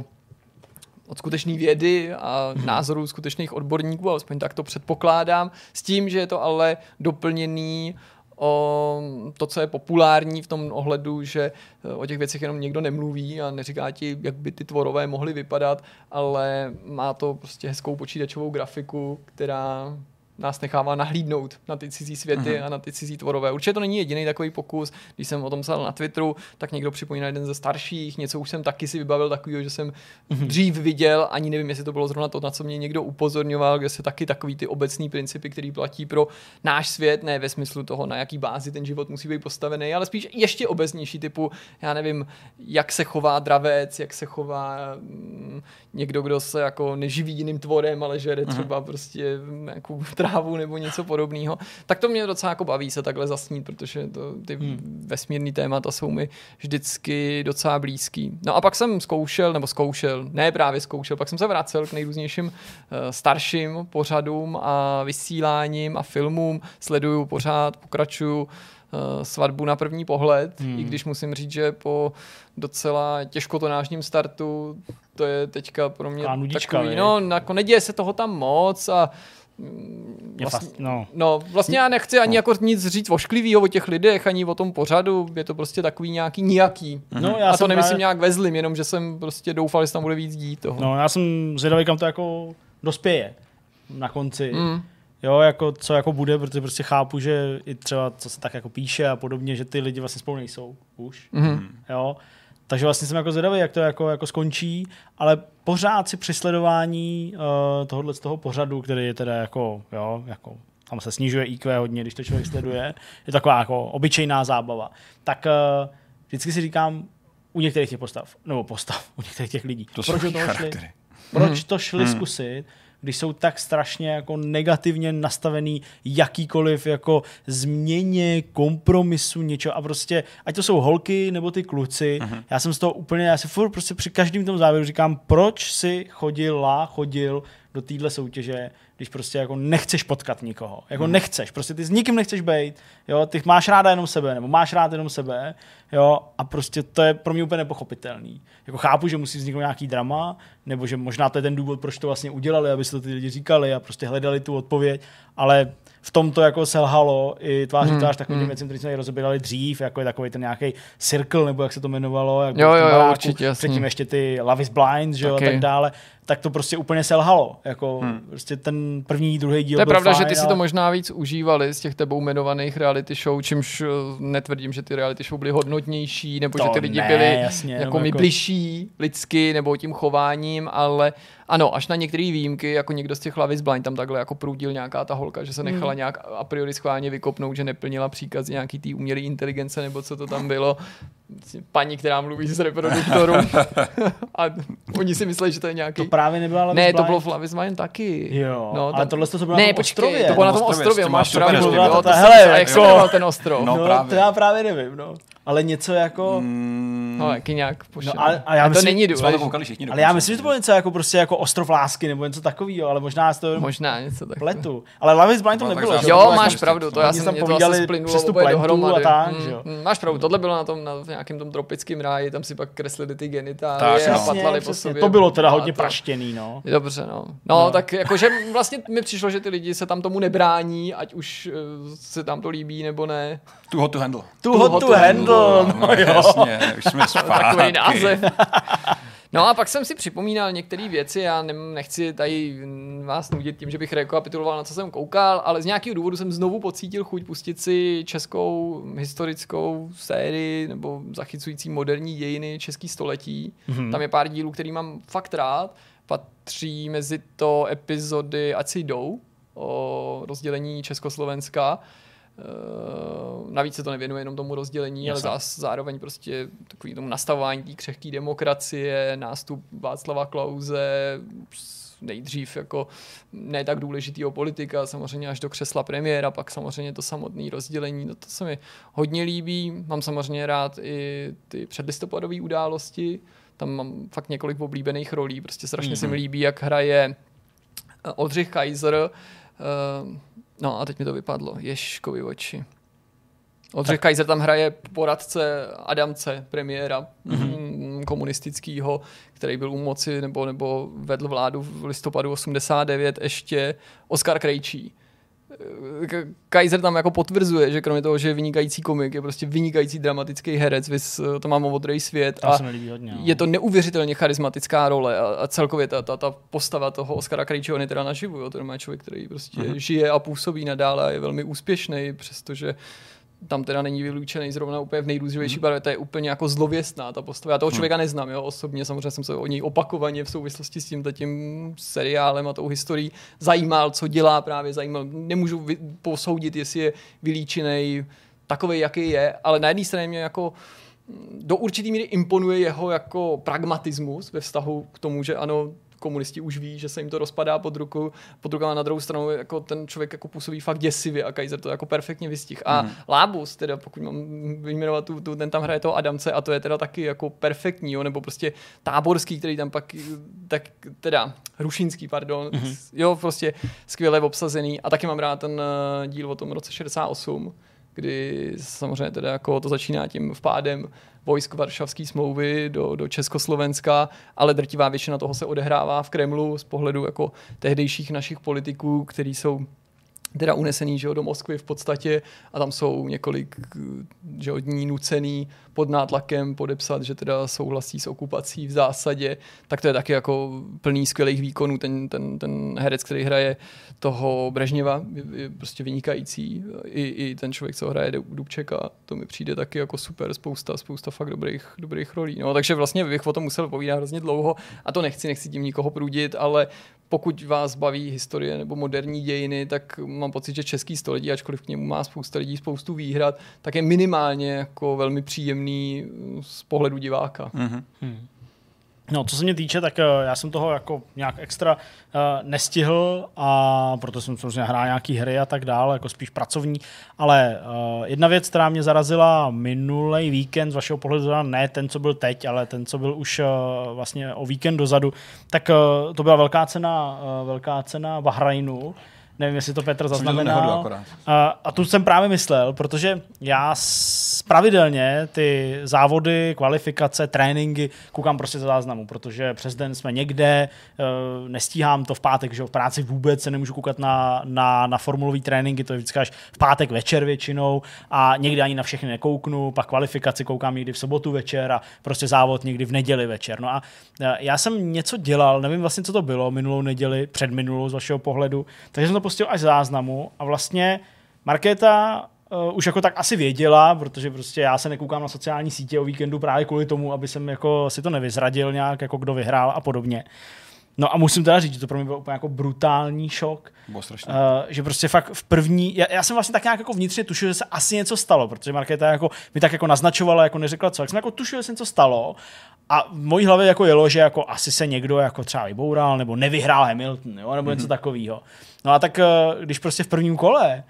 od skutečné vědy a názorů skutečných odborníků, alespoň tak to předpokládám, s tím, že je to ale doplněný o to, co je populární v tom ohledu, že eh, o těch věcech jenom někdo nemluví a neříká ti, jak by ty tvorové mohly vypadat, ale má to prostě hezkou počítačovou grafiku, která nás nechává nahlídnout na ty cizí světy Mhm. a na ty cizí tvorové. Určitě to není jediný takový pokus. Když jsem o tom psal na Twitteru, tak někdo připomíná jeden ze starších. Něco už jsem taky si vybavil takového, že jsem Mhm. dřív viděl, ani nevím, jestli to bylo zrovna to, na co mě někdo upozorňoval, kde se taky takový ty obecný principy, který platí pro náš svět, ne ve smyslu toho, na jaký bázi ten život musí být postavený, ale spíš ještě obecnější typu, já nevím, jak se chová dravec, jak se chová mm, někdo, kdo se jako neživí jiným tvorem, ale žere třeba prostě nějakou trávu nebo něco podobného. Tak to mě docela jako baví se takhle zasnít, protože to, ty hmm. vesmírný témata jsou mi vždycky docela blízký. No a pak jsem zkoušel, nebo zkoušel, ne právě zkoušel, pak jsem se vracel k nejrůznějším uh, starším pořadům a vysíláním a filmům. Sleduju pořád, pokračuju eh, svatbu na první pohled, hmm. i když musím říct, že po docela těžkotonážním startu to je teďka pro mě Taková nudička, takový, viď? no, jako neděje se toho tam moc a Vlastně- fast, no. No, vlastně já nechci ani jako nic říct ošklivýho o těch lidech, ani o tom pořadu, je to prostě takový nějaký nijaký. no já a to nemyslím právě- nějak ve zlým, jenom že jsem prostě doufal, že tam bude víc dít toho. No, já jsem zvědavý, kam to jako dospěje na konci. Mm. Jo, jako co jako bude, protože prostě chápu, že i třeba co se tak jako píše a podobně, že ty lidi vlastně spolu nejsou už. Mhm. Jo. Takže vlastně jsem jako zvědavý, jak to jako, jako skončí, ale pořád si při sledování uh, tohohle z toho pořadu, který je teda jako, jo, jako tam se snižuje IQ hodně, když to člověk sleduje, je taková jako obyčejná zábava. Tak uh, vždycky si říkám, u některých těch postav, nebo postav, <laughs> u některých těch lidí. To Proč do toho šli? Proč to šli zkusit, když jsou tak strašně jako negativně nastavený jakýkoliv jako změně, kompromisu, něčeho. A prostě, ať to jsou holky nebo ty kluci, já jsem z toho úplně, já si furt prostě při každém tom závěru říkám, proč si chodila, chodil do téhle soutěže, když prostě jako nechceš potkat nikoho. Jako nechceš, prostě ty s nikým nechceš být, jo, ty máš ráda jenom sebe, nebo máš rád jenom sebe, jo, a prostě to je pro mě úplně nepochopitelný. Jako chápu, že musí vzniknout nějaký drama, nebo že možná to je ten důvod, proč to vlastně udělali, aby se to ty lidi říkali a prostě hledali tu odpověď, ale v tom to jako selhalo i tváří Hmm, tvář takovým věcem, který jsme rozebírali dřív, jako je takový ten nějaký circle, nebo jak se to jmenovalo, jak Jo, jo, jo, určitě, jasný. předtím ještě ty Love is Blind, že jo, a tak dále, tak to prostě úplně selhalo. Jako prostě ten první, druhý díl To je byl pravda, fajn, že ty si to ale- možná víc užívali z těch tebou jmenovaných reality show, čímž eh, netvrdím, že ty reality show byly hodnotnější, nebo To že ty lidi ne, byli jasně, jako jenom mi jako- bližší lidsky nebo tím chováním, ale ano, až na některé výjimky, jako někdo z těch Love is Blind tam takhle jako prudil nějaká ta holka, že se nechala Hmm. nějak a priori schválně vykopnout, že neplnila příkazy nějaký tý umělé inteligence nebo co to tam bylo. Paní, která mluví z reproduktoru. <laughs> a oni si mysleli, že to je nějaký... To právě nebyla Love ne, is to Blind. bylo v Love is Blind taky. Jo, no, ale tam- tohle to bylo ne, na tom počkej, ostrově. to bylo na tom ostrově, s máš pravdu. Hele, jak se jako- ten ostrov? No, No, právě. to já právě nevím, no. Ale něco jako... Mm, No, jaký nějak pošel. No, a- a já to myslím- není to důležité. koukali všichni Ale já myslím, že to bylo něco jako prostě jako ostrov lásky nebo něco takového, ale možná z to Možná něco takového. pletu. Ale Love is Blind to tak nebylo, že? Jo, To bylo máš jako pravdu, to já jsem tam povídali přes tu dohromady. a tak, Mm, že jo. Máš pravdu, tohle bylo na tom na nějakém tom tropickém ráji, tam si pak kreslili ty Tak, genitálie a no. Přesně, patlali po sobě. To bylo teda A hodně praštěný, no. Dobře, no. no. No, tak jakože vlastně mi přišlo, že ty lidi se tam tomu nebrání, ať už uh, se tam to líbí nebo ne. Too hot to handle. Tu hot to handle, no jo. Jasně, už jsme <laughs> zpátky. Takový název. <laughs> No a pak jsem si připomínal některé věci, já ne, nechci tady vás nudit tím, že bych rekapituloval, na co jsem koukal, ale z nějakého důvodu jsem znovu pocítil chuť pustit si českou historickou sérii nebo zachycující moderní dějiny český století. Mm-hmm. Tam je pár dílů, který mám fakt rád. Patří mezi to epizody Ať si jdou o rozdělení Československa. Uh, navíc se to nevěnuje jenom tomu rozdělení, Jasně. ale zás, zároveň prostě takový tomu nastavování té křehké demokracie, nástup Václava Klauze, nejdřív jako ne tak důležitýho politika, samozřejmě až do křesla premiéra, pak samozřejmě to samotné rozdělení, no to se mi hodně líbí. Mám samozřejmě rád i ty předlistopadové události, tam mám fakt několik oblíbených rolí, prostě strašně mm-hmm. se mi líbí, jak hraje eh, Oldřich Kaiser, eh, no a teď mi to vypadlo, Ješkovi oči. Oldřich Kaiser tam hraje poradce Adamce, premiéra mm-hmm. komunistického, který byl u moci nebo, nebo vedl vládu v listopadu 89 ještě Oskar Krejčí. Kaiser tam jako potvrzuje, že kromě toho, že je vynikající komik, je prostě vynikající dramatický herec, vys, to má modrý svět a hodně. no. je to neuvěřitelně charismatická role a, a celkově ta, ta, ta postava toho Oscara Krejčího, on je teda naživu, jo, to je člověk, který prostě mm-hmm. žije a působí nadále a je velmi úspěšný, přestože tam teda není vylučený zrovna úplně v nejrůznější barvě, to je úplně jako zlověstná ta postava. Já toho člověka neznám, jo, osobně samozřejmě jsem se o něj opakovaně v souvislosti s tím tím seriálem a tou historií zajímal, co dělá právě, zajímal. Nemůžu vy, posoudit, jestli je vylíčený takový, jaký je, ale na jedné straně mě jako do určitý míry imponuje jeho jako pragmatismus ve vztahu k tomu, že ano, komunisti už ví, že se jim to rozpadá pod ruku, pod rukama na druhou stranu jako ten člověk jako působí fakt děsivě a Kaiser to jako perfektně vystih. A mm. Lábus, teda pokud mám vyjmenovat tu, tu, ten tam hraje toho Adamce a to je teda taky jako perfektní, jo, nebo prostě Táborský, který tam pak, tak teda Rušinský, pardon, mm-hmm. jo, prostě skvěle obsazený a taky mám rád ten uh, díl o tom roce 68, kdy samozřejmě teda jako to začíná tím vpádem vojsk Varšavské smlouvy do, do Československa, ale drtivá většina toho se odehrává v Kremlu z pohledu jako tehdejších našich politiků, kteří jsou teda unesený že jo, do Moskvy v podstatě a tam jsou několik že jo, dní nucený pod nátlakem podepsat, že teda souhlasí s okupací v zásadě, tak to je taky jako plný skvělých výkonů. Ten, ten, ten herec, který hraje toho Brežněva, je, je prostě vynikající. I, I ten člověk, co hraje Dubčeka, to mi přijde taky jako super, spousta, spousta fakt dobrých, dobrých rolí. No, takže vlastně bych o tom musel povídat hrozně dlouho a to nechci, nechci tím nikoho prudit, ale pokud vás baví historie nebo moderní dějiny, tak mám pocit, že český století, ačkoliv k němu má spousta lidí spoustu výhrad, tak je minimálně jako velmi příjemný mm, z pohledu diváka. Mhm. No, co se mě týče, tak eh, já jsem toho jako nějak extra uh, nestihl a proto jsem samozřejmě hrál nějaký hry a tak dále, jako spíš pracovní, ale uh, jedna věc, která mě zarazila minulý víkend, z vašeho pohledu ne ten, co byl teď, ale ten, co byl už uh, vlastně o víkend dozadu, tak uh, to byla velká cena, uh, velká cena Bahrajnu, Nevím, jestli to Petr zaznamenal. A, a tu jsem právě myslel, protože já pravidelně ty závody, kvalifikace, tréninky koukám prostě za záznamu, protože přes den jsme někde, eh, nestíhám to v pátek, že v práci vůbec se nemůžu koukat na, na, na formulový tréninky, to je vždycky až v pátek večer většinou a někdy ani na všechny nekouknu, pak kvalifikaci koukám někdy v sobotu večer a prostě závod někdy v neděli večer. No a eh, já jsem něco dělal, nevím vlastně, co to bylo, minulou neděli, před minulou z vašeho pohledu, takže jsem to pustil až záznamu a vlastně Markéta uh, už jako tak asi věděla, protože prostě já se nekoukám na sociální sítě o víkendu právě kvůli tomu, aby jsem jako si to nevyzradil nějak, jako kdo vyhrál a podobně. No a musím teda říct, že to pro mě byl úplně jako brutální šok, Bylo strašně. Uh, že prostě fakt v první, já, já jsem vlastně tak nějak jako vnitřně tušil, že se asi něco stalo, protože Markéta jako, mi tak jako naznačovala, jako neřekla co, jak jsem jako tušil, že se něco stalo a v mojí hlavě jako jelo, že jako asi se někdo jako třeba vyboural, nebo nevyhrál Hamilton, jo, nebo něco takového. No a tak uh, když prostě v prvním kole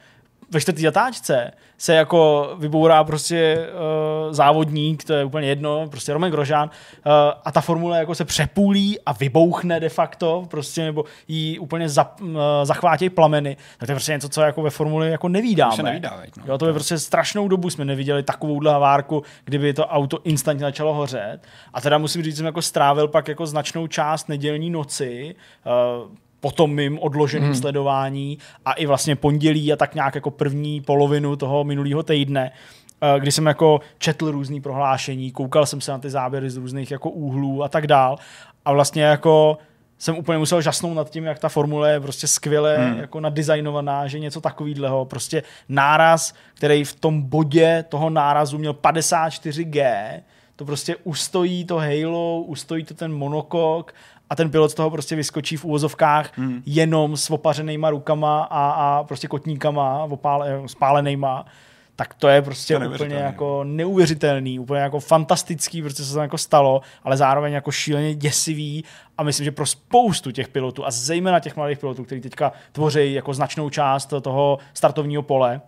ve čtvrtý zatáčce se jako vybourá prostě uh, závodník, to je úplně jedno, prostě Roman Grožán, uh, a ta formule jako se přepůlí a vybouchne de facto, prostě, nebo jí úplně za, uh, zachvátějí plameny, tak to je prostě něco, co jako ve formuli jako nevídáme. se nevídá, veď, no. Jo, to je prostě strašnou dobu jsme neviděli takovouhle havárku, kdyby to auto instantně začalo hořet. A teda musím říct, že jsem jako strávil pak jako značnou část nedělní noci, uh, po tom mým odloženém hmm. sledování a i vlastně pondělí a tak nějak jako první polovinu toho minulého týdne, eh, kdy jsem jako četl různý prohlášení, koukal jsem se na ty záběry z různých jako úhlů a tak dál a vlastně jako jsem úplně musel žasnout nad tím, jak ta formule je prostě skvěle hmm. jako nadizajnovaná, že něco takového, prostě náraz, který v tom bodě toho nárazu měl 54G, to prostě ustojí to Halo, ustojí to ten monokok a ten pilot z toho prostě vyskočí v úvozovkách hmm. jenom s opařenýma rukama a, a prostě kotníkama opále, spálenýma tak to je prostě To úplně jako neuvěřitelný, úplně jako fantastický, prostě se to jako stalo, ale zároveň jako šíleně děsivý a myslím, že pro spoustu těch pilotů a zejména těch mladých pilotů, kteří teďka tvoří jako značnou část toho startovního pole,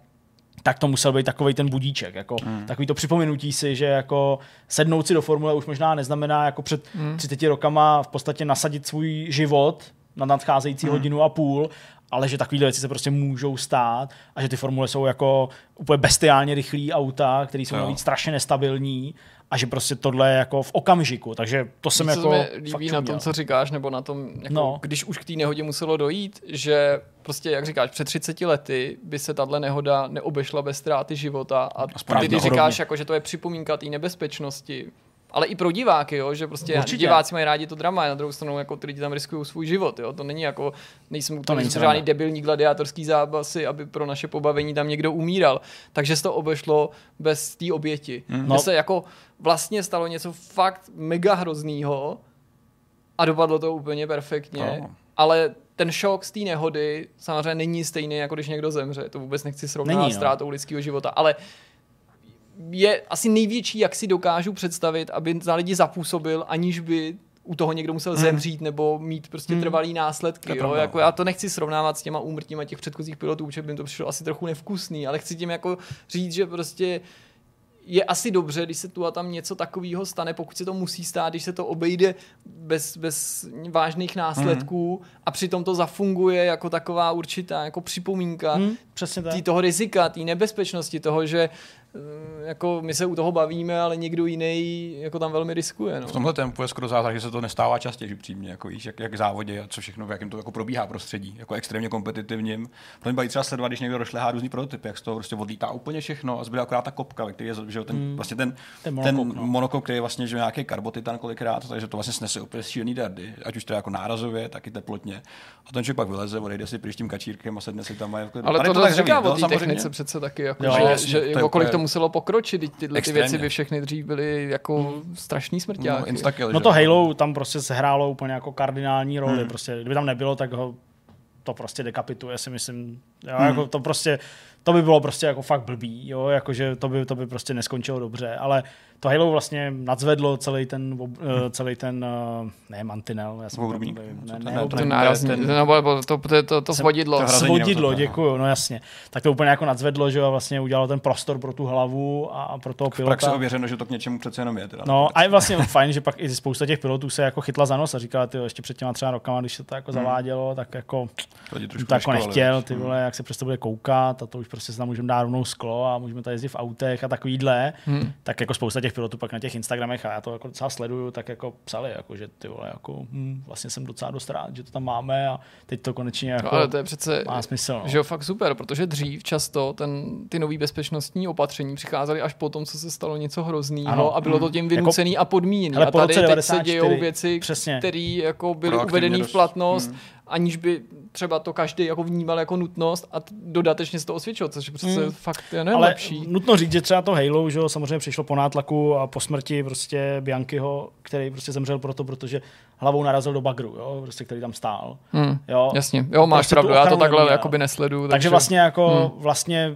tak to musel být takový ten budíček, jako hmm. takový to připomenutí si, že jako sednout si do formule už možná neznamená jako před hmm. 30 rokama v podstatě nasadit svůj život na nadcházející hmm. hodinu a půl, ale že takovýhle věci se prostě můžou stát a že ty formule jsou jako úplně bestiálně rychlý auta, které jsou navíc strašně nestabilní a že prostě tohle je jako v okamžiku, takže to jsem Víš, co jako se mi fakt líbí na tom, co říkáš, nebo na tom, jako, No. když už k té nehodě muselo dojít, že prostě, jak říkáš, před 30 lety by se tahle nehoda neobešla bez ztráty života a Aspoň ty, když náhodou. říkáš, jako, že to je připomínka té nebezpečnosti, ale i pro diváky, jo, že prostě Určitě. diváci mají rádi to drama, a na druhou stranu jako ty lidi tam riskují svůj život, jo, to není jako, nejsem to není žádný debilní gladiátorský zápasy, aby pro naše pobavení tam někdo umíral, takže se to obešlo bez té oběti. No. No. se jako vlastně stalo něco fakt mega hroznýho a dopadlo to úplně perfektně, No. ale ten šok z té nehody samozřejmě není stejný, jako když někdo zemře. To vůbec nechci srovnávat Není, s no. ztrátou lidského života, ale je asi největší, jak si dokážu představit, aby za lidi zapůsobil, aniž by u toho někdo musel Hmm. zemřít nebo mít prostě trvalý To následky. Jo? pravda. Jako já to nechci srovnávat s těma úmrtíma těch předchozích pilotů, protože by mi to přišlo asi trochu nevkusný, ale chci tím jako říct, že prostě je asi dobře, když se tu a tam něco takového stane, pokud se to musí stát, když se to obejde bez, bez vážných následků Hmm. a přitom to zafunguje jako taková určitá jako připomínka přesně tak. tý, toho rizika, té nebezpečnosti, toho, že jako my se u toho bavíme, ale někdo jiný jako tam velmi riskuje. No. V tomhle tempu je skoro zázrak, že se to nestává častěji, upřímně, jako víš, jak, jak v závodě a co všechno, v jakém to jako probíhá prostředí, jako extrémně kompetitivním. Pro mě baví třeba sledovat, když někdo rošlehá různý prototypy, jak z toho prostě odlítá úplně všechno a zbyde akorát ta kopka, ve který je že ten, hmm. vlastně ten, Ten ten, monokok, ten no. monokok, který je vlastně že nějaký karbotitan kolikrát, takže to vlastně snese úplně šílený dardy, ať už to je jako nárazově, tak i teplotně. A ten člověk pak vyleze, odejde si pryč tím kačírkem a sedne si tam a klidu. Ale to, to tak říká o no, té samozřejmě. technice přece taky, jako, Jo, že, jasně, že to je jako kolik muselo pokročit, teď tyhle ty věci by všechny dřív byly jako strašný smrťáky. No, No to jo. Halo tam prostě sehrálo úplně jako kardinální roli. Hmm. Prostě, kdyby tam nebylo, tak ho to prostě dekapituje, si myslím, Jo, hmm. jako to prostě, to by bylo prostě jako fakt blbý, jo, jakože to by, to by prostě neskončilo dobře, ale to Halo vlastně nadzvedlo celý ten, uh, celý ten, uh, ne mantinel, já jsem Obrubník. To ne, ne, ne, To ten- nebo to, to, to, to, svodidlo. to Svodidlo, děkuju, no jasně. Tak to úplně jako nadzvedlo, že jo, vlastně udělalo ten prostor pro tu hlavu a pro toho V praxi pilota. ověřeno, že to k něčemu přece jenom je. Teda. No a je vlastně fajn, že pak i spousta těch pilotů se jako chytla za nos a říkala, ty ještě před těma třeba rokama, když se to jako zavádělo, tak jako to jako nechtěl, ty vole, jak se přes to bude koukat a to už prostě se tam můžeme dát rovnou sklo a můžeme tady jezdit v autech a takovýhle, Hmm. tak jako spousta těch pilotů pak na těch Instagramech a já to jako docela sleduju, tak jako psali, jako, že ty vole, jako, hm, vlastně jsem docela dost rád, že to tam máme a teď to konečně jako No, ale to je přece má smysl. No. že jo, fakt super, protože dřív často ten, ty nové bezpečnostní opatření přicházely až po tom, co se stalo něco hrozného Ano. a bylo to tím vynucený a podmíněný. Hele, a tady teď se 94, dějou věci, které jako byly uvedeny v platnost, Hmm. Aniž by třeba to každý jako vnímal jako nutnost a dodatečně se to osvědčilo, což je přece Hmm. fakt je Ale nejlepší. nutno říct, že třeba to Halo, že jo, samozřejmě přišlo po nátlaku a po smrti prostě Biankyho, který prostě zemřel proto, protože hlavou narazil do bagru, jo, prostě, který tam stál. Hmm. Jo. Jasně, jo, máš Prostě pravdu, já to takhle neměl. jakoby nesleduju. Takže vlastně jako vlastně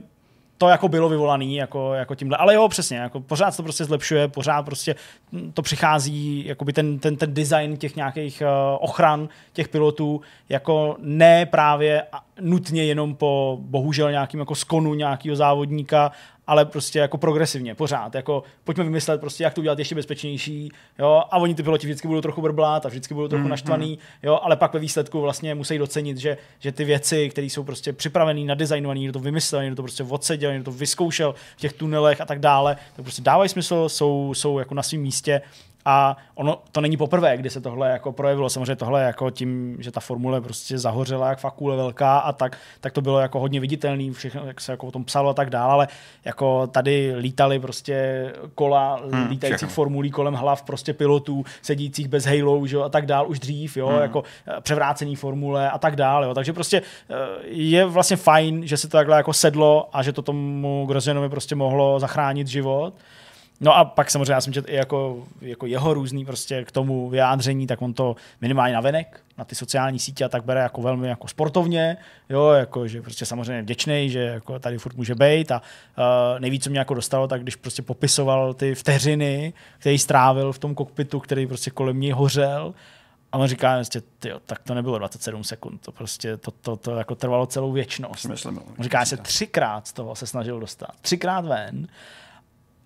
to jako bylo vyvolaný jako, jako tímhle. Ale jo, přesně, jako pořád to prostě zlepšuje, pořád prostě to přichází, jakoby ten, ten, ten design těch nějakých uh, ochran těch pilotů, jako ne právě nutně jenom po bohužel nějakým jako skonu nějakého závodníka, ale prostě jako progresivně, pořád. Jako pojďme vymyslet prostě, jak to udělat ještě bezpečnější, jo, a oni ty piloti vždycky budou trochu brblat a vždycky budou trochu naštvaný, jo, ale pak ve výsledku vlastně musí docenit, že, že ty věci, které jsou prostě připravené, nadizajnované, někdo to vymyslel, někdo to prostě odseděl, někdo to vyzkoušel v těch tunelech a tak dále, tak prostě dávají smysl, jsou, jsou jako na svém místě a ono to není poprvé, kdy se tohle jako projevilo. Samozřejmě tohle jako tím, že ta formule prostě zahořela jak fakt kůle velká a tak, tak to bylo jako hodně viditelný, všechno, jak se jako o tom psalo a tak dále, ale jako tady lítali prostě kola hmm, lítajících všechno. formulí kolem hlav prostě pilotů, sedících bez halo, že jo, a tak dál už dřív, jo, hmm. jako eh, převrácený formule a tak dále, jo. Takže prostě eh, je vlastně fajn, že se to takhle jako sedlo a že to tomu Grozenovi prostě mohlo zachránit život. No a pak samozřejmě já jsem četl i jako, jako jeho různý prostě k tomu vyjádření, tak on to minimálně navenek, na ty sociální sítě a tak bere jako velmi jako sportovně, jo, jako, že prostě samozřejmě vděčný, že jako tady furt může být a uh, nejvíc, co mě jako dostalo, tak když prostě popisoval ty vteřiny, který strávil v tom kokpitu, který prostě kolem něj hořel, a on říká, prostě, tyjo, tak to nebylo 27 sekund, to prostě to, to, to jako trvalo celou věčnost. Myslím. On říká, že se třikrát z toho se snažil dostat. Třikrát ven.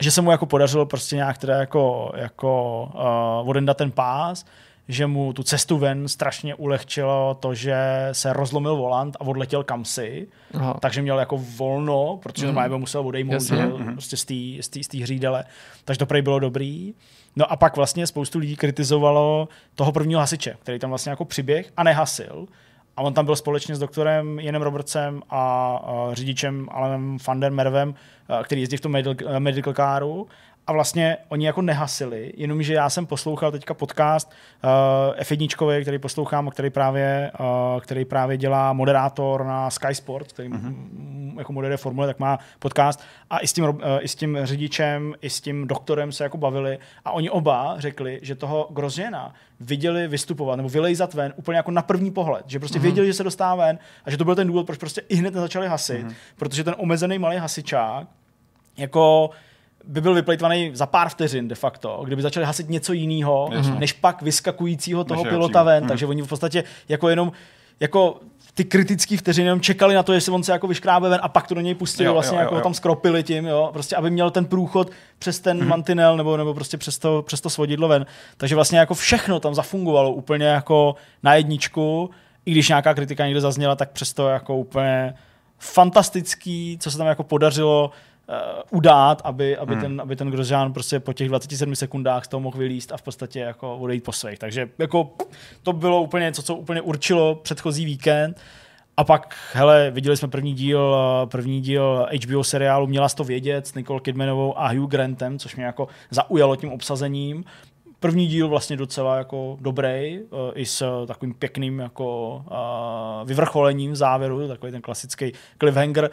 Že se mu jako podařilo prostě nějak teda jako, jako uh, odendat ten pás, že mu tu cestu ven strašně ulehčilo to, že se rozlomil volant a odletěl kamsi, Aha. takže měl jako volno, protože normálně by musel odejmout že, jo, prostě z té hřídele. Takže to prej bylo dobrý. No a pak vlastně spoustu lidí kritizovalo toho prvního hasiče, který tam vlastně jako přiběh a nehasil. A on tam byl společně s doktorem Jenem Robertsem a, řidičem Alanem van der Mervem, který jezdí v tom medical, medical caru. A vlastně oni jako nehasili, jenomže já jsem poslouchal teďka podcast uh, F1, který poslouchám, který právě, uh, který právě dělá moderátor na Sky Sport, který mm-hmm. jako moderuje formule, tak má podcast. A i s, tím, uh, i s tím řidičem, i s tím doktorem se jako bavili. A oni oba řekli, že toho Grosjeana viděli vystupovat nebo vylejzat ven úplně jako na první pohled. Že prostě mm-hmm. věděli, že se dostává ven a že to byl ten důvod, proč prostě i hned nezačali hasit. Mm-hmm. Protože ten omezený malý hasičák jako by byl vyplejtvaný za pár vteřin de facto, kdyby začali hasit něco jiného, než pak vyskakujícího toho Než pilota ven. přímo. Takže oni v podstatě jako jenom jako ty kritický vteřiny jenom čekali na to, jestli on se jako vyškrábe ven a pak to do něj pustili, jo, vlastně jo, jako jo. tam skropili tím, jo, prostě aby měl ten průchod přes ten hmm. mantinel nebo, nebo prostě přes to, přes to svodidlo ven. Takže vlastně jako všechno tam zafungovalo úplně jako na jedničku, i když nějaká kritika někde zazněla, tak přesto jako úplně fantastický, co se tam jako podařilo uh, udát, aby, aby, hmm. ten, aby ten Grosjean prostě po těch 27 sekundách z toho mohl vylíst a v podstatě jako odejít po svých. Takže jako to bylo úplně něco, co úplně určilo předchozí víkend. A pak, hele, viděli jsme první díl, eh, první díl HBO seriálu Měla to vědět s Nicole Kidmanovou a Hugh Grantem, což mě jako zaujalo tím obsazením. První díl vlastně docela jako dobrý, eh, i s takovým pěkným jako eh, vyvrcholením závěru, takový ten klasický cliffhanger.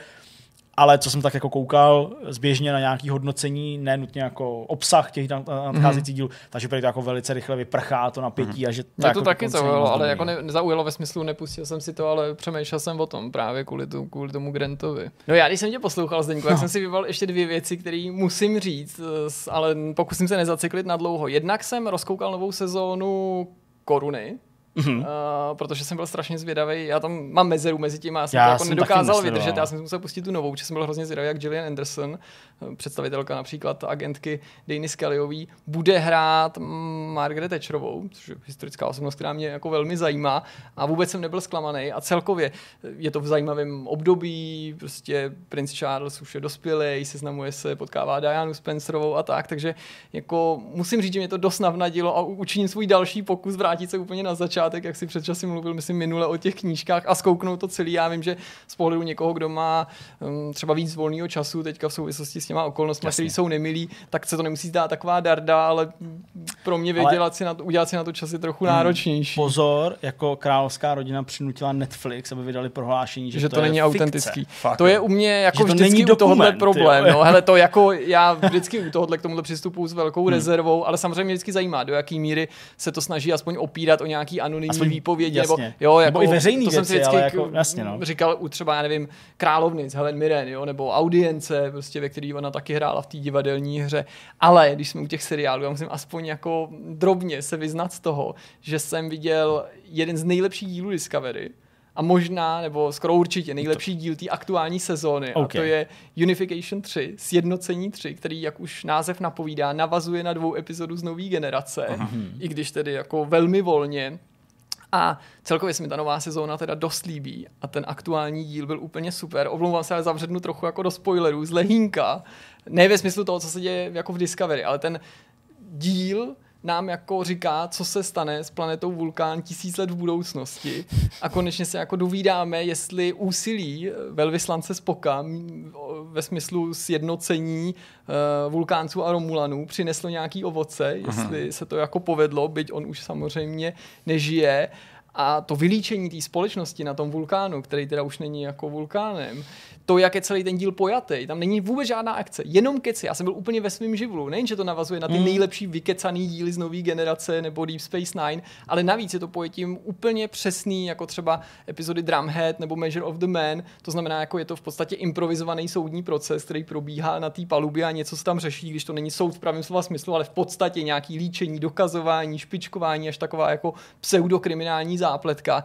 Ale co jsem tak jako koukal zběžně na nějaký hodnocení, ne nutně jako obsah těch nad- nadcházejících dílů, takže to jako velice rychle vyprchá to napětí a že to, Mě jako to taky dokonce není zaujalo, ale jako no. ne, nezaujalo ve smyslu, nepustil jsem si to, ale přemýšlel jsem o tom právě kvůli, tu, kvůli tomu Grantovi. No já, když jsem tě poslouchal, Zdeňku, tak jsem si vybral ještě dvě věci, které musím říct, eh, ale pokusím se nezacyklit na dlouho. Jednak jsem rozkoukal novou sezónu Koruny. Mm-hmm. Uh, protože jsem byl strašně zvědavý. Já tam mám mezeru mezi tím, já jsem Já to jako jsem nedokázal vydržet. Já jsem musel pustit tu novou, protože jsem byl hrozně zvědavý, jak Gillian Anderson, eh, představitelka například agentky Dany Scullyový, bude hrát Margaret Thatcherovou, což je historická osobnost, která mě jako velmi zajímá. A vůbec jsem nebyl zklamaný. A celkově eh, je to v zajímavém období. Prostě princ Charles už je dospělý, seznamuje se, potkává Dianu Spencerovou a tak. Takže jako musím říct, že mě to dost navnadilo a učiním svůj další pokus vrátit se úplně na začátek, jak si před časem mluvil, myslím, minule o těch knížkách a zkouknout to celý. Já vím, že z pohledu někoho, kdo má um, třeba víc volného času teďka v souvislosti s těma okolnostmi, které jsou nemilí, tak se to nemusí zdát taková darda, ale pro mě Ale- vydělat si na to, udělat si na to čas je trochu náročnější. Pozor, jako královská rodina přinutila Netflix, aby vydali prohlášení, že, že to, je není autentický. Fakt, to je u mě jako Že to vždycky není u tohohle dokument, problém. jo. No, <laughs> hele, to jako já vždycky u tohohle k tomuhle přistupuju s velkou Hmm. rezervou, ale samozřejmě mě vždycky zajímá, do jaký míry se to snaží aspoň opírat o nějaký anonymní Aspoň- výpovědi. jasně. Nebo, jo, Nebo jako, i veřejný to jsem si věci, vždycky jako- jasně, no. říkal u třeba, já nevím, Královnic, Helen Mirren, jo, nebo Audience, prostě, ve který ona taky hrála v té divadelní hře. Ale když jsme u těch seriálů, já musím aspoň jako drobně se vyznat z toho, že jsem viděl jeden z nejlepších dílů Discovery, a možná, nebo skoro určitě nejlepší díl té aktuální sezóny. OK. A to je Unification 3, Sjednocení 3, který, jak už název napovídá, navazuje na dvou epizodu z nové generace, i když tedy jako velmi volně. A celkově se mi ta nová sezóna teda dost líbí a ten aktuální díl byl úplně super. Omlouvám se, ale zavřednu trochu jako do spoilerů, z lehínka. Ne ve smyslu toho, co se děje jako v Discovery, ale ten díl nám jako říká, co se stane s planetou Vulkán tisíc let v budoucnosti. A konečně se jako dovídáme, jestli úsilí eh, velvyslance Spoka ve smyslu sjednocení uh, vulkánců a Romulanů přineslo nějaký ovoce, jestli se to jako povedlo, byť on už samozřejmě nežije. A to vylíčení té společnosti na tom vulkánu, který teda už není jako vulkánem, to, jak je celý ten díl pojatý, tam není vůbec žádná akce, jenom keci. Já jsem byl úplně ve svém živlu. Nejen, že to navazuje na ty Hmm. nejlepší vykecaný díly z nové generace nebo Deep Space Nine, ale navíc je to pojetím úplně přesný, jako třeba epizody Drumhead nebo Measure of the Man. To znamená, jako je to v podstatě improvizovaný soudní proces, který probíhá na té palubě a něco se tam řeší, když to není soud v pravém slova smyslu, ale v podstatě nějaký líčení, dokazování, špičkování, až taková jako pseudokriminální zápletka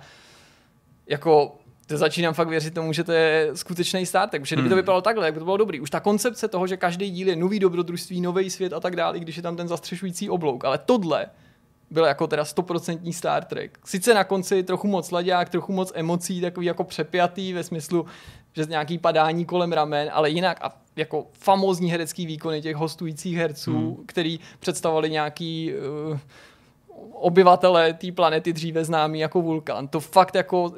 jako to začínám fakt věřit tomu, že to je skutečný startek, protože kdyby to vypadalo takhle, jak by to bylo dobrý. Už ta koncepce toho, že každý díl je nový dobrodružství, nový svět a tak dále, i když je tam ten zastřešující oblouk, ale tohle byl jako teda stoprocentní Star Trek. Sice na konci trochu moc laďák, trochu moc emocí, takový jako přepjatý ve smyslu, že z nějaký padání kolem ramen, ale jinak a jako famózní herecký výkony těch hostujících herců, hmm. který představovali nějaký uh, obyvatele té planety dříve známý jako vulkán. To fakt jako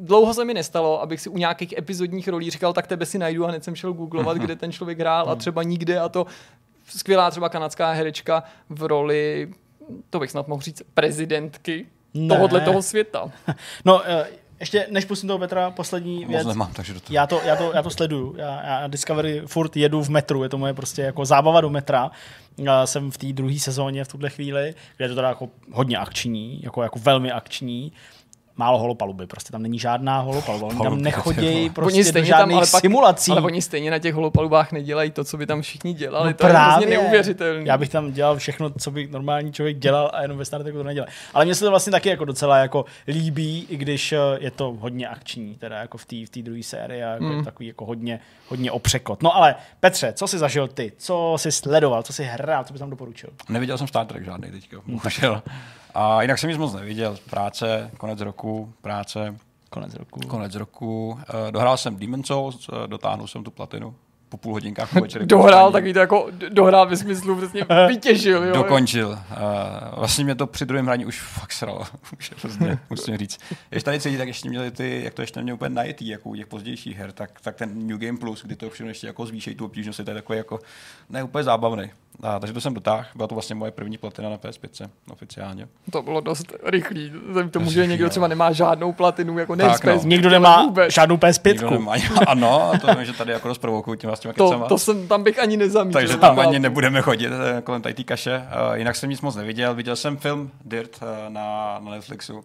dlouho se mi nestalo, abych si u nějakých epizodních rolí říkal, tak tebe si najdu a hned jsem šel googlovat, <laughs> kde ten člověk hrál a třeba nikde a to skvělá třeba kanadská herečka v roli, to bych snad mohl říct, prezidentky Ne. tohohle toho světa. <laughs> No, eh, ještě než pustím toho Petra, poslední Moc věc. nemám, takže do toho. Já to, já, to, já to sleduju. Já, já Discovery furt jedu v metru, je to moje prostě jako zábava do metra. Já jsem v té druhé sezóně v tuhle chvíli, kde je to teda jako hodně akční, jako, jako velmi akční. Málo holopaluby, prostě tam není žádná holopaluba. Oni tam nechodějí ty prostě do žádných ale pak, simulací. ale oni stejně na těch holopalubách nedělají to, co by tam všichni dělali. No to je právě. hrozně neuvěřitelné. Já bych tam dělal všechno, co by normální člověk dělal a jenom ve Star Treku to nedělal. Ale mně se to vlastně taky jako docela jako líbí, i když eh, je to hodně akční, teda jako v té v druhé sérii a jako je to takový jako hodně, hodně opřekot. No ale Petře, co jsi zažil ty? Co jsi sledoval? Co jsi hrál? Co bys tam doporučil? Neviděl jsem Star Trek žádný teďka, <laughs> bohužel. A jinak jsem nic moc neviděl. Práce, konec roku, práce, Konec roku. konec roku. Eh, Dohrál jsem Demon Souls, eh, dotáhnul jsem tu platinu po půl hodinkách po <laughs> večeru. Dohrál takový to jako dohrál ve smyslu přesně <laughs> vytěžil. Jo? Dokončil. Uh, vlastně mě to při druhém hraní už fakt sralo. <laughs> už je prostě, musím říct. Když tady cítit, tak ještě měli ty, jak to ještě neměli úplně najetý, jako u těch pozdějších her, tak, tak ten New Game Plus, kdy to všechno ještě jako zvýšejí tu obtížnost, je to je takový jako ne úplně zábavný. A, takže to jsem dotáhl. Byla to vlastně moje první platina na PS5 oficiálně. To bylo dost rychlý. Vzhledem k tomu, že někdo třeba nemá žádnou platinu, jako Tak, ne no. Někdo nemá vůbec. žádnou Nikdo PS5. nemá. Ano, a to vím, že tady jako dost provokuju těma s těma To, kecama. to jsem, tam bych ani nezamítil. Takže tam ani nebudeme chodit eh, kolem tady té kaše. Uh, jinak jsem nic moc neviděl. Viděl jsem film Dirt uh, na, na Netflixu.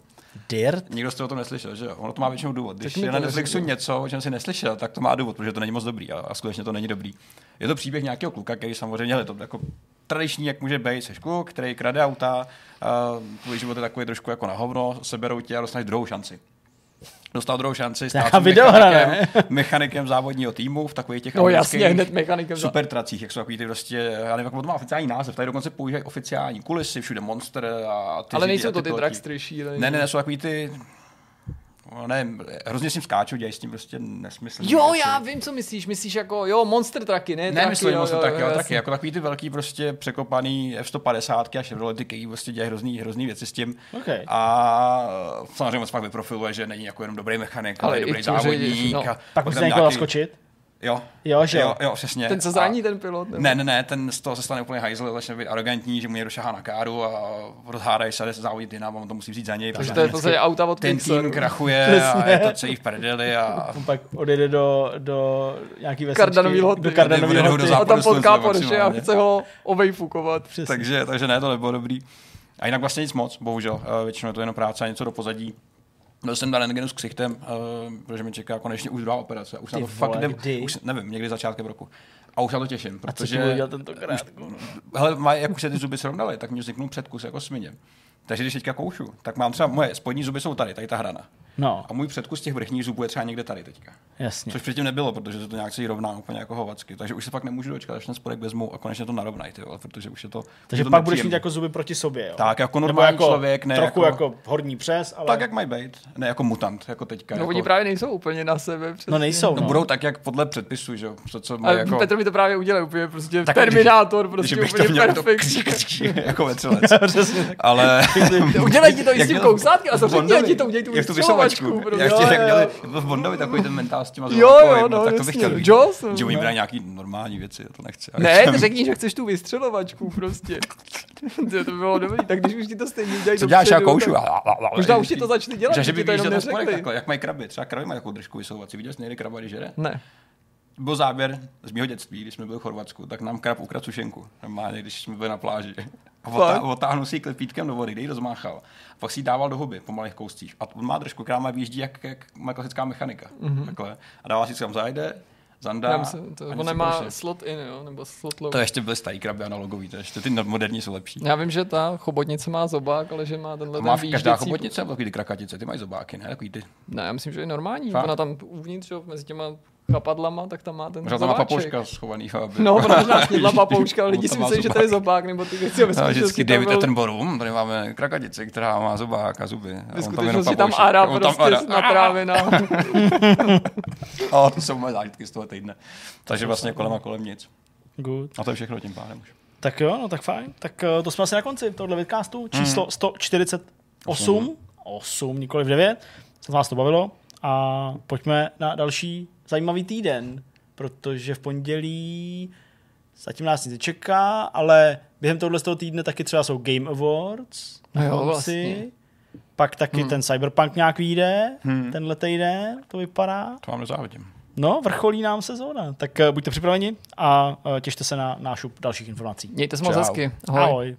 Dirt? Nikdo jste o tom neslyšel, že jo? Ono to má většinou důvod. Když je na Netflixu neřekni. něco, o čem si neslyšel, tak to má důvod, protože to není moc dobrý a, a skutečně to není dobrý. Je to příběh nějakého kluka, který samozřejmě je to jako tradiční, jak může být, jsi kluk, který krade auta, tvůj život je takový trošku jako na hovno, seberou tě a dostaneš druhou šanci. Dostal druhou šanci, stát mechanikem, <laughs> mechanikem závodního týmu v takových těch No jasně, hned mechanikem. super tracích, jak jsou takový ty prostě, já nevím, jak to má oficiální název, tady dokonce používají oficiální kulisy, všude monster a ty Ale nejsou to ty dragstry šílený. Ne, ne, ne, jsou takový ty, ne, hrozně s tím skáču, dělají s tím prostě nesmysl. Jo, já vím, co myslíš. Myslíš jako, jo, monster traky, ne? Ne, traky, myslím, jo, jsou jo, jo, jo, taky, jako takový ty velký prostě překopaný F-150 a Chevrolety, který prostě dělají hrozný, hrozný věci s tím. Okay. A samozřejmě moc pak vyprofiluje, že není jako jenom dobrý mechanik, ale, Ale i dobrý závodník. no. a Pak musíte někoho nějaký- zaskočit. Jo, Jo, že jo. jo, přesně. Ten se A- zraní, ten pilot. nebo? Ne, ne, ne, ten z toho se stane úplně hajzl, začne být arrogantní, že mu někdo šahá na káru a rozhádají se, jde se závodit jinam a on to musí vzít za něj. Takže protože to je podstatě auta od ten tým krachuje <laughs> a je to celý v prdeli a On pak odjede do, do nějaký vesničky. Kardanový lhoty. Do Kardanový Odjede do. A tam potká Porsche a chce ho ovejfukovat. Přesně. takže, takže ne, to nebylo dobrý. A jinak vlastně nic moc, bohužel. Eh, Většinou je to jenom práce a něco do pozadí. Byl jsem na rentgenu s ksichtem, eh, protože mi čeká konečně už druhá operace. Už Ty na to fakt vole, jdem, kdy? už, nevím, někdy začátkem roku. A už se na to těším, A co protože... budu dělat tentokrát? Hele, má, jak už se ty zuby srovnaly, tak mi vzniknul předkus jako smině. Takže když teďka koušu, tak mám třeba moje spodní zuby jsou tady, tady ta hrana. No, A můj předkus těch vrchních zubů je třeba někde tady teďka. jasně. Což předtím nebylo, protože se to nějak celý rovná úplně jako hovacky. Takže už se pak nemůžu dočkat, až ten spodek vezmu a konečně to narovnají, ty vole, protože už je to. už Takže je to pak budeš mít nepříjemný. jako zuby proti sobě, jo? Tak, jako Nebo normální jako člověk, ne trochu jako- jako, horní přes, ale... Tak, jak mají být. Ne jako mutant, jako teďka. No jako, oni právě nejsou úplně na sebe. Přesně. No nejsou, no. no. budou tak, jak podle předpisu, že jo. Co, co A mají jako... Petr mi to právě udělal úplně prostě Tak, Terminátor, prostě bych to úplně měl to perfekt. <laughs> jako vetřelec. <laughs> Ale... <laughs> Udělej ti to i s tím kousátkem a to ti to udělej tu Vysavačku. prostě. Já ještě Jo, jak jo, měli jo. v Bondovi takový ten mentál s těma Jo, jo, no, tak to bych chtěl vidět. Jaws, Že oni no. brají nějaký normální věci, já to nechci. Ne, jsem- ty řekni, že chceš tu vystřelovačku prostě. <laughs> to, to bylo dobrý, tak když už ti to stejně udělají Co děláš, já koušu. Možná už ti to začali dělat, Že, by to jenom neřekli. jak mají kraby. Třeba kraby mají takovou držku vysouvací. Viděl jsi někdy kraba, když jede? Ne. Byl záběr z mého dětství, když jsme byli v Chorvatsku, tak nám krab ukradl sušenku. Normálně, když jsme byli na pláži. A otá, otáhnul si ji klepítkem do vody, kde ji rozmáchal. A pak si ji dával do huby po malých kouscích. A on má držku, která má výjíždí jak, jak má klasická mechanika. Mm-hmm. Takhle. A dává si kam zajde, zandá. Já myslím, to, a on nemá prostě. slot in, jo, nebo slot low. To ještě byly starý kraby analogový, to ještě ty moderní jsou lepší. Já vím, že ta chobotnice má zobák, ale že má tenhle To má ten každá chobotnice, nebo takový ty krakatice, ty mají zobáky, ne? Takový ty. Ne, já myslím, že je normální. Fakt? Ona tam uvnitř, jo, mezi těma chapadlama, tak tam má ten Možná tam má zobáček. papouška schovaný. Aby... No, možná <laughs> snědla papouška, ale lidi tam si myslí, že to je zobák. nebo ty věci. A ve A skutečnosti vždycky tam David byl- Attenborough, tady máme krakatici, která má zobák a zuby. Ve tam skutečnosti tam. Ara On tam prostě Ara. natrávená. <laughs> A to jsou moje zážitky z toho týdne. Takže vlastně kolem a kolem nic. Good. A to je všechno tím pádem už. Tak jo, no tak fajn. Tak eh, to jsme asi na konci tohohle vidcastu. Číslo 148. 8, nikoli 9. Co vás to bavilo. A pojďme na další zajímavý týden, protože v pondělí zatím nás nic čeká, ale během tohohle z toho týdne taky třeba jsou Game Awards. na No jo, konci. vlastně. Pak taky Hmm. ten Cyberpunk nějak vyjde, Hmm. tenhle týden, to vypadá. To vám nezávidím. No, vrcholí nám sezóna. Tak eh, buďte připraveni a eh, těšte se na náš dalších informací. Mějte se moc hezky. Ahoj. Ahoj.